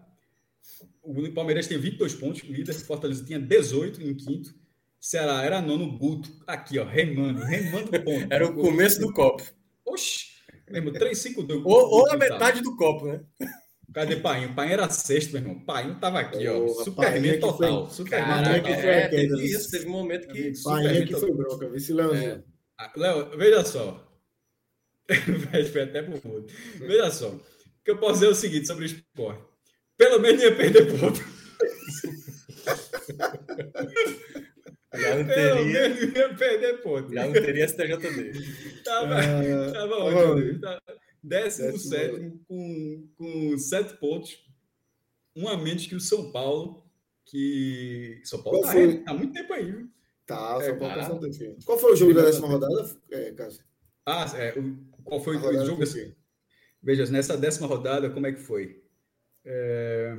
O Palmeiras tem 22 pontos, líder, Fortaleza tinha 18 em quinto. Ceará era nono, Guto, aqui, ó, remando, remando ponto. Era o começo do copo. Oxi, mesmo, 3-5-2. Ou, ou a metade do copo, né? Cadê Painho? Painho era sexto, meu irmão. Painho tava aqui, ó. Porra, Superman Painho que total. foi- Superman Caraca, total. que foi a é, teve viu? isso, teve um momento que. Amigo, Pai, Superman que foi bronca, viu? Se Leãozinho. Ah, Léo, veja só. Vai até pro mundo. Veja só. O que eu posso dizer é o seguinte sobre o esporte. Pelo menos ia perder ponto. Já não Pelo teria, menos ia perder ponto. já não teria STJD. Tava, Ah, tava? Deus? Tava Décimo Décimo. sétimo com, com sete pontos. Um a menos que o São Paulo. Que. São Paulo tá, foi? tá há muito tempo aí, viu? Tá, É, só pode tá. Qual foi o jogo da décima rodada, é, Cássio? Ah, é, o- qual foi o jogo? quem? Veja, nessa décima rodada, como é que foi? É,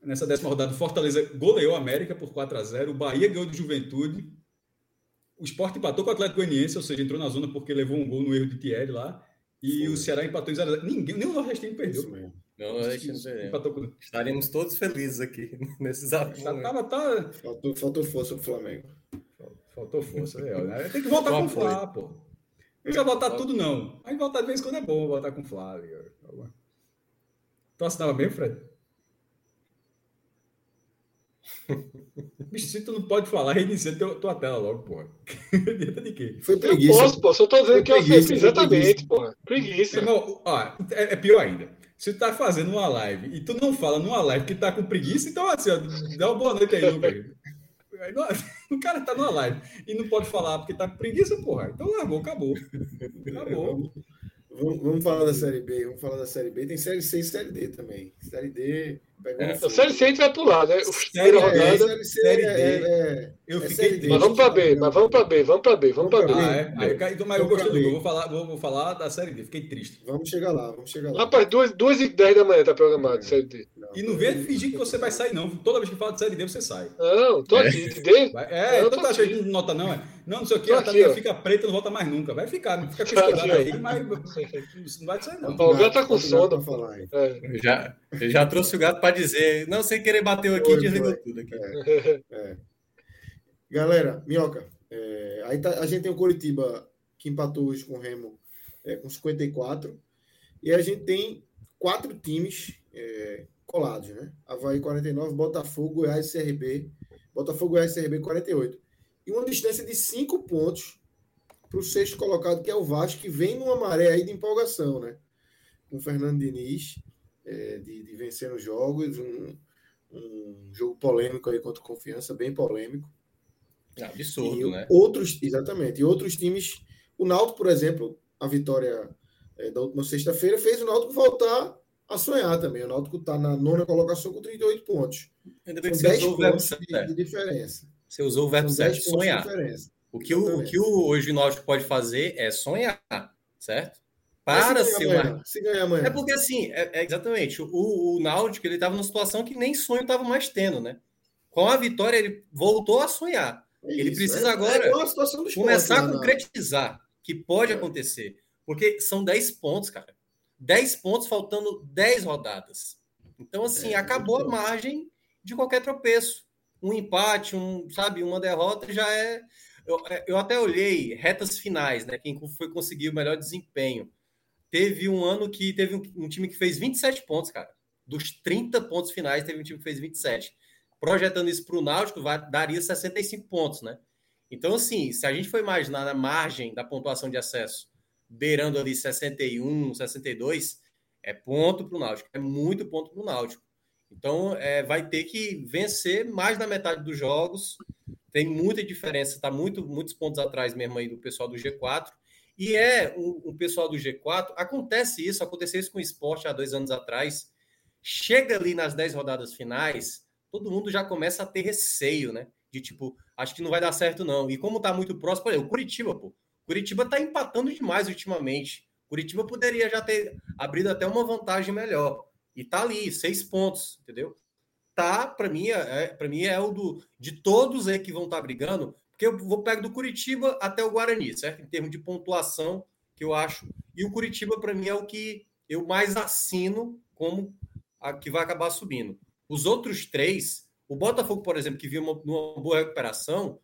Nessa décima rodada, o Fortaleza goleou a América por 4 a 0 o Bahia ganhou de Juventude, o Sport empatou com o Atlético Goianiense, ou seja, entrou na zona porque levou um gol no erro de Thierry lá, e Foi. o Ceará empatou em 0 a 0 Ninguém, nem o Nordestino Isso perdeu. mesmo. Não. Empatou com... Estaríamos todos felizes aqui nesse exato Tá- momento. Tava, tá... Faltou, faltou força pro Flamengo. Faltou força, é, né? Tem que voltar Qual com o? Flá, pô. Não precisa voltar tudo, não. Aí voltar de vez em quando é bom voltar com o Flá. ali, ó. Tu assinava mesmo, Fred? Bicho, se tu não pode falar, reinicia teu, tua tela logo, porra. Adianta de quê? Foi Eu preguiça. posso, pô. Só tô dizendo que eu sei foi exatamente, pô. Preguiça. Irmão, ó, é, é pior ainda. Se tu tá fazendo uma live e tu não fala numa live que tá com preguiça, então assim, ó, dá uma boa noite aí, Lucas. Aí, não- O cara tá numa live e não pode falar porque tá com preguiça, porra. Então largou, acabou. Acabou. Vamos, vamos falar da Série B. Vamos falar da Série B. Tem Série C e Série D também. Série D É. A. Série C a gente vai pular, né? O Série rodada. Série C Série é, D. é- Eu é fiquei D. Mas vamos pra B, mas vamos pra B, vamos pra B, vamos pra B. Ah, é? Aí, eu ca- então, mas eu Eu gostei do gol. Vou falar, vou, vou falar da série D. Fiquei triste. Vamos chegar lá, vamos chegar lá. Rapaz, 2 duas e 10 da manhã tá programado, Série D. E não venha fingir que você vai sair, não. Toda vez que fala de série D, você sai. Não, tô aqui, D. Vai- é, Eu tô tá achando não nota, não, é? Não, não sei o que, a ó. fica preta não volta mais nunca. Vai ficar, fica com Tô esse cuidado aqui, aí, mas não vai sair, não. O gato tá com sono. É. Já, eu já trouxe o gato para dizer, não, sem querer bateu aqui e desligou tudo aqui. Galera, Minhoca, é, aí tá- a gente tem o Coritiba que empatou hoje com o Remo é, com 54. E a gente tem quatro times é, colados, né? Havaí 49, Botafogo, Goiás e CRB. Botafogo, Goiás e CRB 48. E uma distância de cinco pontos para o sexto colocado, que é o Vasco, que vem numa maré aí de empolgação, né? Com o Fernando Diniz, é, de, de vencer os jogos, um, um jogo polêmico aí contra Confiança, bem polêmico. Absurdo, e né? outros, exatamente. E outros times, o Náutico, por exemplo, a vitória é, da última sexta-feira fez o Náutico voltar a sonhar também. O Náutico está na nona colocação com 38 pontos. Ainda bem que você 10 usou o verbo pontos de, certo. de diferença. Você usou o verbo certo, 10 pontos de sonhar. O que o, o que o, hoje o Náutico pode fazer é sonhar, certo? Para se ganhar uma se ganhar amanhã. É porque assim, é, é exatamente, o, o Náutico ele estava numa situação que nem sonho estava mais tendo, né? Com a vitória ele voltou a sonhar, É ele isso, precisa é- agora é igual a situação do esporte começar a na- concretizar que pode É. acontecer, porque são 10 pontos, cara. 10 pontos faltando 10 rodadas. Então assim, acabou a margem de qualquer tropeço. Um empate, um, sabe, uma derrota já é eu, eu até olhei retas finais, né? Quem foi conseguir o melhor desempenho. Teve um ano que teve um, um time que fez 27 pontos, cara. Dos 30 pontos finais, teve um time que fez 27. Projetando isso para o Náutico, vai, daria 65 pontos, né? Então, assim, se a gente for imaginar na margem da pontuação de acesso, beirando ali 61, 62, é ponto para o Náutico. É muito ponto para o Náutico. Então, é, vai ter que vencer mais da metade dos jogos. Tem muita diferença, está muito, muitos pontos atrás mesmo aí do pessoal do G4. E é o, o pessoal do G4, acontece isso, aconteceu isso com o esporte há dois anos atrás. Chega ali nas 10 rodadas finais, todo mundo já começa a ter receio, né? De tipo, acho que não vai dar certo, não. E como tá muito próximo, por o Curitiba, pô. Curitiba tá empatando demais ultimamente. Curitiba poderia já ter abrido até uma vantagem melhor. E tá ali, seis pontos, entendeu? Tá, para mim, é, é para mim é o do de todos aí que vão estar tá brigando, porque eu vou pegar do Curitiba até o Guarani, certo? Em termos de pontuação, que eu acho. E o Curitiba, para mim, é o que eu mais assino como a que vai acabar subindo. Os outros três, o Botafogo, por exemplo, que viu uma, uma boa recuperação,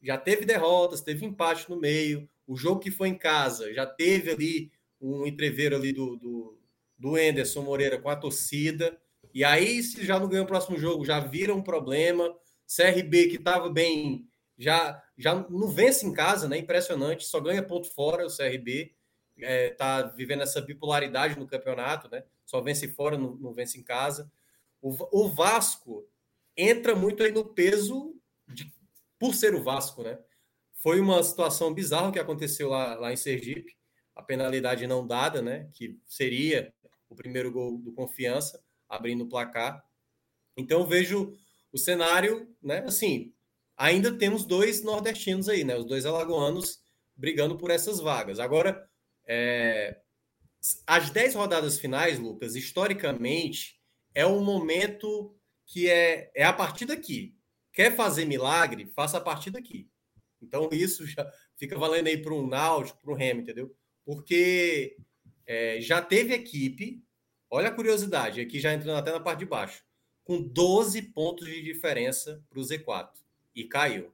já teve derrotas, teve empate no meio. O jogo que foi em casa já teve ali um entreveiro ali do, do, do Enderson Moreira com a torcida. E aí, se já não ganhou o próximo jogo, já vira um problema. CRB, que estava bem, já, já não vence em casa, né? Impressionante, só ganha ponto fora o CRB. É, tá vivendo essa bipolaridade no campeonato, né? Só vence fora, não, não vence em casa. O, o, Vasco entra muito aí no peso de, por ser o Vasco, né? Foi uma situação bizarra que aconteceu lá, lá em Sergipe a penalidade não dada, né? Que seria o primeiro gol do Confiança, abrindo o placar. Então vejo o cenário, né? Assim, ainda temos dois nordestinos aí, né? Os dois alagoanos brigando por essas vagas. Agora, é... as dez rodadas finais, Lucas, historicamente, é um momento que é, é a partir daqui. Quer fazer milagre? Faça a partir daqui. Então, isso já fica valendo aí para um Náutico, para um Remo, entendeu? porque é, já teve equipe, olha a curiosidade, aqui já entrando até na parte de baixo, com 12 pontos de diferença para o Z4 e caiu.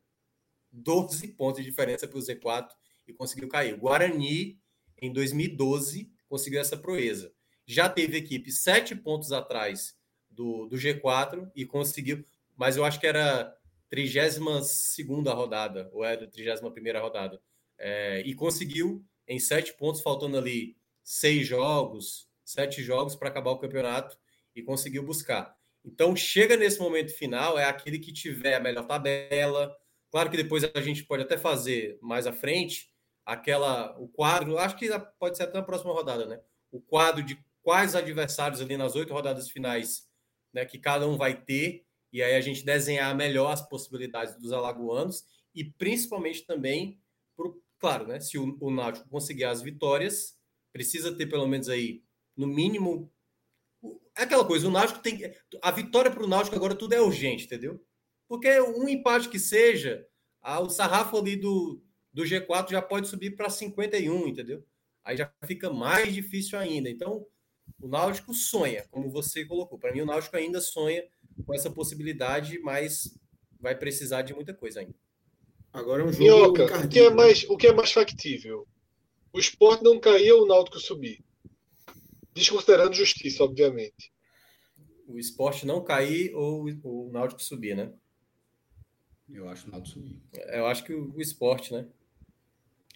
12 pontos de diferença para o Z4 e conseguiu cair. Guarani, em 2012, conseguiu essa proeza. Já teve equipe sete pontos atrás do, do G4 e conseguiu, mas eu acho que era 32 rodada, ou era 31 rodada, é, e conseguiu em sete pontos, faltando ali seis jogos, sete jogos para acabar o campeonato e conseguiu buscar. Então, chega nesse momento final, é aquele que tiver a melhor tabela. Claro que depois a gente pode até fazer mais à frente aquela o quadro, acho que pode ser até na próxima rodada, né? O quadro de quais adversários ali nas oito rodadas finais, né, que cada um vai ter, e aí a gente desenhar melhor as possibilidades dos alagoanos e principalmente também Claro, né? Se o, o Náutico conseguir as vitórias, precisa ter pelo menos aí, no mínimo. É aquela coisa, o Náutico tem. A vitória para o Náutico agora tudo é urgente, entendeu? Porque um empate que seja, a, o sarrafo ali do, do G4 já pode subir para 51, entendeu? Aí já fica mais difícil ainda. Então, o Náutico sonha, como você colocou. Para mim, o Náutico ainda sonha com essa possibilidade, mas vai precisar de muita coisa ainda. Agora é um jogo. Minhoca, o que, é mais, o que é mais factível? O esporte não cair ou o Náutico subir? Desconsiderando justiça, obviamente. O esporte não cair ou o Náutico subir, né? Eu acho o Náutico subir. Eu acho que o esporte, né?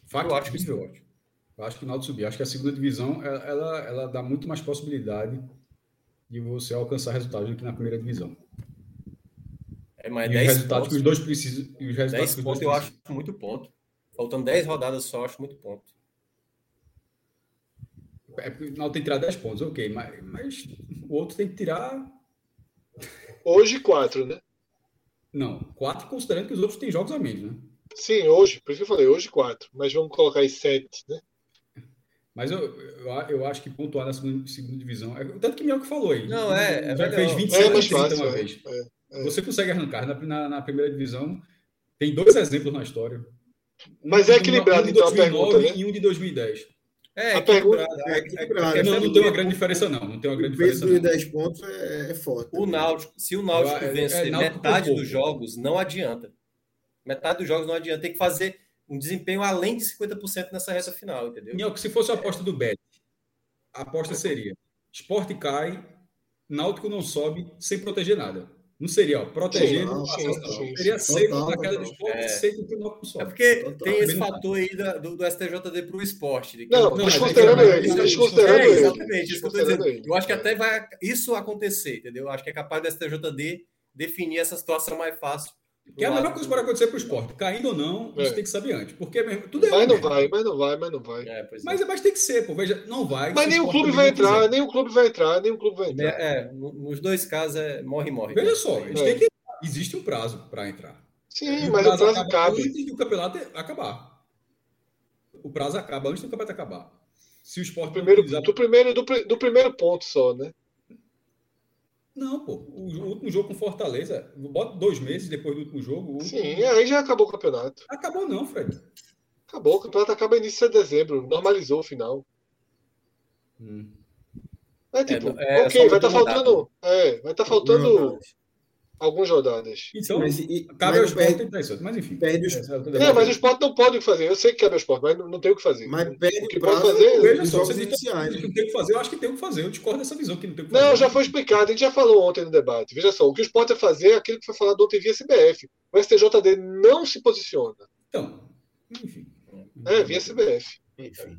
Factível. Eu acho que o esporte. Eu acho que o Náutico subir. Eu acho que a segunda divisão ela, ela dá muito mais possibilidade de você alcançar resultados do que na primeira divisão. É, mas e 10 resultados pontos, que os dois precisam. E os resultados 10 pontos eu acho muito ponto. Faltando 10 rodadas só, eu acho muito ponto. É, não tem que tirar 10 pontos, ok, mas, mas o outro tem que tirar. Hoje 4, né? Não, 4 considerando que os outros têm jogos a menos, né? Sim, hoje, por isso que eu falei, hoje 4, mas vamos colocar aí 7, né? Mas eu, eu, eu, acho que pontuar na segunda, segunda divisão. É, tanto que o que falou aí. Não, é. Já é fez 27 é mais fácil, uma é, vez. É. É. Você consegue arrancar na, na, na, primeira divisão. Tem dois exemplos na história. Mas é equilibrado, um de 2009 então, pergunta, né? e um de 2010. É, a pergunta é, é, não, não tem uma grande diferença, não. Não tem uma grande diferença. O peso de 10 pontos é, é forte. O Náutico, se o Náutico é, vencer é, metade dos jogos, não adianta. Metade dos jogos não adianta. Tem que fazer um desempenho além de 50% nessa reta final, entendeu? Não, se fosse a aposta do Bet, a aposta seria: esporte cai, Náutico não sobe sem proteger nada. Não seria, ó, protegendo sim, sim, sim, seria seco da queda do esporte, é. seco do nosso esporte. É porque total. tem esse fator aí da, do, do STJD para o esporte. Não, não, desconsiderando ele. Desconsiderando é, exatamente, isso que eu estou dizendo. Eu acho que até vai isso acontecer, entendeu? Eu acho que é capaz do STJD definir essa situação mais fácil Que é a melhor coisa que pode acontecer para o esporte. Caindo ou não, é. você tem que saber antes. Porque tudo é. Mas não vai, mas não vai, mas não vai. É, mas, é. mas tem que ser, pô. Veja, não vai. Mas nenhum clube vai entrar, nenhum clube vai entrar, nenhum clube vai entrar. É, nos dois casos é morre, morre. Veja só, têm que. Existe um prazo para entrar. Sim, mas o prazo, o prazo cabe. Antes do campeonato acabar. O prazo acaba antes do campeonato acabar. Se o esporte. Primeiro, utilizar... do, primeiro, do, do primeiro ponto só, né? Não, pô. O, último jogo com Fortaleza, bota dois meses depois do último jogo. Último... Sim, aí já acabou o campeonato. Acabou não, Fred. Acabou, o campeonato acaba início de dezembro, normalizou o final. Hum. É tipo, é, é, ok, vai estar tá faltando. É, vai estar tá faltando algumas rodadas. Então, mas, e, cabe ao esporte perde, mas enfim. Perde o esporte. É, mas o esporte não pode fazer. Eu sei que cabe ao esporte, mas não, não tem o que fazer. Mas perde o que pode fazer. Veja só, você iniciais, que tem que fazer, eu acho que tem o que fazer. Eu discordo dessa visão que não tem o que fazer. Não, já foi explicado, a gente já falou ontem no debate. Veja só, o que o esporte vai fazer é aquilo que foi falado ontem via CBF. O STJD não se posiciona. Então, enfim. É, via CBF. Enfim.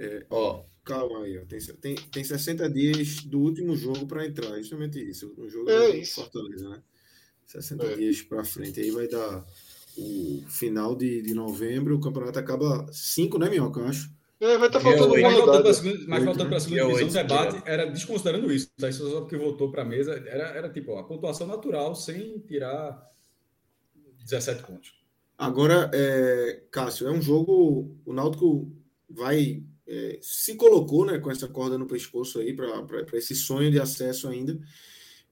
É, ó, calma aí, ó. Tem, tem, tem 60 dias do último jogo para entrar, justamente isso. O jogo é isso. Fortaleza, né? 60 é. dias para frente. Aí vai dar o final de, de novembro. O campeonato acaba 5, né, Minhoca? Eu acho. É, vai estar tá faltando uma rodada. Mas voltando para a segunda divisão, o debate era desconsiderando isso. Tá? Isso só porque voltou para a mesa. Era, era tipo ó, a pontuação natural sem tirar 17 pontos. Agora, é, Cássio, é um jogo. O Náutico vai. É, se colocou né, com essa corda no pescoço aí para esse sonho de acesso ainda.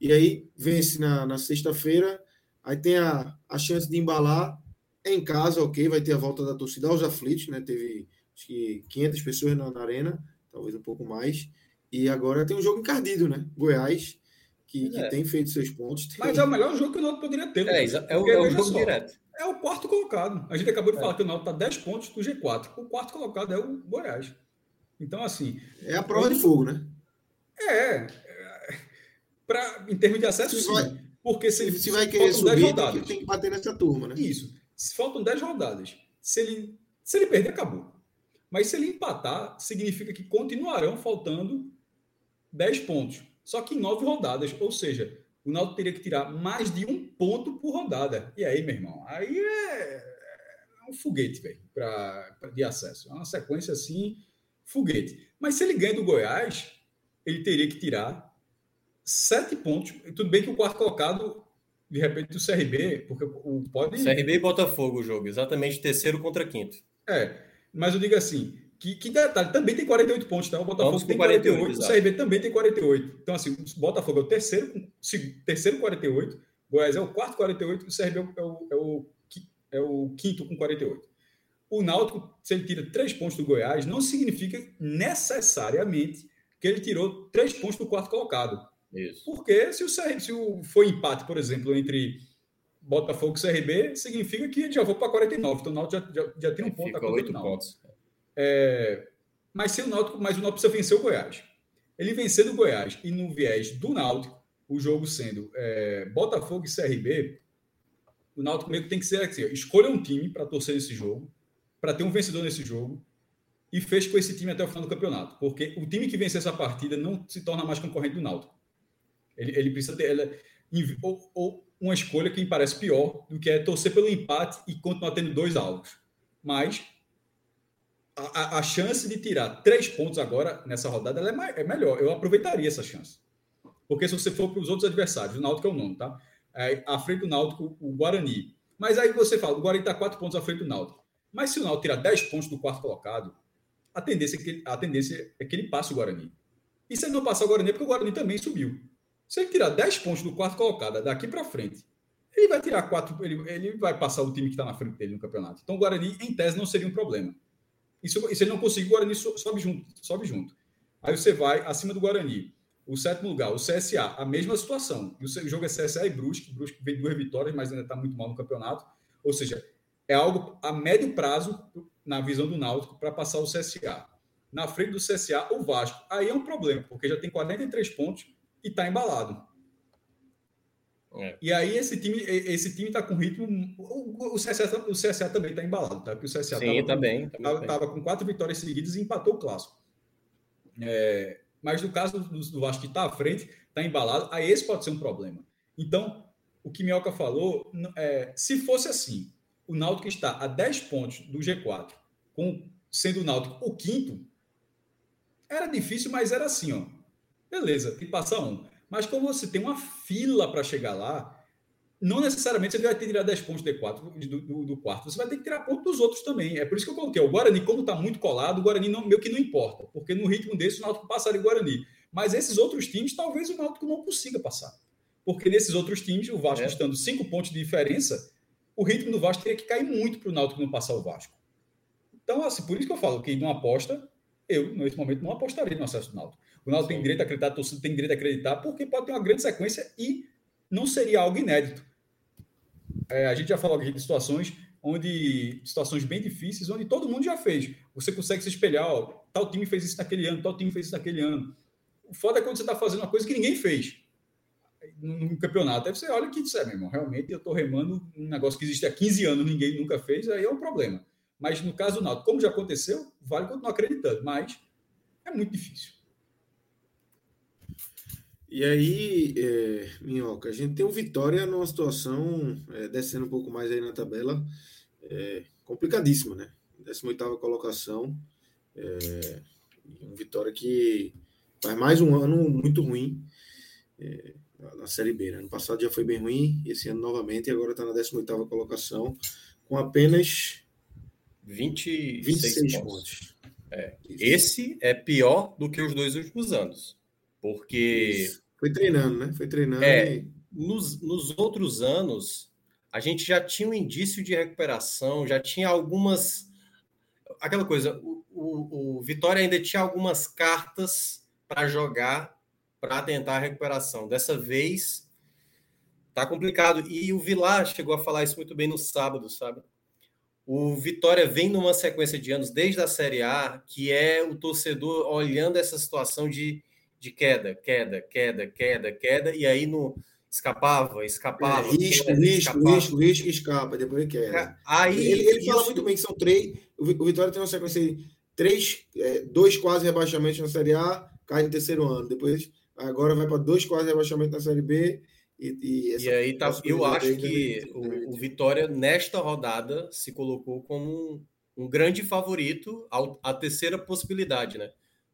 E aí vence na, na sexta-feira, aí tem a, a chance de embalar em casa, ok, vai ter a volta da torcida aos aflitos, né? Teve acho que 500 pessoas na, na arena, talvez um pouco mais. E agora tem um jogo encardido, né? Goiás, que, é. que tem feito seus pontos. Tem... Mas é o melhor jogo que o Náutico poderia ter. É, é, o, é o jogo só, direto. É o quarto colocado. A gente acabou de é. falar que o Náutico está 10 pontos do G4. O quarto colocado é o Goiás. Então, assim... É a prova de fogo, né? É, pra, em termos de acesso, se vai, Porque se, se, se vai querer subir, rodadas, tem, que, tem que bater nessa turma, né? Isso. Se faltam 10 rodadas. Se ele, se ele perder, acabou. Mas se ele empatar, significa que continuarão faltando 10 pontos. Só que em 9 rodadas. Ou seja, o Náutico teria que tirar mais de um ponto por rodada. E aí, meu irmão, aí é, é um foguete, velho, de acesso. É uma sequência assim, foguete. Mas se ele ganha do Goiás, ele teria que tirar sete pontos. Tudo bem que o quarto colocado, de repente, o CRB, porque o pode. CRB e Botafogo o jogo, exatamente terceiro contra quinto. É, mas eu digo assim, que, que detalhe, também tem 48 pontos, tá? O Botafogo tem 48, 48 o CRB também tem 48. Então, assim, o Botafogo é o terceiro, terceiro 48, Goiás é o quarto 48 e o CRB é o, é o, é o quinto com 48. O Náutico, se ele tira três pontos do Goiás, não significa necessariamente que ele tirou três pontos do quarto colocado. Isso. Porque se o, CR, se o foi empate, por exemplo, entre Botafogo e CRB, significa que já vou para 49. Então o Náutico já, já, já tem um ponto Fica a 8 pontos. É, mas, se o Náutico, mas o Náutico precisa vencer o Goiás. Ele vencendo o Goiás e no viés do Náutico, o jogo sendo é, Botafogo e CRB, o Náutico meio que tem que ser assim, escolha um time para torcer nesse jogo, para ter um vencedor nesse jogo, e feche com esse time até o final do campeonato. Porque o time que vencer essa partida não se torna mais concorrente do Náutico. Ele, ele precisa ter ou, ou, uma escolha que me parece pior do que é torcer pelo empate e continuar tendo dois alvos. Mas a, a, chance de tirar três pontos agora nessa rodada é, é, melhor. Eu aproveitaria essa chance. Porque se você for para os outros adversários, o Náutico é o nono, tá? É, à frente do Náutico, o Guarani. Mas aí você fala, o Guarani está quatro pontos à frente do Náutico. Mas se o Náutico tirar dez pontos do quarto colocado, a tendência, é que, a tendência é que ele passe o Guarani. E se ele não passar o Guarani, é porque o Guarani também subiu. Se ele tirar 10 pontos do quarto colocado daqui para frente, ele vai tirar quatro, ele, ele vai passar o time que está na frente dele no campeonato. Então o Guarani, em tese, não seria um problema. Isso, se ele não conseguir, o Guarani sobe junto, sobe junto. Aí você vai acima do Guarani. O sétimo lugar, o CSA, a mesma situação. o jogo é CSA e Brusque. Brusque vem duas vitórias, mas ainda está muito mal no campeonato. Ou seja, é algo a médio prazo, na visão do Náutico, para passar o CSA. Na frente do CSA, o Vasco. Aí é um problema, porque já tem 43 pontos e está embalado. É. E aí esse time esse time está com ritmo. O, o, CSA, o CSA também está embalado, tá? Porque o CSA também. Estava com quatro vitórias seguidas e empatou o clássico. É, mas no caso do, do Vasco que está à frente, está embalado, aí esse pode ser um problema. Então, o que Minhoca falou, é, se fosse assim, o Náutico está a 10 pontos do G4, com, sendo o Náutico o quinto, era difícil, mas era assim, ó. Beleza, tem que passar um. Mas como você tem uma fila para chegar lá, não necessariamente você vai ter que tirar 10 pontos do, D4, do, do, do, quarto, você vai ter que tirar pontos dos outros também. É por isso que eu coloquei. O Guarani, como está muito colado, o Guarani não, meio que não importa, porque no ritmo desse o Náutico passaria o Guarani. Mas esses outros times, talvez o Náutico não consiga passar. Porque nesses outros times, o Vasco é. estando 5 pontos de diferença, o ritmo do Vasco teria que cair muito para o Náutico não passar o Vasco. Então, assim, por isso que eu falo que não aposta, eu, nesse momento, não apostaria no acesso do Náutico. O Náutico tem direito a acreditar, a torcida tem direito a acreditar, porque pode ter uma grande sequência e não seria algo inédito. É, a gente já falou aqui de situações onde situações bem difíceis, onde todo mundo já fez. Você consegue se espelhar, ó, tal time fez isso naquele ano, tal time fez isso naquele ano. O foda é quando você está fazendo uma coisa que ninguém fez no campeonato. Aí você olha que disser, meu irmão, realmente eu estou remando um negócio que existe há 15 anos, ninguém nunca fez, aí é um problema. Mas no caso do Náutico, como já aconteceu, vale continuar acreditando, mas é muito difícil. E aí, é, Minhoca, a gente tem o Vitória numa situação, é, descendo um pouco mais aí na tabela, é, complicadíssima, né? 18 colocação. É, um Vitória que faz mais um ano muito ruim é, na Série B. Né? No passado já foi bem ruim, esse ano novamente, e agora está na 18 colocação, com apenas 20, 26 pontos. pontos. É. Esse é pior do que os dois últimos anos. Porque. Isso. Foi treinando, né? Foi treinando. É, e... nos, nos outros anos, a gente já tinha um indício de recuperação, já tinha algumas. Aquela coisa, o, o, o Vitória ainda tinha algumas cartas para jogar para tentar a recuperação. Dessa vez, tá complicado. E o Vilar chegou a falar isso muito bem no sábado, sabe? O Vitória vem numa sequência de anos desde a Série A, que é o torcedor olhando essa situação de, de queda, queda, queda, queda, queda, e aí no escapava, escapava. É, risco, queda, risco, escapava. risco, risco, escapa, depois queda. Aí, ele, ele isso... fala muito bem que são três. O Vitória tem uma sequência de três, é, dois quase rebaixamentos na Série A, cai no terceiro ano. Depois, agora vai para dois quase rebaixamentos na Série B e, e, e aí tá, eu acho que o, o, Vitória, nesta rodada, se colocou como um, um grande favorito à terceira possibilidade, né?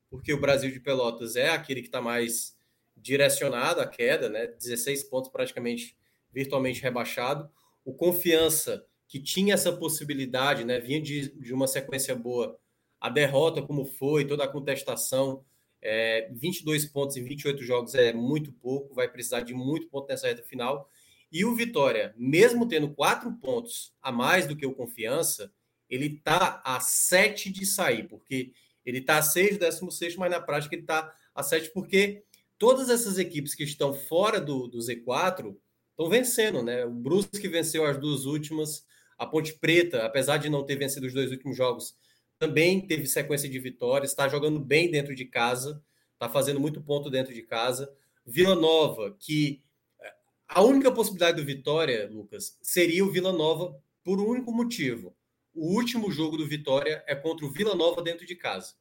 Porque o Brasil de Pelotas é aquele que está mais direcionado à queda, né? 16 pontos praticamente virtualmente rebaixado. O Confiança, que tinha essa possibilidade, né? Vinha de, de uma sequência boa. A derrota, como foi, toda a contestação, é, 22 pontos em 28 jogos é muito pouco, vai precisar de muito ponto nessa reta final. E o Vitória, mesmo tendo quatro pontos a mais do que o Confiança, ele está a sete de sair, porque ele está a seis, décimo sexto, mas na prática ele está a sete, porque todas essas equipes que estão fora do, do Z4 estão vencendo, né? O Brusque venceu as duas últimas, a Ponte Preta, apesar de não ter vencido os dois últimos jogos, também teve sequência de vitórias, está jogando bem dentro de casa, está fazendo muito ponto dentro de casa. Vila Nova, que eh, a única possibilidade do Vitória, Lucas, seria o Vila Nova por um único motivo. O último jogo do Vitória é contra o Vila Nova dentro de casa.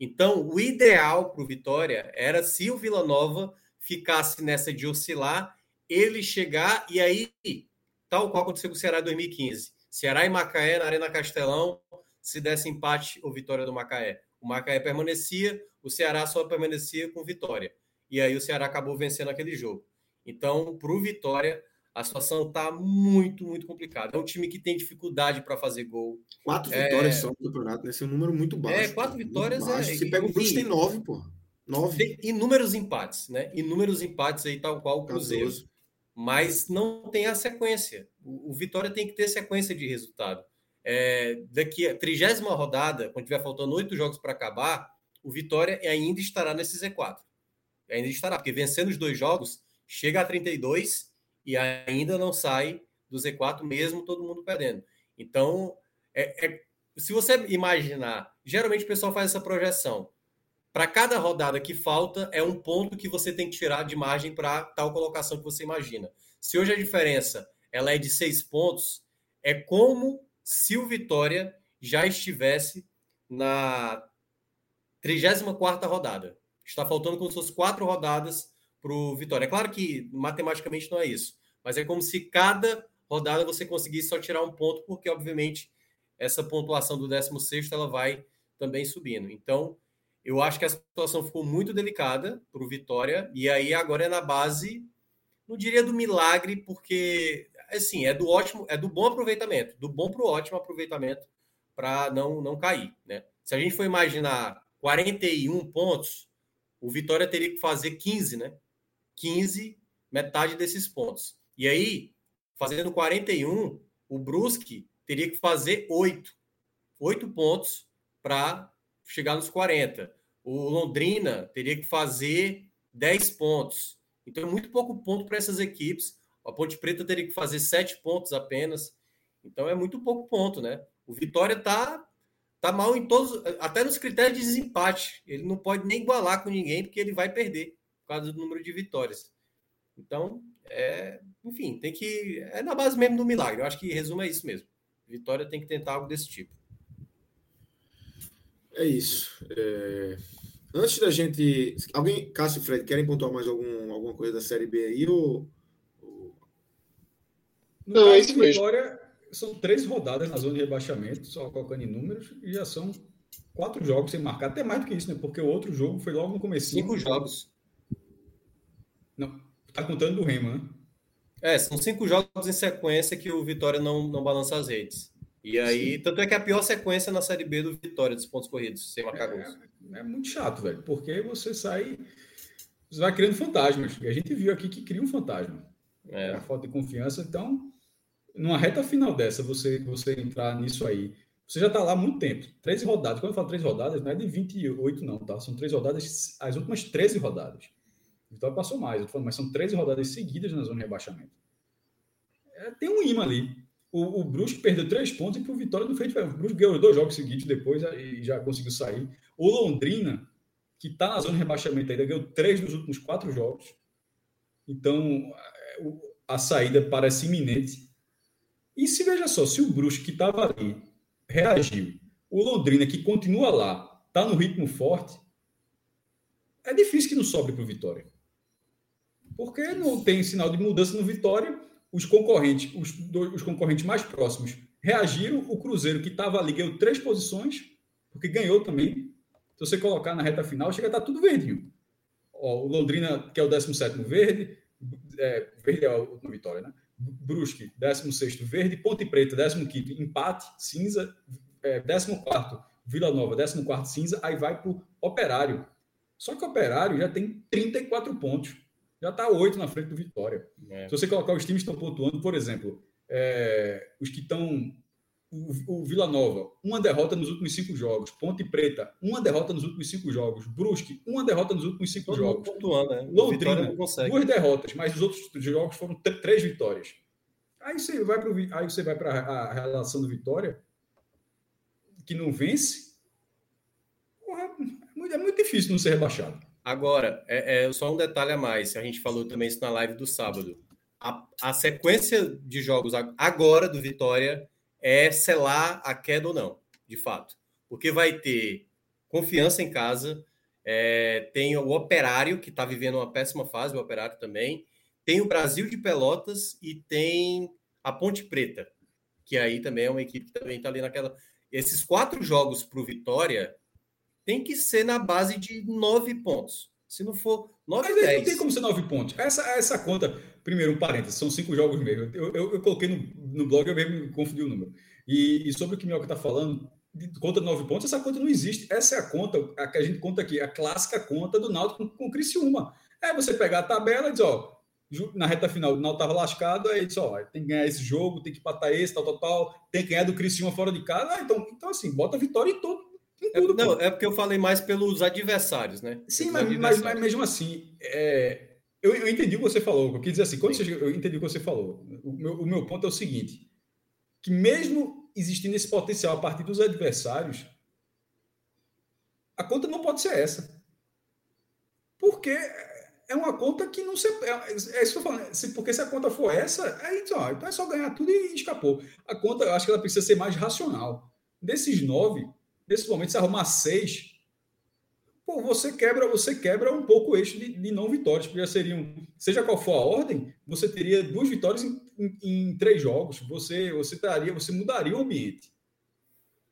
Então, o ideal para o Vitória era se o Vila Nova ficasse nessa de oscilar, ele chegar e aí, tal qual aconteceu com o Ceará em 2015. Ceará e Macaé na Arena Castelão, se desse empate ou vitória do Macaé. O Macaé permanecia, o Ceará só permanecia com vitória. E aí o Ceará acabou vencendo aquele jogo. Então, para o Vitória, a situação está muito, muito complicada. É um time que tem dificuldade para fazer gol. Quatro é... vitórias só no campeonato, né? Esse é um número muito baixo. É, quatro vitórias é. Se pega o Brusque, tem nove, pô. Nove. Tem inúmeros empates, né? Inúmeros empates aí, tal qual o Cruzeiro. Mas não tem a sequência. O, o Vitória tem que ter sequência de resultado é, daqui a trigésima rodada, quando tiver faltando oito jogos para acabar, o Vitória ainda estará nesse Z4. Ainda estará, porque vencendo os dois jogos, chega a 32 e ainda não sai do Z4, mesmo todo mundo perdendo. Então, é, é, se você imaginar, geralmente o pessoal faz essa projeção. Para cada rodada que falta, é um ponto que você tem que tirar de margem para tal colocação que você imagina. Se hoje a diferença ela é de seis pontos, é como se o Vitória já estivesse na 34 rodada. Está faltando se fosse quatro rodadas para o Vitória. É claro que matematicamente não é isso, mas é como se cada rodada você conseguisse só tirar um ponto, porque, obviamente, essa pontuação do 16 ela vai também subindo. Então, eu acho que a situação ficou muito delicada para o Vitória, e aí agora é na base, não diria do milagre, porque assim, é do ótimo, é do bom aproveitamento, do bom para o ótimo aproveitamento para não, não cair. Né? Se a gente for imaginar 41 pontos, o Vitória teria que fazer 15, né? 15, metade desses pontos. E aí, fazendo 41, o Brusque teria que fazer 8. 8 pontos para chegar nos 40. O Londrina teria que fazer 10 pontos. Então, é muito pouco ponto para essas equipes. A Ponte Preta teria que fazer 7 pontos apenas. Então, é muito pouco ponto, né? O Vitória está tá mal em todos, até nos critérios de desempate. Ele não pode nem igualar com ninguém, porque ele vai perder por causa do número de vitórias. Então, é, enfim, tem que. É na base mesmo do milagre. Eu acho que resumo é isso mesmo. Vitória tem que tentar algo desse tipo. É isso. É... Antes da gente. Alguém, Cássio e Fred, querem pontuar mais algum, alguma coisa da Série B aí? Ou... Não, é isso mesmo. Vitória, são três rodadas na zona de rebaixamento, só colocando em números, e já são quatro jogos sem marcar. Até mais do que isso, né? Porque o outro jogo foi logo no começo. Cinco jogos. Não, tá contando do Remo, né? É, são cinco jogos em sequência que o Vitória não, não balança as redes. E aí, Sim. tanto é que é a pior sequência na Série B do Vitória dos pontos corridos, sem marcar gols. É, é, muito chato, velho, porque você sai. Você vai criando fantasmas. E a gente viu aqui que cria um fantasma. É. A falta de confiança. Então, numa reta final dessa, você, você entrar nisso aí. Você já está lá há muito tempo. 13 rodadas. Quando eu falo três rodadas, não é de 28, não, tá? São três rodadas, as últimas 13 rodadas. Vitória passou mais, eu tô falando, mas são 13 rodadas seguidas na zona de rebaixamento. É, tem um imã ali. O, o Brusque perdeu três pontos e que o Vitória não fez. O Brusque ganhou dois jogos seguidos depois e já conseguiu sair. O Londrina, que está na zona de rebaixamento ainda, ganhou três dos últimos quatro jogos. Então, é, a saída parece iminente. E se veja só, se o Brusque que estava ali reagiu, o Londrina que continua lá, está no ritmo forte, é difícil que não sobre para o Vitória. Porque não tem sinal de mudança no Vitória. Os concorrentes, os, os concorrentes mais próximos reagiram. O Cruzeiro, que estava ali, ganhou três posições, porque ganhou também. Se você colocar na reta final, chega a estar tá tudo verdinho. Ó, o Londrina, que é o 17 verde, é, verde é a última vitória, né? Brusque, 16 verde, Ponte Preta, 15 empate, cinza, é, 14 Vila Nova, 14 cinza, aí vai para o Operário. Só que o Operário já tem 34 pontos, já está 8 na frente do Vitória. É. Se você colocar os times que estão pontuando, por exemplo, é, os que estão. O, Vila Nova, uma derrota nos últimos cinco jogos. Ponte Preta, uma derrota nos últimos cinco jogos. Brusque, uma derrota nos últimos cinco Todo jogos. Pontuando, né? Londrina, duas derrotas, mas os outros jogos foram três vitórias. Aí você vai para aí você vai para a relação do Vitória, que não vence. Porra, é, muito, é muito difícil não ser rebaixado. Agora, é, é, só um detalhe a mais. A gente falou também isso na live do sábado. A, a sequência de jogos agora do Vitória é selar a queda ou não, de fato. Porque vai ter confiança em casa, é, tem o Operário, que está vivendo uma péssima fase, o Operário também, tem o Brasil de Pelotas e tem a Ponte Preta, que aí também é uma equipe que também está ali naquela. Esses quatro jogos para o Vitória tem que ser na base de nove pontos. Se não for nove, Mas dez. não tem como ser nove pontos. Essa, essa conta, primeiro, um parênteses, são cinco jogos mesmo. Eu, eu, eu coloquei no, no blog, eu mesmo confundi o número. E, e sobre o que o Mioca está falando, de conta de nove pontos, essa conta não existe. Essa é a conta, a que a gente conta aqui, a clássica conta do Náutico com, com o Criciúma. É você pegar a tabela e dizer, ó, na reta final, o Náutico estava lascado, aí disse, ó, tem que ganhar esse jogo, tem que empatar esse, tal, tal, tal, tem que ganhar do Criciúma fora de casa. Ah, então, então, assim, bota a vitória em todo, é, tudo, é, não, é porque eu falei mais pelos adversários, né? Sim, mas, adversários. Mas, mas, mesmo assim, é, eu, eu, entendi o que você falou. Eu quis dizer assim, quando você, eu entendi o que você falou. O meu, o meu ponto é o seguinte: que mesmo existindo esse potencial a partir dos adversários, a conta não pode ser essa. Porque é uma conta que não se. É, é isso que eu falando. Se, porque se a conta for essa, aí, ó, então é só ganhar tudo e escapou. A conta, eu acho que ela precisa ser mais racional. Desses nove, nesse momento, se arrumar seis, pô, você quebra, você quebra um pouco o eixo de, de não vitórias, porque já seriam, seja qual for a ordem, você teria duas vitórias em, em, em três jogos, você você daria, você mudaria o ambiente.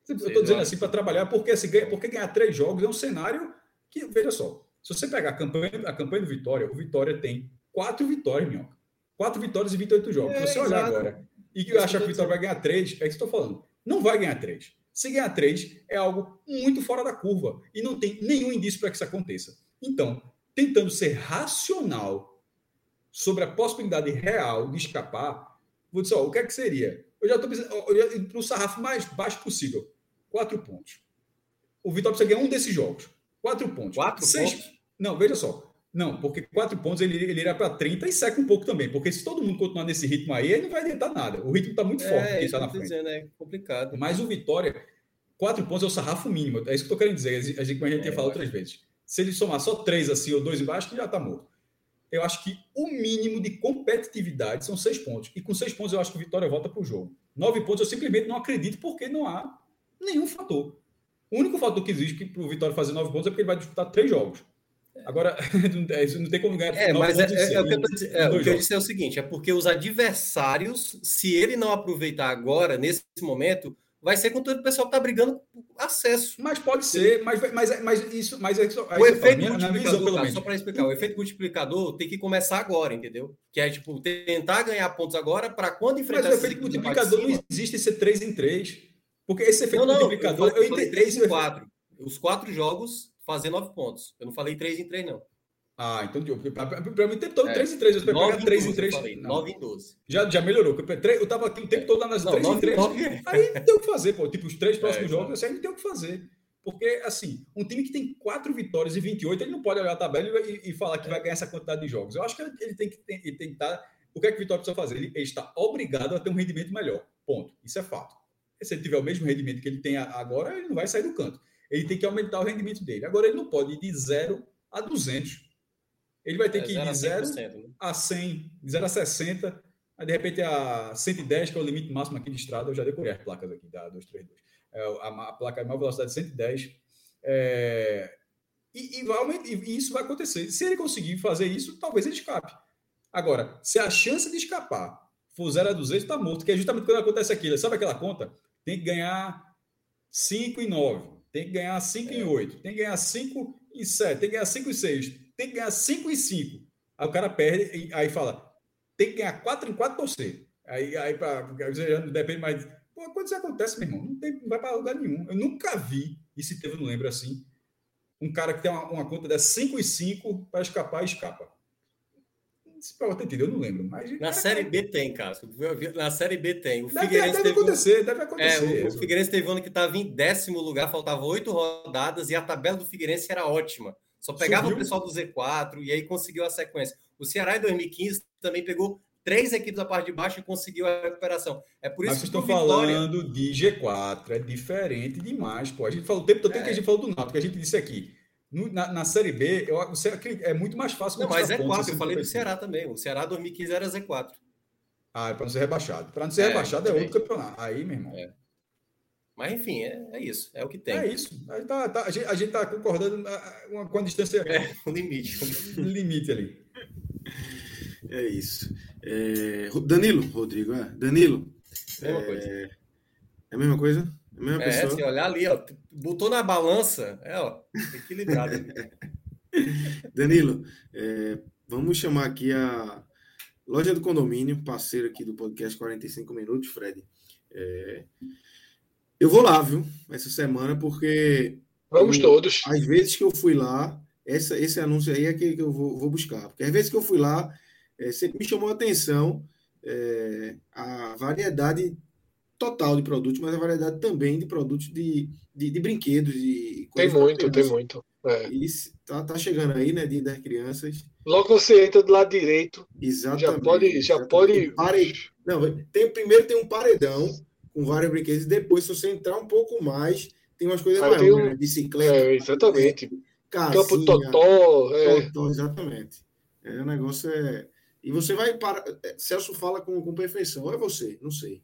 Eu estou dizendo assim para trabalhar, porque, assim, porque ganhar três jogos é um cenário que, veja só, se você pegar a campanha, a campanha do Vitória, o Vitória tem quatro vitórias, minhoca. Quatro vitórias e 28 jogos. É, se você olhar exato. agora e que achar que o Vitória vai ganhar três, é isso que estou falando. Não vai ganhar três. Se ganhar três, é algo muito fora da curva. E não tem nenhum indício para que isso aconteça. Então, tentando ser racional sobre a possibilidade real de escapar, vou dizer, ó, o que é que seria? Eu já estou pensando para o sarrafo mais baixo possível. Quatro pontos. O Vitória precisa ganhar um desses jogos. Quatro pontos. Quatro Seis... pontos? Não, veja só. Não, porque quatro pontos ele, ele irá para 30 e seca um pouco também. Porque se todo mundo continuar nesse ritmo aí, ele não vai adiantar nada. O ritmo está muito forte. É, isso tá na frente. Dizendo, é complicado. Mas o Vitória, quatro pontos é o sarrafo mínimo. É isso que eu estou querendo dizer. A gente, como a gente é, tinha falado outras vezes. Se ele somar só três assim ou dois embaixo, já está morto. Eu acho que o mínimo de competitividade são seis pontos. E com seis pontos eu acho que o Vitória volta para o jogo. Nove pontos eu simplesmente não acredito porque não há nenhum fator. O único fator que existe para o Vitória fazer nove pontos é porque ele vai disputar três jogos. Agora, não tem como ganhar. É, mas é, é, é, o que eu, é, o que eu disse é o seguinte: é porque os adversários, se ele não aproveitar agora, nesse momento, vai ser com todo o pessoal que está brigando por acesso. Mas pode ser, mas, mas, mas isso. Mas é, o efeito minha, multiplicador, visão, só para explicar, o efeito multiplicador tem que começar agora, entendeu? Que é tipo, tentar ganhar pontos agora para quando enfrentar Mas o efeito multiplicador não existe ser 3 em 3. Porque esse efeito não, não, multiplicador, eu, falei, eu entendi. 3 em 4. Os quatro jogos fazer 9 pontos. Eu não falei 3 em 3, não. Ah, então para mim o tempo todo é, 3 em 3. Eu pegar 3 em 3. 9 em 12. Já, já melhorou. Eu tava aqui o tempo todo nas 3 em 3. Aí não tem o que fazer, pô. Tipo, os três próximos é, jogos, aí não tem o que fazer. Porque, assim, um time que tem 4 vitórias e 28, ele não pode olhar a tabela e, e falar que é. vai ganhar essa quantidade de jogos. Eu acho que ele tem que, ele estar. Tá, o que é que o Vitória precisa fazer? Ele, ele está obrigado a ter um rendimento melhor. Ponto. Isso é fato se ele tiver o mesmo rendimento que ele tem agora, ele não vai sair do canto. Ele tem que aumentar o rendimento dele. Agora, ele não pode ir de 0 a 200. Ele vai ter é, que ir de 0 né? a 100, de 0 a 60, aí de repente a 110, que é o limite máximo aqui de estrada. Eu já decorei as placas aqui da 232. É, a, a placa de maior velocidade 110. É, e, e, vai, e isso vai acontecer. Se ele conseguir fazer isso, talvez ele escape. Agora, se a chance de escapar for 0 a 200, está morto, que é justamente quando acontece aquilo. Sabe aquela conta? tem que ganhar 5 e 9, tem que ganhar 5 e 8, tem que ganhar 5 e 7, tem que ganhar 5 e 6, tem que ganhar 5 e 5. Aí o cara perde, aí fala, tem que ganhar 4 em 4 você. Aí, aí pra, já não depende mais. Pô, quando isso acontece, meu irmão, não, tem, não vai para lugar nenhum. Eu nunca vi, e se teve, eu não lembro assim, um cara que tem uma, uma conta de 5 e 5 para escapar e escapa. Se para ter eu não lembro. Mas, na Série B tem, Cássio. Na Série B tem. O deve, Figueirense deve acontecer, um... deve acontecer. É, o, o Figueirense teve um ano que estava em décimo lugar, faltava oito rodadas e a tabela do Figueirense era ótima. Só pegava Subiu. o pessoal do Z4 e aí conseguiu a sequência. O Ceará em 2015 também pegou três equipes da parte de baixo e conseguiu a recuperação. É por isso Mas que estou Vitória... falando de G4, é diferente demais, pô. A gente falou o tempo todo é. que a gente falou do Náutico, que a gente disse aqui. Na, na, Série B, eu, é muito mais fácil. Não, mas é 4, eu falei do Ceará também. O Ceará 2015 era Z4. Ah, é para não ser rebaixado. Para não ser é, rebaixado é outro campeonato. Aí, meu irmão. É. Mas, enfim, é, é, isso. É o que tem. É isso. A gente está tá, a gente tá concordando com a distância. É, o limite. o limite ali. É isso. É, Danilo, Rodrigo, é. Danilo. Mesma coisa. É a mesma coisa? A mesma é, pessoa. se olhar ali, ó, botou na balança, é, ó, equilibrado. Danilo, é, vamos chamar aqui a Loja do Condomínio, parceiro aqui do podcast 45 Minutos, Fred. É, eu vou lá, viu, essa semana, porque. Vamos eu, todos. Às vezes que eu fui lá, essa, esse anúncio aí é que, que eu vou, vou, buscar. Porque às vezes que eu fui lá, é, sempre me chamou a atenção é, a variedade total de produtos, mas a variedade também de produtos de, de, de brinquedos. De tem muito, tem muito. É. E tá, tá chegando aí, né, Dia das Crianças. Logo você entra do lado direito. Exatamente. Já pode. Já pode... Pare... Não, tem, primeiro tem um paredão com vários brinquedos, e depois, se você entrar um pouco mais, tem umas coisas mais um... né? Bicicleta. É, exatamente. Casinha, Campo Totó. É. Totó, exatamente. É, o negócio é. E você vai para. Celso fala com, com perfeição. Ou é você? Não sei.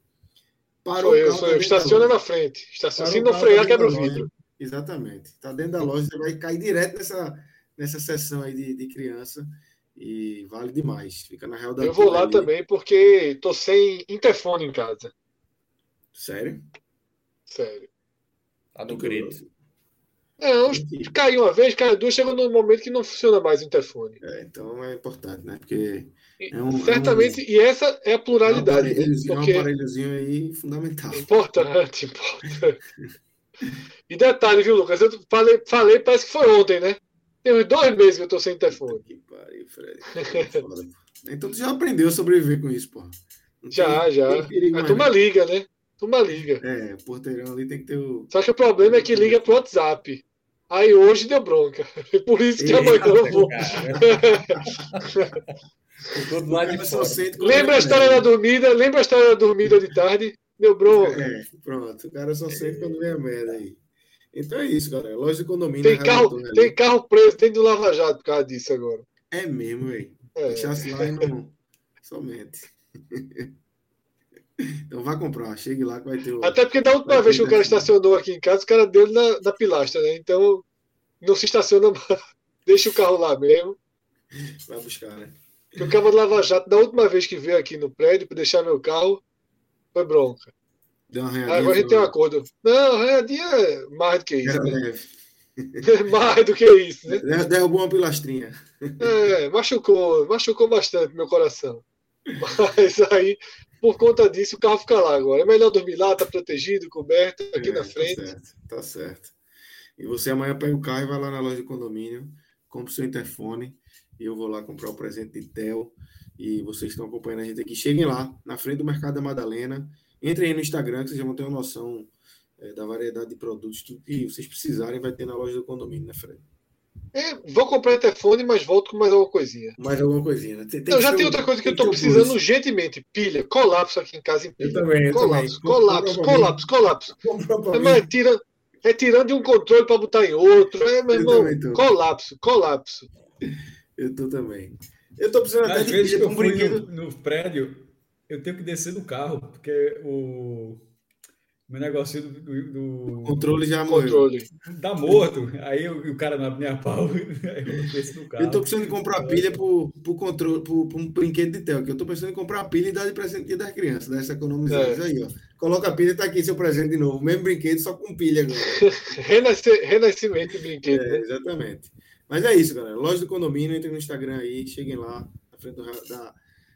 Parou sou eu, sou eu. Estaciona na frente. Estaciona. Se não frear, quebra o vidro. Exatamente. Está dentro da loja, você vai cair direto nessa, nessa sessão aí de, de criança e vale demais. Fica na real da Eu vou lá ali. também porque tô sem interfone em casa. Sério? Sério. Tá no grito. Não, caiu uma vez, caiu duas, chegou num momento que não funciona mais o interfone. É, então é importante, né? Porque. É um, Certamente, é um, e essa é a pluralidade. É um aparelhozinho, é um aí fundamental. Importante, importante. e detalhe, viu, Lucas? Eu falei, falei, parece que foi ontem, né? Tem uns dois meses que eu tô sem interfone. Que pariu, Fred. então tu já aprendeu a sobreviver com isso, pô. já, tem, já. Tem a turma liga, né? Turma liga. É, o porteirão ali tem que ter o. Só que o problema é que liga pro WhatsApp. Aí hoje deu bronca. Por isso que amanhã eu vou. lembra a história da dormida? Lembra a história da dormida de tarde? Deu bronca. É, pronto. O cara só sente quando vem a merda aí. Então é isso, galera. Loja de condomínio. Tem, carro, tem carro preso dentro do Lava Jato por causa disso agora. É mesmo, velho. É. Deixasse lá e não. Somente. Então vá comprar, chegue lá que vai ter o... Até porque da última vez que o cara estacionou aqui em casa, o cara deu na, na pilastra, né? Então não se estaciona mais. Deixa o carro lá mesmo. Vai buscar, né? Porque o cara do Lava Jato, da última vez que veio aqui no prédio para deixar meu carro, foi bronca. Deu uma arranhadinha. Agora a gente tem um acordo. Não, arranhadinha é mais do que isso. Né? É mais do que isso, né? Derrubou uma pilastrinha. É, machucou, machucou bastante meu coração. Mas aí por conta disso, o carro fica lá agora. É melhor dormir lá, tá protegido, coberto, aqui é, na tá frente. Tá certo, tá certo. E você amanhã pega o carro e vai lá na loja de condomínio, compra o seu interfone eu vou lá comprar o presente de Tel. E vocês estão acompanhando a gente aqui. Cheguem lá, na frente do Mercado da Madalena. Entrem aí no Instagram, que vocês já vão ter uma noção é, da variedade de produtos. Tudo que vocês precisarem vai ter na loja do condomínio, né, Fred? É, vou comprar telefone, mas volto com mais alguma coisinha. Mais alguma coisinha, né? Tem, tem Não, já tem outra coisa que eu estou precisando urgentemente. Pilha, colapso aqui em casa em pilha. Eu também. Eu colapso, também. colapso, colapso, colapso, colapso. É, mas tira, é tirando de um controle para botar em outro. É, meu irmão, colapso, colapso. Eu tô também. Eu tô precisando até de vezes eu um fui brinquedo. No, no prédio, eu tenho que descer do carro, porque o meu negócio do, do, do, controle já controle. morreu. Tá morto. Aí o, o cara abre minha pau. eu, carro. eu tô precisando de comprar pilha pro, pro controle, pro, pro um brinquedo de tel, que eu tô pensando em comprar pilha e dar de presente das crianças, dessa economizada. É. Aí, ó. Coloca a pilha, tá aqui seu presente de novo. Mesmo brinquedo, só com pilha agora. Renascimento de brinquedo. É, né? Exatamente. Mas é isso, galera. Loja do condomínio, entrem no Instagram aí, cheguem lá, na frente do, da,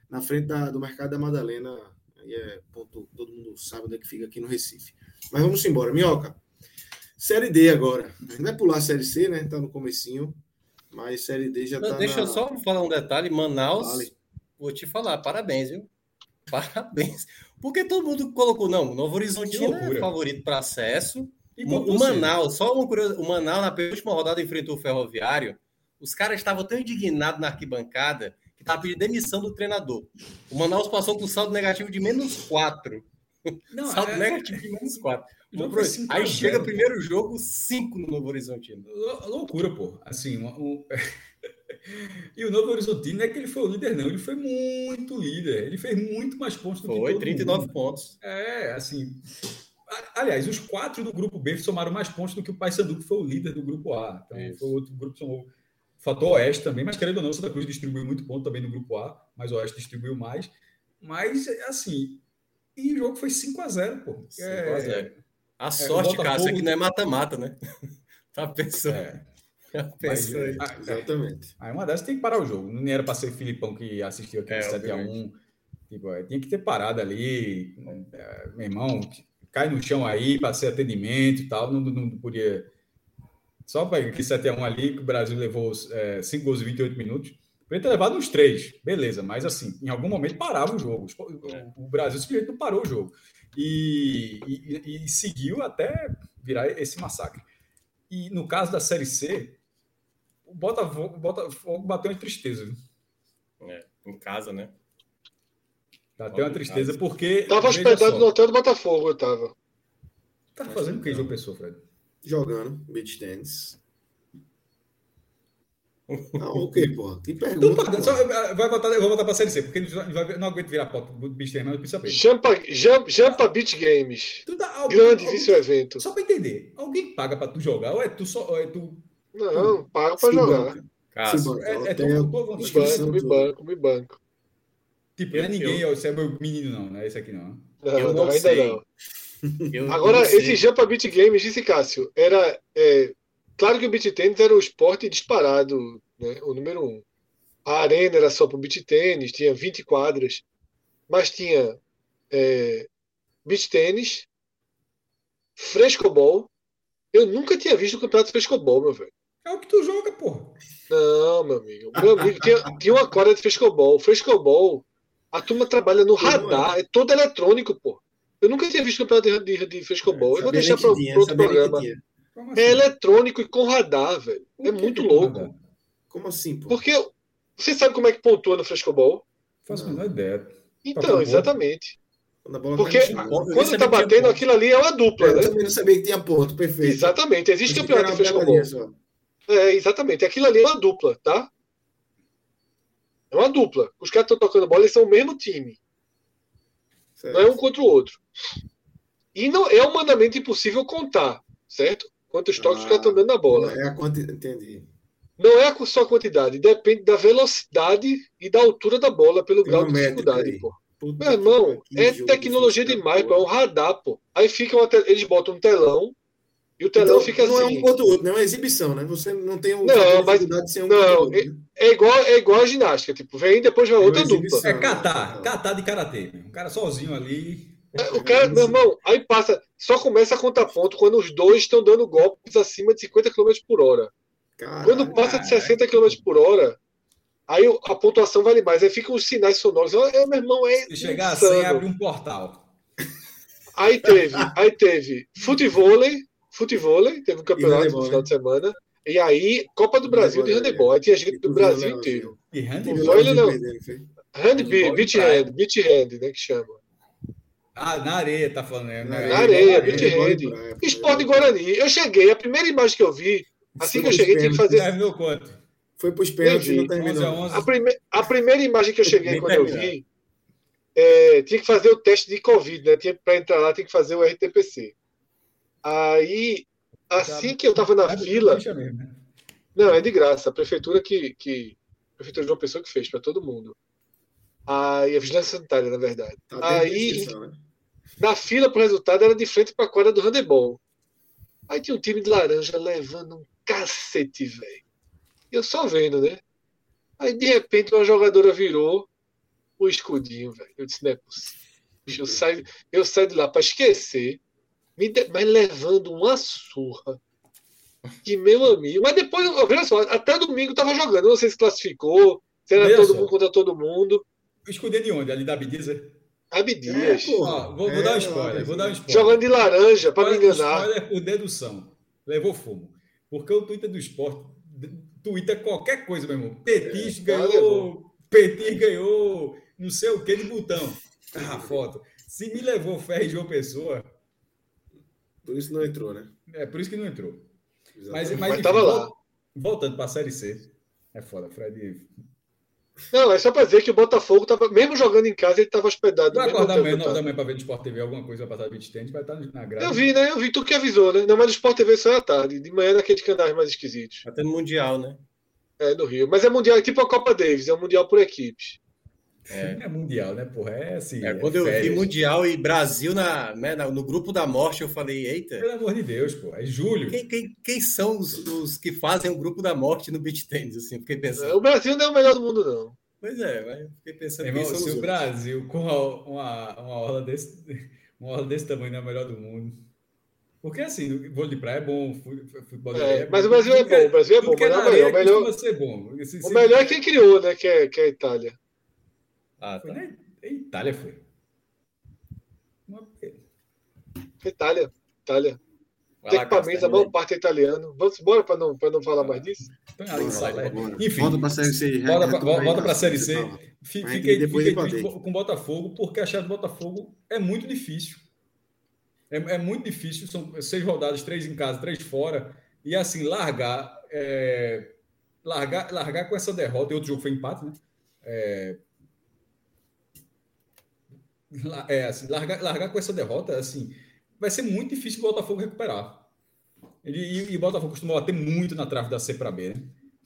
na frente da, do Mercado da Madalena Aí é ponto, todo mundo sabe onde é que fica aqui no Recife. Mas vamos embora. Minhoca, Série D agora. A gente vai pular a Série C, né? Tá no comecinho. Mas Série D já Não, tá Deixa na... eu só falar um detalhe. Manaus, vale. vou te falar, parabéns, viu? Parabéns. Porque todo mundo colocou, não, Novo Horizonte é favorito para acesso. O Manaus, só uma curiosidade, o Manaus na penúltima rodada enfrentou o Ferroviário. Os caras estavam tão indignados na arquibancada que estava pedindo demissão do treinador. O Manaus passou com saldo negativo de menos 4. Não, saldo é... negativo de menos 4. Aí chega o primeiro jogo, 5 no Novo Horizontino. Loucura, pô. Assim, o... e o Novo Horizontino não é que ele foi o líder, não. Ele foi muito líder. Ele fez muito mais pontos do foi, que todo 39 mundo. pontos. É, assim. Aliás, os quatro do grupo B somaram mais pontos do que o Paysandu, que foi o líder do grupo A. Então, Isso. foi outro grupo que somou fator Oeste também, mas querendo ou não, Santa Cruz distribuiu muito ponto também no grupo A, mas o Oeste distribuiu mais. Mas, assim, e o jogo foi 5 a 0 pô. 5 é, a 0 A é, sorte, cara, isso aqui não é mata-mata, né? tá pensando. É. Mas, aí. Ah, exatamente. Aí uma dessas tem que parar o jogo. Não era para ser o Filipão que assistiu aqui é, 7x1. Tipo, é, tinha que ter parado ali. É, meu irmão, cai no chão aí para ser atendimento e tal. Não, não podia só para que 7x1 ali, que o Brasil levou é, 5 gols em 28 minutos. Podia ter levado uns três, beleza, mas assim, em algum momento parava o jogo. O Brasil simplesmente não parou o jogo. E, e, e, seguiu até virar esse massacre. E no caso da Série C, o Botafogo, o Botafogo bateu uma tristeza. É, em casa, né? Bateu uma tristeza porque. Tava hospedado no hotel do Botafogo, eu tava. Tá fazendo o que, João Pessoa, Fred? jogando beach tennis. Não, o quê, porra? Que pergunta. Só, vai botar, eu vou voltar para a Série C, porque não, não aguento virar pauta do Beach Games, mas precisa saber. Jampa, Jampa, Jampa Beach Games. Dá, Grande vice-evento. Só para entender, alguém paga para tu jogar ou é tu só. Ou é tu, não, paga para jogar. Cássio, é, é, é tu, me banco, me banco, me banco. Tipo, não é ninguém, eu, você é meu menino, não, não é esse aqui, não. Não, eu não, ainda sei. não. Eu Agora, não esse Jampa Beat Games, disse Cássio, era. É, claro que o beat tênis era o esporte disparado, né, o número um. A arena era só para o beat tênis, tinha 20 quadras, mas tinha é, beat tênis, frescobol. Eu nunca tinha visto o campeonato de frescobol, meu velho. É o que tu joga, porra. Não, meu amigo. Meu amigo tinha, tinha uma quadra de frescobol. Frescobol, a turma trabalha no radar, é todo eletrônico, pô. Eu nunca tinha visto campeonato de, de, de frescobol. Eu vou deixar para outro programa. É assim? É eletrônico e com radar, velho. É muito louco. Como assim, pô? Porque você sabe como é que pontua no frescobol? Faço a menor ideia. Então, exatamente. Porque quando tá batendo, aquilo ali é uma dupla, eu né? Eu também não sabia que tinha ponto, perfeito. Exatamente, existe campeonato de frescobol. É, exatamente. Aquilo ali é uma dupla, tá? É uma dupla. Os caras estão tocando bola, eles são o mesmo time. Certo. Não é um contra o outro. E não é humanamente impossível contar, certo? Quantos toques ah, os caras estão dando na bola. É a quantidade, entendi. Não é só a quantidade, depende da velocidade e da altura da bola pelo Tem grau de dificuldade, pô. Meu irmão, é tecnologia demais, pô. É um radar, pô. Aí fica uma, eles botam um telão e o telão então, fica não assim. Não é um contra o outro, não é uma exibição, né? Você não tem o não, mas, de ser um não, outro, é, né? é, igual, é igual a ginástica, tipo, vem e depois vai é outra dupla. É catar, catar de karatê. Um cara sozinho ali. É, o cara, meu irmão, aí passa, só começa a contar ponto quando os dois estão dando golpes acima de 50 km por hora. Caralho, quando passa de 60 km por hora, aí a pontuação vale mais. Aí ficam os sinais sonoros. É, meu irmão, é. Se chegar insano. assim, abre um portal. Aí teve, aí teve futevôlei, futevôlei, teve um campeonato no final de semana. E aí, Copa do Brasil de handebol. Aí tinha gente do Brasil inteiro. E handebol? Não. Handball, beach hand, beach hand, né, que chama. Ah, na areia, tá falando. Né? Na, na areia, beach hand. Esporte Guarani. Eu cheguei, a primeira imagem que eu vi, assim que eu cheguei, tinha que fazer... Terminou quanto? Foi para os pênaltis e não terminou. A, prime... a primeira imagem que eu cheguei quando eu vi, é, tinha que fazer o teste de Covid, né? Para entrar lá, tinha que fazer o RTPC. Aí, assim que eu estava na fila. Né? Não, é de graça. A prefeitura que. que a prefeitura de uma pessoa que fez para todo mundo. Aí, a vigilância sanitária, na verdade. Tá aí, né? na fila para o resultado, era de frente para a quadra do handebol. Aí tinha um time de laranja levando um cacete, velho. Eu só vendo, né? Aí, de repente, uma jogadora virou o escudinho, velho. Eu disse, não é possível. Eu saio, eu saio de lá para esquecer me de... mas levando uma surra. Que meu amigo. Mas depois, olha só, até domingo tava jogando. Não sei se classificou, se era todo só. mundo contra todo mundo. Escudei de onde? Ali da Abdias? Abdias. É, vou, vou é, dar um spoiler, vou dar um spoiler. Jogando de laranja, para me enganar. Spoiler por dedução. Levou fumo. Porque o Twitter do esporte, Twitter qualquer coisa, meu irmão. Petis é, ganhou, Petis ganhou, não sei o que de botão. Ah, foto. Se me levou fé e João Pessoa, por isso não entrou, né? É, por isso que não entrou. Mas, mas, mas enfim, tava lá. Voltando para a Série C. É foda, Fred. Não, é só para dizer que o Botafogo tava, mesmo jogando em casa, ele estava hospedado. Vai acordar amanhã, 9 da manhã para ver no Sport TV alguma coisa para passar de tênis, vai estar na grade. Eu vi, né? Eu vi tu que avisou, né? Não, mas no Sport TV só é à tarde. De manhã naqueles canais mais esquisitos. Até no Mundial, né? É, no Rio. Mas é Mundial, é tipo a Copa Davis, é um Mundial por equipes. É. é. mundial, né, porra? É assim. É, quando é eu vi Mundial e Brasil na, né, no grupo da morte, eu falei, eita. Pelo amor de Deus, pô. É julho. Quem, quem, quem são os, os, que fazem o grupo da morte no beat tennis? Assim, fiquei pensando. O Brasil não é o melhor do mundo, não. Pois é, mas fiquei pensando Irmão, se o Brasil, com uma, uma, aula desse, uma aula desse tamanho, não é o melhor do mundo. Porque assim, vôlei de praia é bom, futebol é, é Mas o Brasil é bom, o Brasil é bom, mas não é o melhor. Bom. O melhor é quem criou, né? Que é, que é a Itália. Ah, tá. Foi na Itália, foi. Uma... Itália, Itália. Tem equipamentos, a maior parte é italiano. Vamos embora para não, não falar mais disso? Então, ali, sai, Enfim, volta para a Série C. Volta para a Série C. Fiquei, fiquei com o Botafogo, porque a chave do Botafogo é muito difícil. É, é, muito difícil. São seis rodadas, três em casa, três fora. E assim, largar. É largar, largar com essa derrota, e outro jogo foi empate, né? É, é, assim, largar, largar com essa derrota, assim, vai ser muito difícil o Botafogo recuperar. Ele, e, o Botafogo costumou bater muito na trave da C para B, né?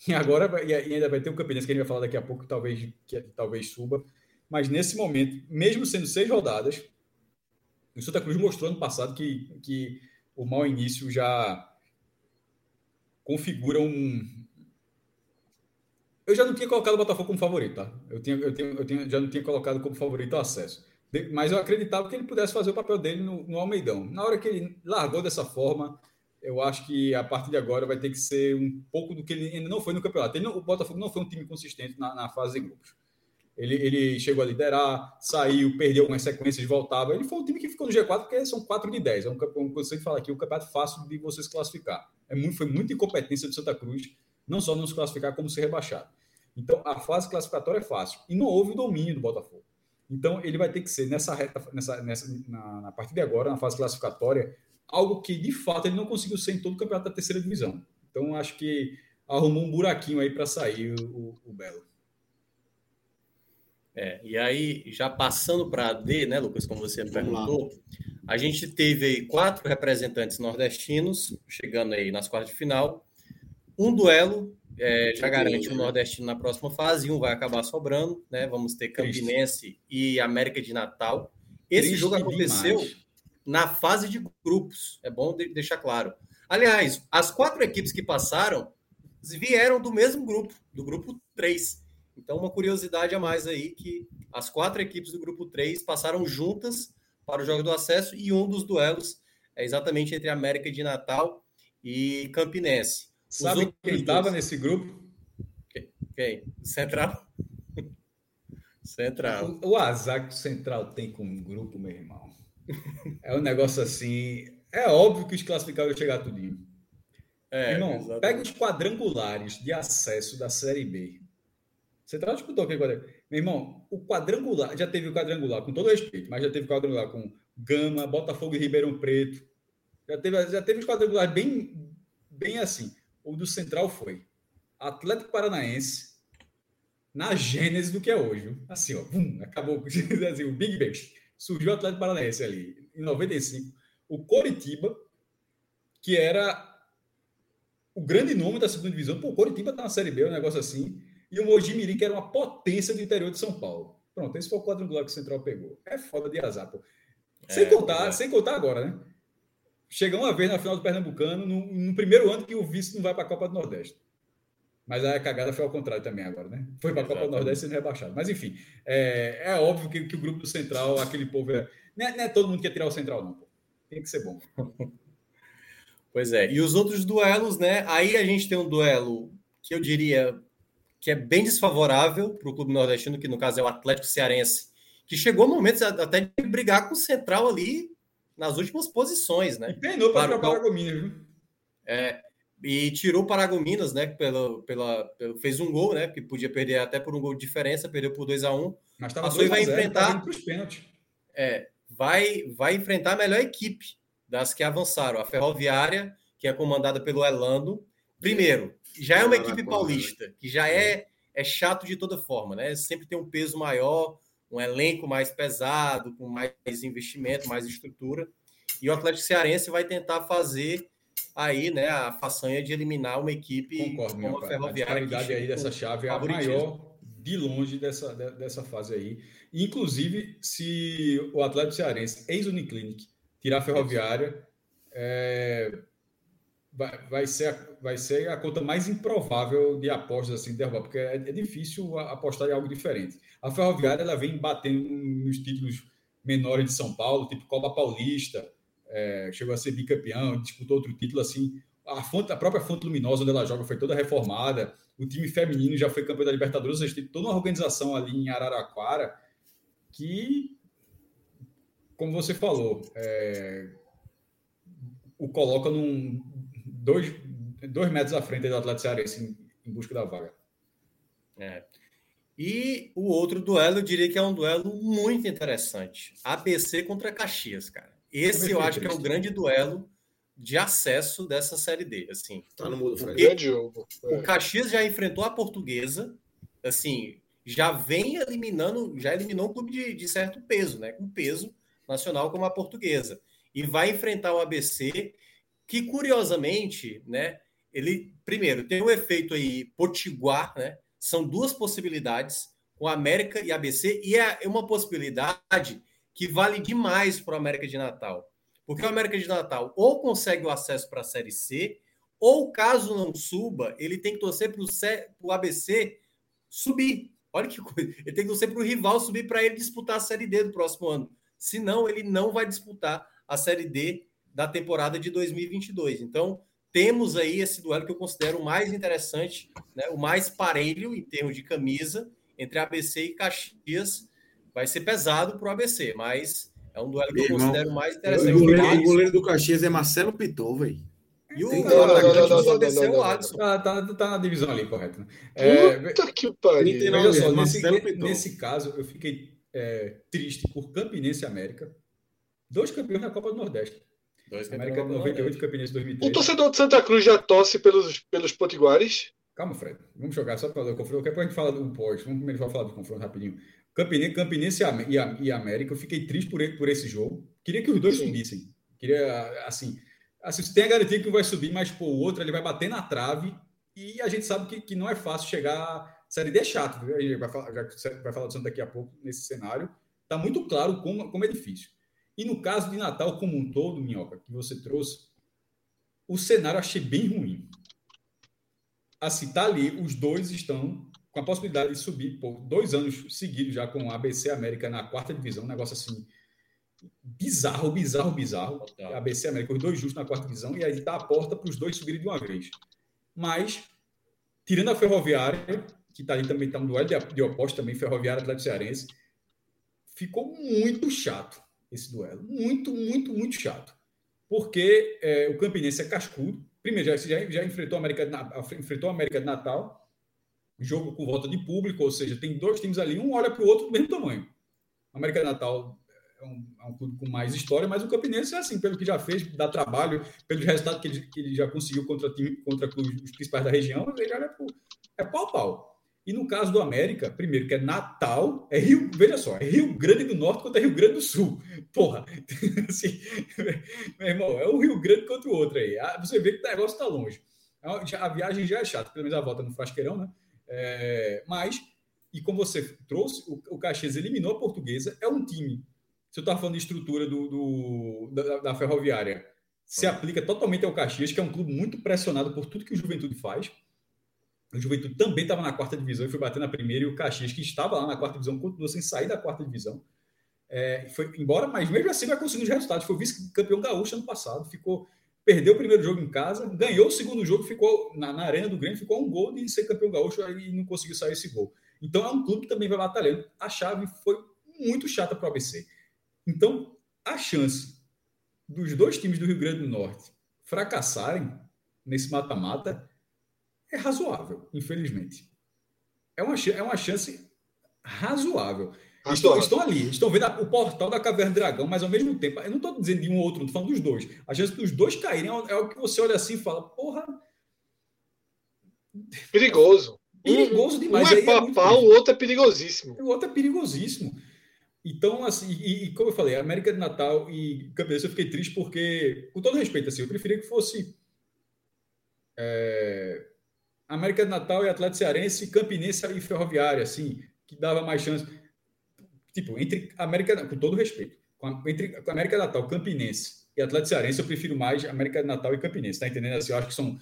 E agora e ainda vai ter o Campinense que a gente vai falar daqui a pouco, talvez que talvez suba. Mas nesse momento, mesmo sendo seis rodadas, o Santa Cruz mostrou ano passado que, que o mau início já configura um. Eu já não tinha colocado o Botafogo como favorito, tá? Eu, tinha, eu, tinha, eu tinha, já não tinha colocado como favorito o acesso. Mas eu acreditava que ele pudesse fazer o papel dele no, no Almeidão. Na hora que ele largou dessa forma, eu acho que a partir de agora vai ter que ser um pouco do que ele ainda não foi no campeonato. Não, o Botafogo não foi um time consistente na, na fase de grupos. Ele, ele, chegou a liderar, saiu, perdeu algumas sequências, voltava. Ele foi um time que ficou no G4 porque são 4 de 10. É um, como você fala aqui, um campeonato fácil de você se classificar. É muito, foi muita incompetência do Santa Cruz, não só não se classificar, como ser rebaixado. Então, a fase classificatória é fácil. E não houve o domínio do Botafogo. Então, ele vai ter que ser, nessa reta, nessa, nessa, na, na partir de agora, na fase classificatória, algo que, de fato, ele não conseguiu ser em todo o campeonato da terceira divisão. Então, acho que arrumou um buraquinho aí para sair o, o Belo. É, e aí, já passando para a D, né, Lucas, como você me perguntou, a gente teve aí quatro representantes nordestinos chegando aí nas quartas de final. Um duelo é, já garante o nordestino na próxima fase, um vai acabar sobrando, né? Vamos ter Campinense Triste. e América de Natal. Esse Triste jogo aconteceu demais na fase de grupos. É bom deixar claro. Aliás, as quatro equipes que passaram vieram do mesmo grupo, do grupo 3. Então, uma curiosidade a mais aí que as quatro equipes do grupo 3 passaram juntas para o jogo do acesso e um dos duelos é exatamente entre América de Natal e Campinense. Sabe quem estava nesse grupo? Quem? Central? Central. O, o azar que o Central tem com o grupo, meu irmão. É um negócio assim. É óbvio que os classificados vão chegar tudinho. É, Irmão, exatamente. pega os quadrangulares de acesso da Série B. Tá disputou aquele quadrangular. Meu irmão, o quadrangular, já teve o quadrangular, com todo respeito, mas já teve o quadrangular com Gama, Botafogo e Ribeirão Preto. Já teve, já teve os quadrangulares bem, bem assim. O do Central foi Atlético Paranaense, na gênese do que é hoje. Assim, ó, bum, acabou assim, o Big Bang surgiu o Atlético Paranaense ali, em 95. O Coritiba, que era o grande nome da segunda divisão. Pô, o Coritiba tá na Série B, um negócio assim. E o Mojimirim, que era uma potência do interior de São Paulo. Pronto, esse foi o quadrangular que o Central pegou. É foda de azar, pô. Sem, é, contar, é. sem contar agora, né? Chega uma vez na final do Pernambucano, no, no primeiro ano que o vice não vai para a Copa do Nordeste. Mas a cagada foi ao contrário também agora, né? Foi para a Copa do Nordeste sendo rebaixado. Mas enfim, é, é óbvio que, que, o grupo do Central, aquele povo. É, não, é, não é todo mundo que quer tirar o Central, não. Pô. Tem que ser bom. Pois é. E os outros duelos, né? Aí a gente tem um duelo que eu diria que é bem desfavorável para o clube nordestino, que no caso é o Atlético Cearense, que chegou a momentos até de brigar com o Central ali nas últimas posições, né? E treinou para o Paragominas, viu? É, e tirou o Paragominas, né? Pelo, pela, pelo, fez um gol, né? Que podia perder até por um gol de diferença, perdeu por 2 a 1 um. Mas estava Passou e vai enfrentar. É, vai, vai enfrentar a melhor equipe das que avançaram, a Ferroviária, que é comandada pelo Elando. Primeiro, já é uma equipe paulista, que já é, é chato de toda forma, né? Sempre tem um peso maior, um elenco mais pesado, com mais investimento, mais estrutura. E o Atlético Cearense vai tentar fazer aí, né, a façanha de eliminar uma equipe Concordo, como a Ferroviária. A qualidade aí dessa chave é a maior de longe dessa, dessa fase aí. Inclusive, se o Atlético Cearense, ex-Uniclinic, tirar a Ferroviária, é, vai, vai, ser a, vai ser a conta mais improvável de apostas assim, de derrubar, porque é, é difícil apostar em algo diferente. A Ferroviária ela vem batendo nos títulos menores de São Paulo, tipo Copa Paulista, é, chegou a ser bicampeão, disputou outro título assim. A, fonte, a própria fonte luminosa onde ela joga foi toda reformada. O time feminino já foi campeão da Libertadores. A gente tem toda uma organização ali em Araraquara que, como você falou, é, o coloca num dois, dois metros à frente do Atlético Cearense em, em busca da vaga. É. E o outro duelo, eu diria que é um duelo muito interessante. ABC contra Caxias, cara. Esse eu acho que é o grande duelo de acesso dessa Série D. Assim, tá no mudo, Fred. Grande jogo. É. O Caxias já enfrentou a Portuguesa, assim, já vem eliminando, já eliminou um clube de, de certo peso, né? Com peso nacional como a Portuguesa. E vai enfrentar o ABC, que curiosamente, né? Ele, primeiro, tem um efeito aí potiguar, né? São duas possibilidades, com América e ABC, e é uma possibilidade que vale demais para o América de Natal. Porque o América de Natal ou consegue o acesso para a Série C, ou caso não suba, ele tem que torcer para o ABC subir. Olha que coisa. Ele tem que torcer para o rival subir para ele disputar a Série D do próximo ano. Senão, ele não vai disputar a Série D da temporada de 2022. Então, temos aí esse duelo que eu considero o mais interessante, né, o mais parelho em termos de camisa entre ABC e Caxias. Vai ser pesado para o ABC, mas é um duelo que eu considero mais interessante. O goleiro, o goleiro do Caxias é Marcelo Pitou, velho. E o atacante do ABC é o Alisson. Tá, tá, tá, na divisão ali, correto. Né? É, Puta que pariu. Veja só, nesse, nesse caso, eu fiquei é, triste por Campinense e América. Dois campeões da Copa do Nordeste. Dois América de 98 Campinense 2003. O torcedor de Santa Cruz já torce pelos, pelos potiguares? Calma, Fred. Vamos jogar só para o confronto. Daqui a pouco a gente fala do pós. Vamos primeiro falar do confronto rapidinho. Campinense, Campinense e, a, e América, eu fiquei triste por, por esse jogo. Queria que os dois Sim. subissem. Queria, assim, assim, você tem a garantia que um vai subir, mas pô, o outro ele vai bater na trave e a gente sabe que, que não é fácil chegar. Série D é chato, viu? A gente vai falar, vai falar do Santos daqui a pouco nesse cenário. Está muito claro como, como é difícil. E no caso de Natal como um todo, Minhoca, que você trouxe, o cenário achei bem ruim. Assim, tá ali, os dois estão com a possibilidade de subir por dois anos seguidos já com a ABC América na quarta divisão, um negócio assim bizarro, bizarro, bizarro. A ABC América, os dois justos na quarta divisão, e aí está a porta para os dois subirem de uma vez. Mas, tirando a Ferroviária, que está ali também, está um duelo de, de oposto também, Ferroviária Atlético Cearense, ficou muito chato esse duelo. Muito, muito, muito chato. Porque é, o Campinense é cascudo. Primeiro, já, já, enfrentou, a América de, enfrentou a América de Natal, jogo com volta de público, ou seja, tem dois times ali, um olha para o outro do mesmo tamanho. A América Natal é um, é um, clube com mais história, mas o Campinense é assim, pelo que já fez, dá trabalho, pelos resultados que ele, que ele já conseguiu contra, time, contra os principais da região, ele é, é pau a pau. E no caso do América, primeiro, que é Natal, é Rio, veja só, é Rio Grande do Norte contra Rio Grande do Sul. Porra, assim, meu irmão, é um Rio Grande contra o outro aí. Ah, você vê que o negócio está longe. A viagem já é chata, pelo menos a volta no Frasqueirão, né? É, mas, e como você trouxe, o, o Caxias eliminou a portuguesa, é um time. Se eu estava falando de estrutura do, do da, da, ferroviária, se aplica totalmente ao Caxias, que é um clube muito pressionado por tudo que o Juventude faz. O Juventude também estava na quarta divisão e foi bater na primeira, e o Caxias, que estava lá na quarta divisão, continuou sem sair da quarta divisão. É, foi embora, mas mesmo assim vai conseguir os resultados. Foi vice-campeão gaúcho ano passado, ficou perdeu o primeiro jogo em casa, ganhou o segundo jogo, ficou na, na arena do Grêmio, ficou um gol de ser campeão gaúcho e não conseguiu sair esse gol. Então é um clube que também vai batalhando. A chave foi muito chata para o ABC. Então, a chance dos dois times do Rio Grande do Norte fracassarem nesse mata-mata é razoável, infelizmente. É uma, é uma chance razoável. Estão, estão, ali, estão vendo o portal da Caverna do Dragão, mas ao mesmo tempo, eu não estou dizendo de um ou outro, estou falando dos dois. A chance dos dois caírem é, é o que você olha assim e fala, porra. Perigoso. Perigoso demais. Um é, é papal, o outro é perigosíssimo. O outro é perigosíssimo. Então, assim, e, e, como eu falei, América de Natal e Campinense eu fiquei triste porque, com todo respeito, assim, eu preferia que fosse é, América de Natal e Atlético Cearense, Campinense e Ferroviária, assim, que dava mais chance tipo, entre América, com todo respeito, entre América Natal, Campinense e Atlético Cearense, eu prefiro mais América Natal e Campinense, tá entendendo? Assim, eu acho que são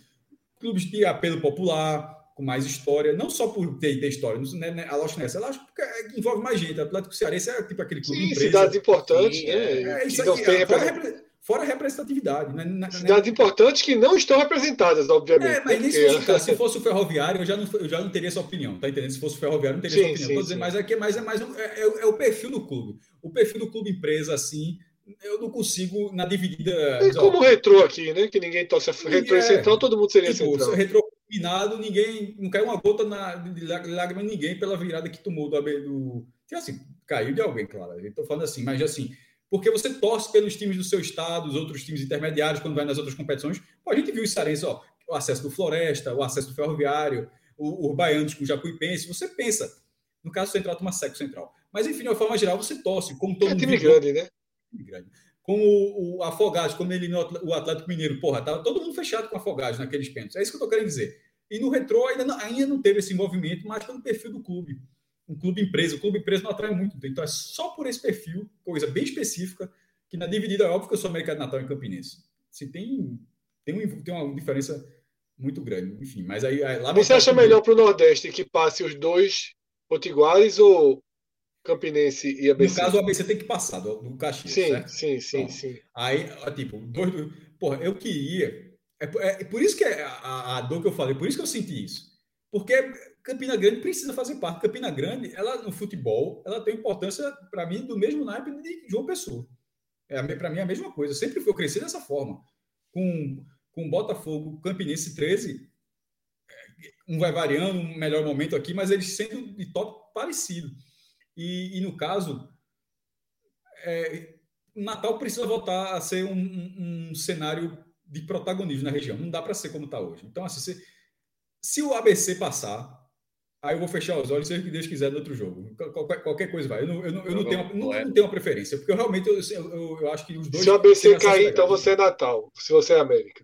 clubes de apelo popular, com mais história, não só por ter, ter história, não, né, né, a lógica nessa, ela acho que é, envolve mais gente. Atlético Cearense é tipo aquele clube Sim, empresa. cidades importantes, né? É, é isso aqui, é, fora, a representatividade. Né? né? Cidades importantes que não estão representadas, obviamente. É, mas nem se, fosse, se fosse o ferroviário, eu já, não, eu já não teria essa opinião, tá entendendo? Se fosse o ferroviário, não teria sim, essa opinião. Sim, dizendo, mas aqui é mais, é, mais é, é, é, o perfil do clube. O perfil do clube empresa, assim, eu não consigo, na dividida. É como o retrô aqui, né? Que ninguém torce a retrô é, central, todo mundo seria tipo, central. Retrô combinado, ninguém. Não caiu uma gota na, de lágrima de ninguém pela virada que tomou do. do assim, caiu de alguém, claro. Estou falando assim, mas assim Porque você torce pelos times do seu estado, os outros times intermediários, quando vai nas outras competições. Pô, a gente viu o Cearense, ó, o acesso do Floresta, o acesso do Ferroviário, o, o Baianos com o Jacuipense. Você pensa, no caso central, toma seco central. Mas, enfim, de uma forma geral, você torce. Como todo é time grande, né? Time grande. Como o, o Afogados, como ele o Atlético Mineiro, porra, tava todo mundo fechado com o Afogados naqueles pênaltis. É isso que eu tô querendo dizer. E no retrô ainda não, ainda não teve esse envolvimento, mas pelo perfil do clube. Um clube empresa. O clube empresa não atrai muito. Então é só por esse perfil, coisa bem específica, que na dividida é óbvio que eu sou América de Natal e Campinense. Assim, tem, tem, um, tem uma diferença muito grande. Enfim, mas aí. lá Você acha melhor para o Nordeste que passe os dois potiguares ou Campinense e ABC? No caso, o ABC tem que passar do, do Caxias. Sim, certo? sim, sim, então, sim. Aí, tipo, dois. Porra, eu queria. É, é, por isso que é a, a dor que eu falei, por isso que eu senti isso. Porque Campina Grande precisa fazer parte. Campina Grande, ela no futebol, ela tem importância, para mim, do mesmo naipe de João Pessoa. É, para mim é a mesma coisa. Sempre foi crescer dessa forma. Com, com Botafogo, Campinense 13, é, um vai variando, um melhor momento aqui, mas eles sendo de top parecido. E, e no caso, é, Natal precisa voltar a ser um, um, um, cenário de protagonismo na região. Não dá para ser como está hoje. Então, assim, se, se o ABC passar, aí eu vou fechar os olhos, seja o que Deus quiser do outro jogo. Qualquer, qualquer coisa vai. Eu não, eu não, eu não, tenho, não, não, tenho uma preferência, porque eu realmente eu, eu, eu acho que os dois. Se o ABC cair, então você é Natal. Se você é América.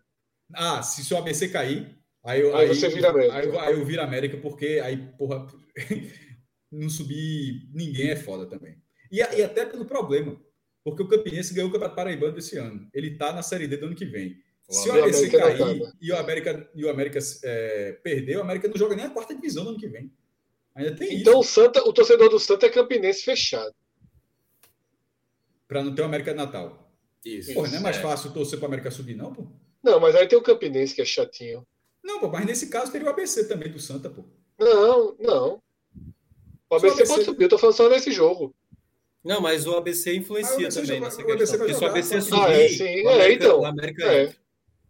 Ah, se, se o ABC cair, aí, eu, aí, aí você vira América. Aí, aí, eu viro América, porque aí, porra, não subir ninguém é foda também. E, e até pelo problema, porque o Campinense ganhou o Campeonato Paraibano desse ano. Ele tá na Série D do ano que vem. Se o ABC cair e o América, e o América é, perder, o América não joga nem a quarta divisão no ano que vem. Ainda tem então, isso. Então o, o torcedor do Santa é campinense fechado. Para não ter o América Natal. Isso. Porra, não é mais é. fácil torcer para o América subir, não, pô? Não, mas aí tem o Campinense que é chatinho. Não, pô, mas nesse caso teria o ABC também do Santa, pô. Não, não. O ABC, o ABC pode subir, eu tô falando só nesse jogo. Não, mas o ABC influencia ah, o ABC também joga, nessa questão. ABC porque se o ABC subir, ah, é, sim. É, América, é, então, o América é.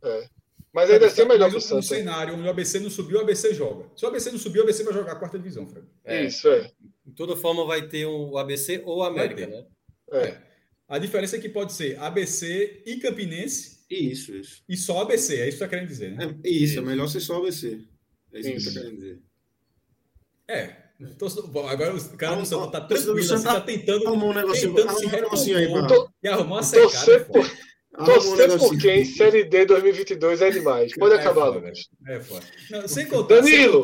É. Mas ainda assim é melhor para o Santos. Um cenário onde o ABC não subiu, o ABC joga. Se o ABC não subiu, o ABC vai jogar a quarta divisão, Fred. É. Isso, é. De toda forma, vai ter um, o ABC ou a América, né? É. é. A diferença é que pode ser ABC e Campinense. Isso, isso. E só ABC, é isso que você está querendo dizer, né? É, isso, é melhor ser só ABC. É isso, isso. que você está querendo dizer. É. Então, agora o cara do Santa está tranquilo, assim, tá, tá tentando, um negocinho, tentando se recompor aí, e arrumar a secada. Torcer por quem? Série D 2022 é demais. Pode é acabar, Lucas. É foda. Não, sem contar. Danilo!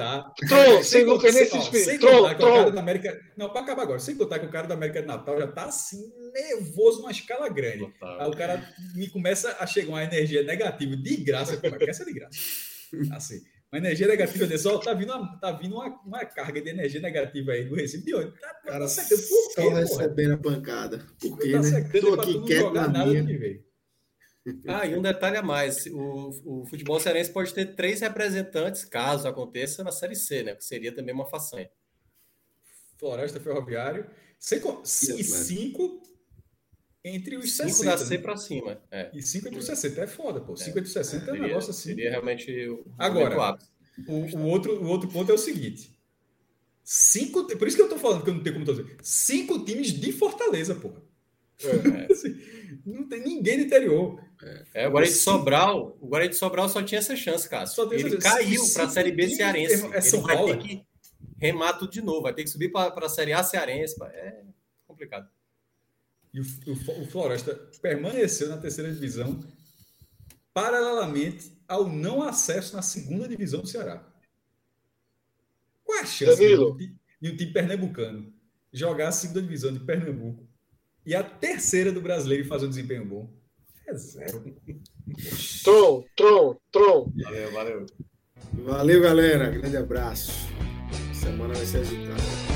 Tron, sem Lucas nesse espírito. Sem contar que o cara da América. Não, para acabar agora. Sem contar que o cara da América de Natal já tá assim, nervoso numa escala grande. Total. Aí o cara me começa a chegar uma energia negativa de graça. Como é que essa é de graça? Assim. Uma energia negativa de sol, tá vindo, uma, tá vindo uma, uma carga de energia negativa aí do Recife de hoje. Tá, cara, tá secando. Por quê, só recebendo a pancada. Por quê, tá né? Tô aqui quieto na minha. Ah, e um detalhe a mais: o, o futebol cearense pode ter três representantes, caso aconteça, na Série C, né? Que seria também uma façanha. Floresta Ferroviário. Cinco, e cinco entre os cinco 60. da C né? para cima. É. E cinco entre os 60 é foda, pô. Cinco é. entre os 60 é, é um negócio assim. Seria realmente. O Agora, o, o, outro, o outro ponto é o seguinte. Cinco, por isso que eu tô falando que eu não tenho como dizer. Cinco times de Fortaleza, porra. É. Assim, não tem ninguém do interior. É, o Guarani de Sobral, o Guarani de Sobral só tinha essa chance, cara. Só Ele essa... caiu para a Série B cearense. É São Ele Paulo. vai ter que remar tudo de novo, vai ter que subir para a Série A cearense. Pá. É complicado. E o, o, o Floresta permaneceu na terceira divisão paralelamente ao não acesso na segunda divisão do Ceará. Qual é a chance de um, de um time pernambucano jogar a segunda divisão de Pernambuco e a terceira do brasileiro e fazer um desempenho bom? É zero. Tron, Tron, Tron. Valeu, valeu. Valeu, galera. Grande abraço. Semana vai ser agitada.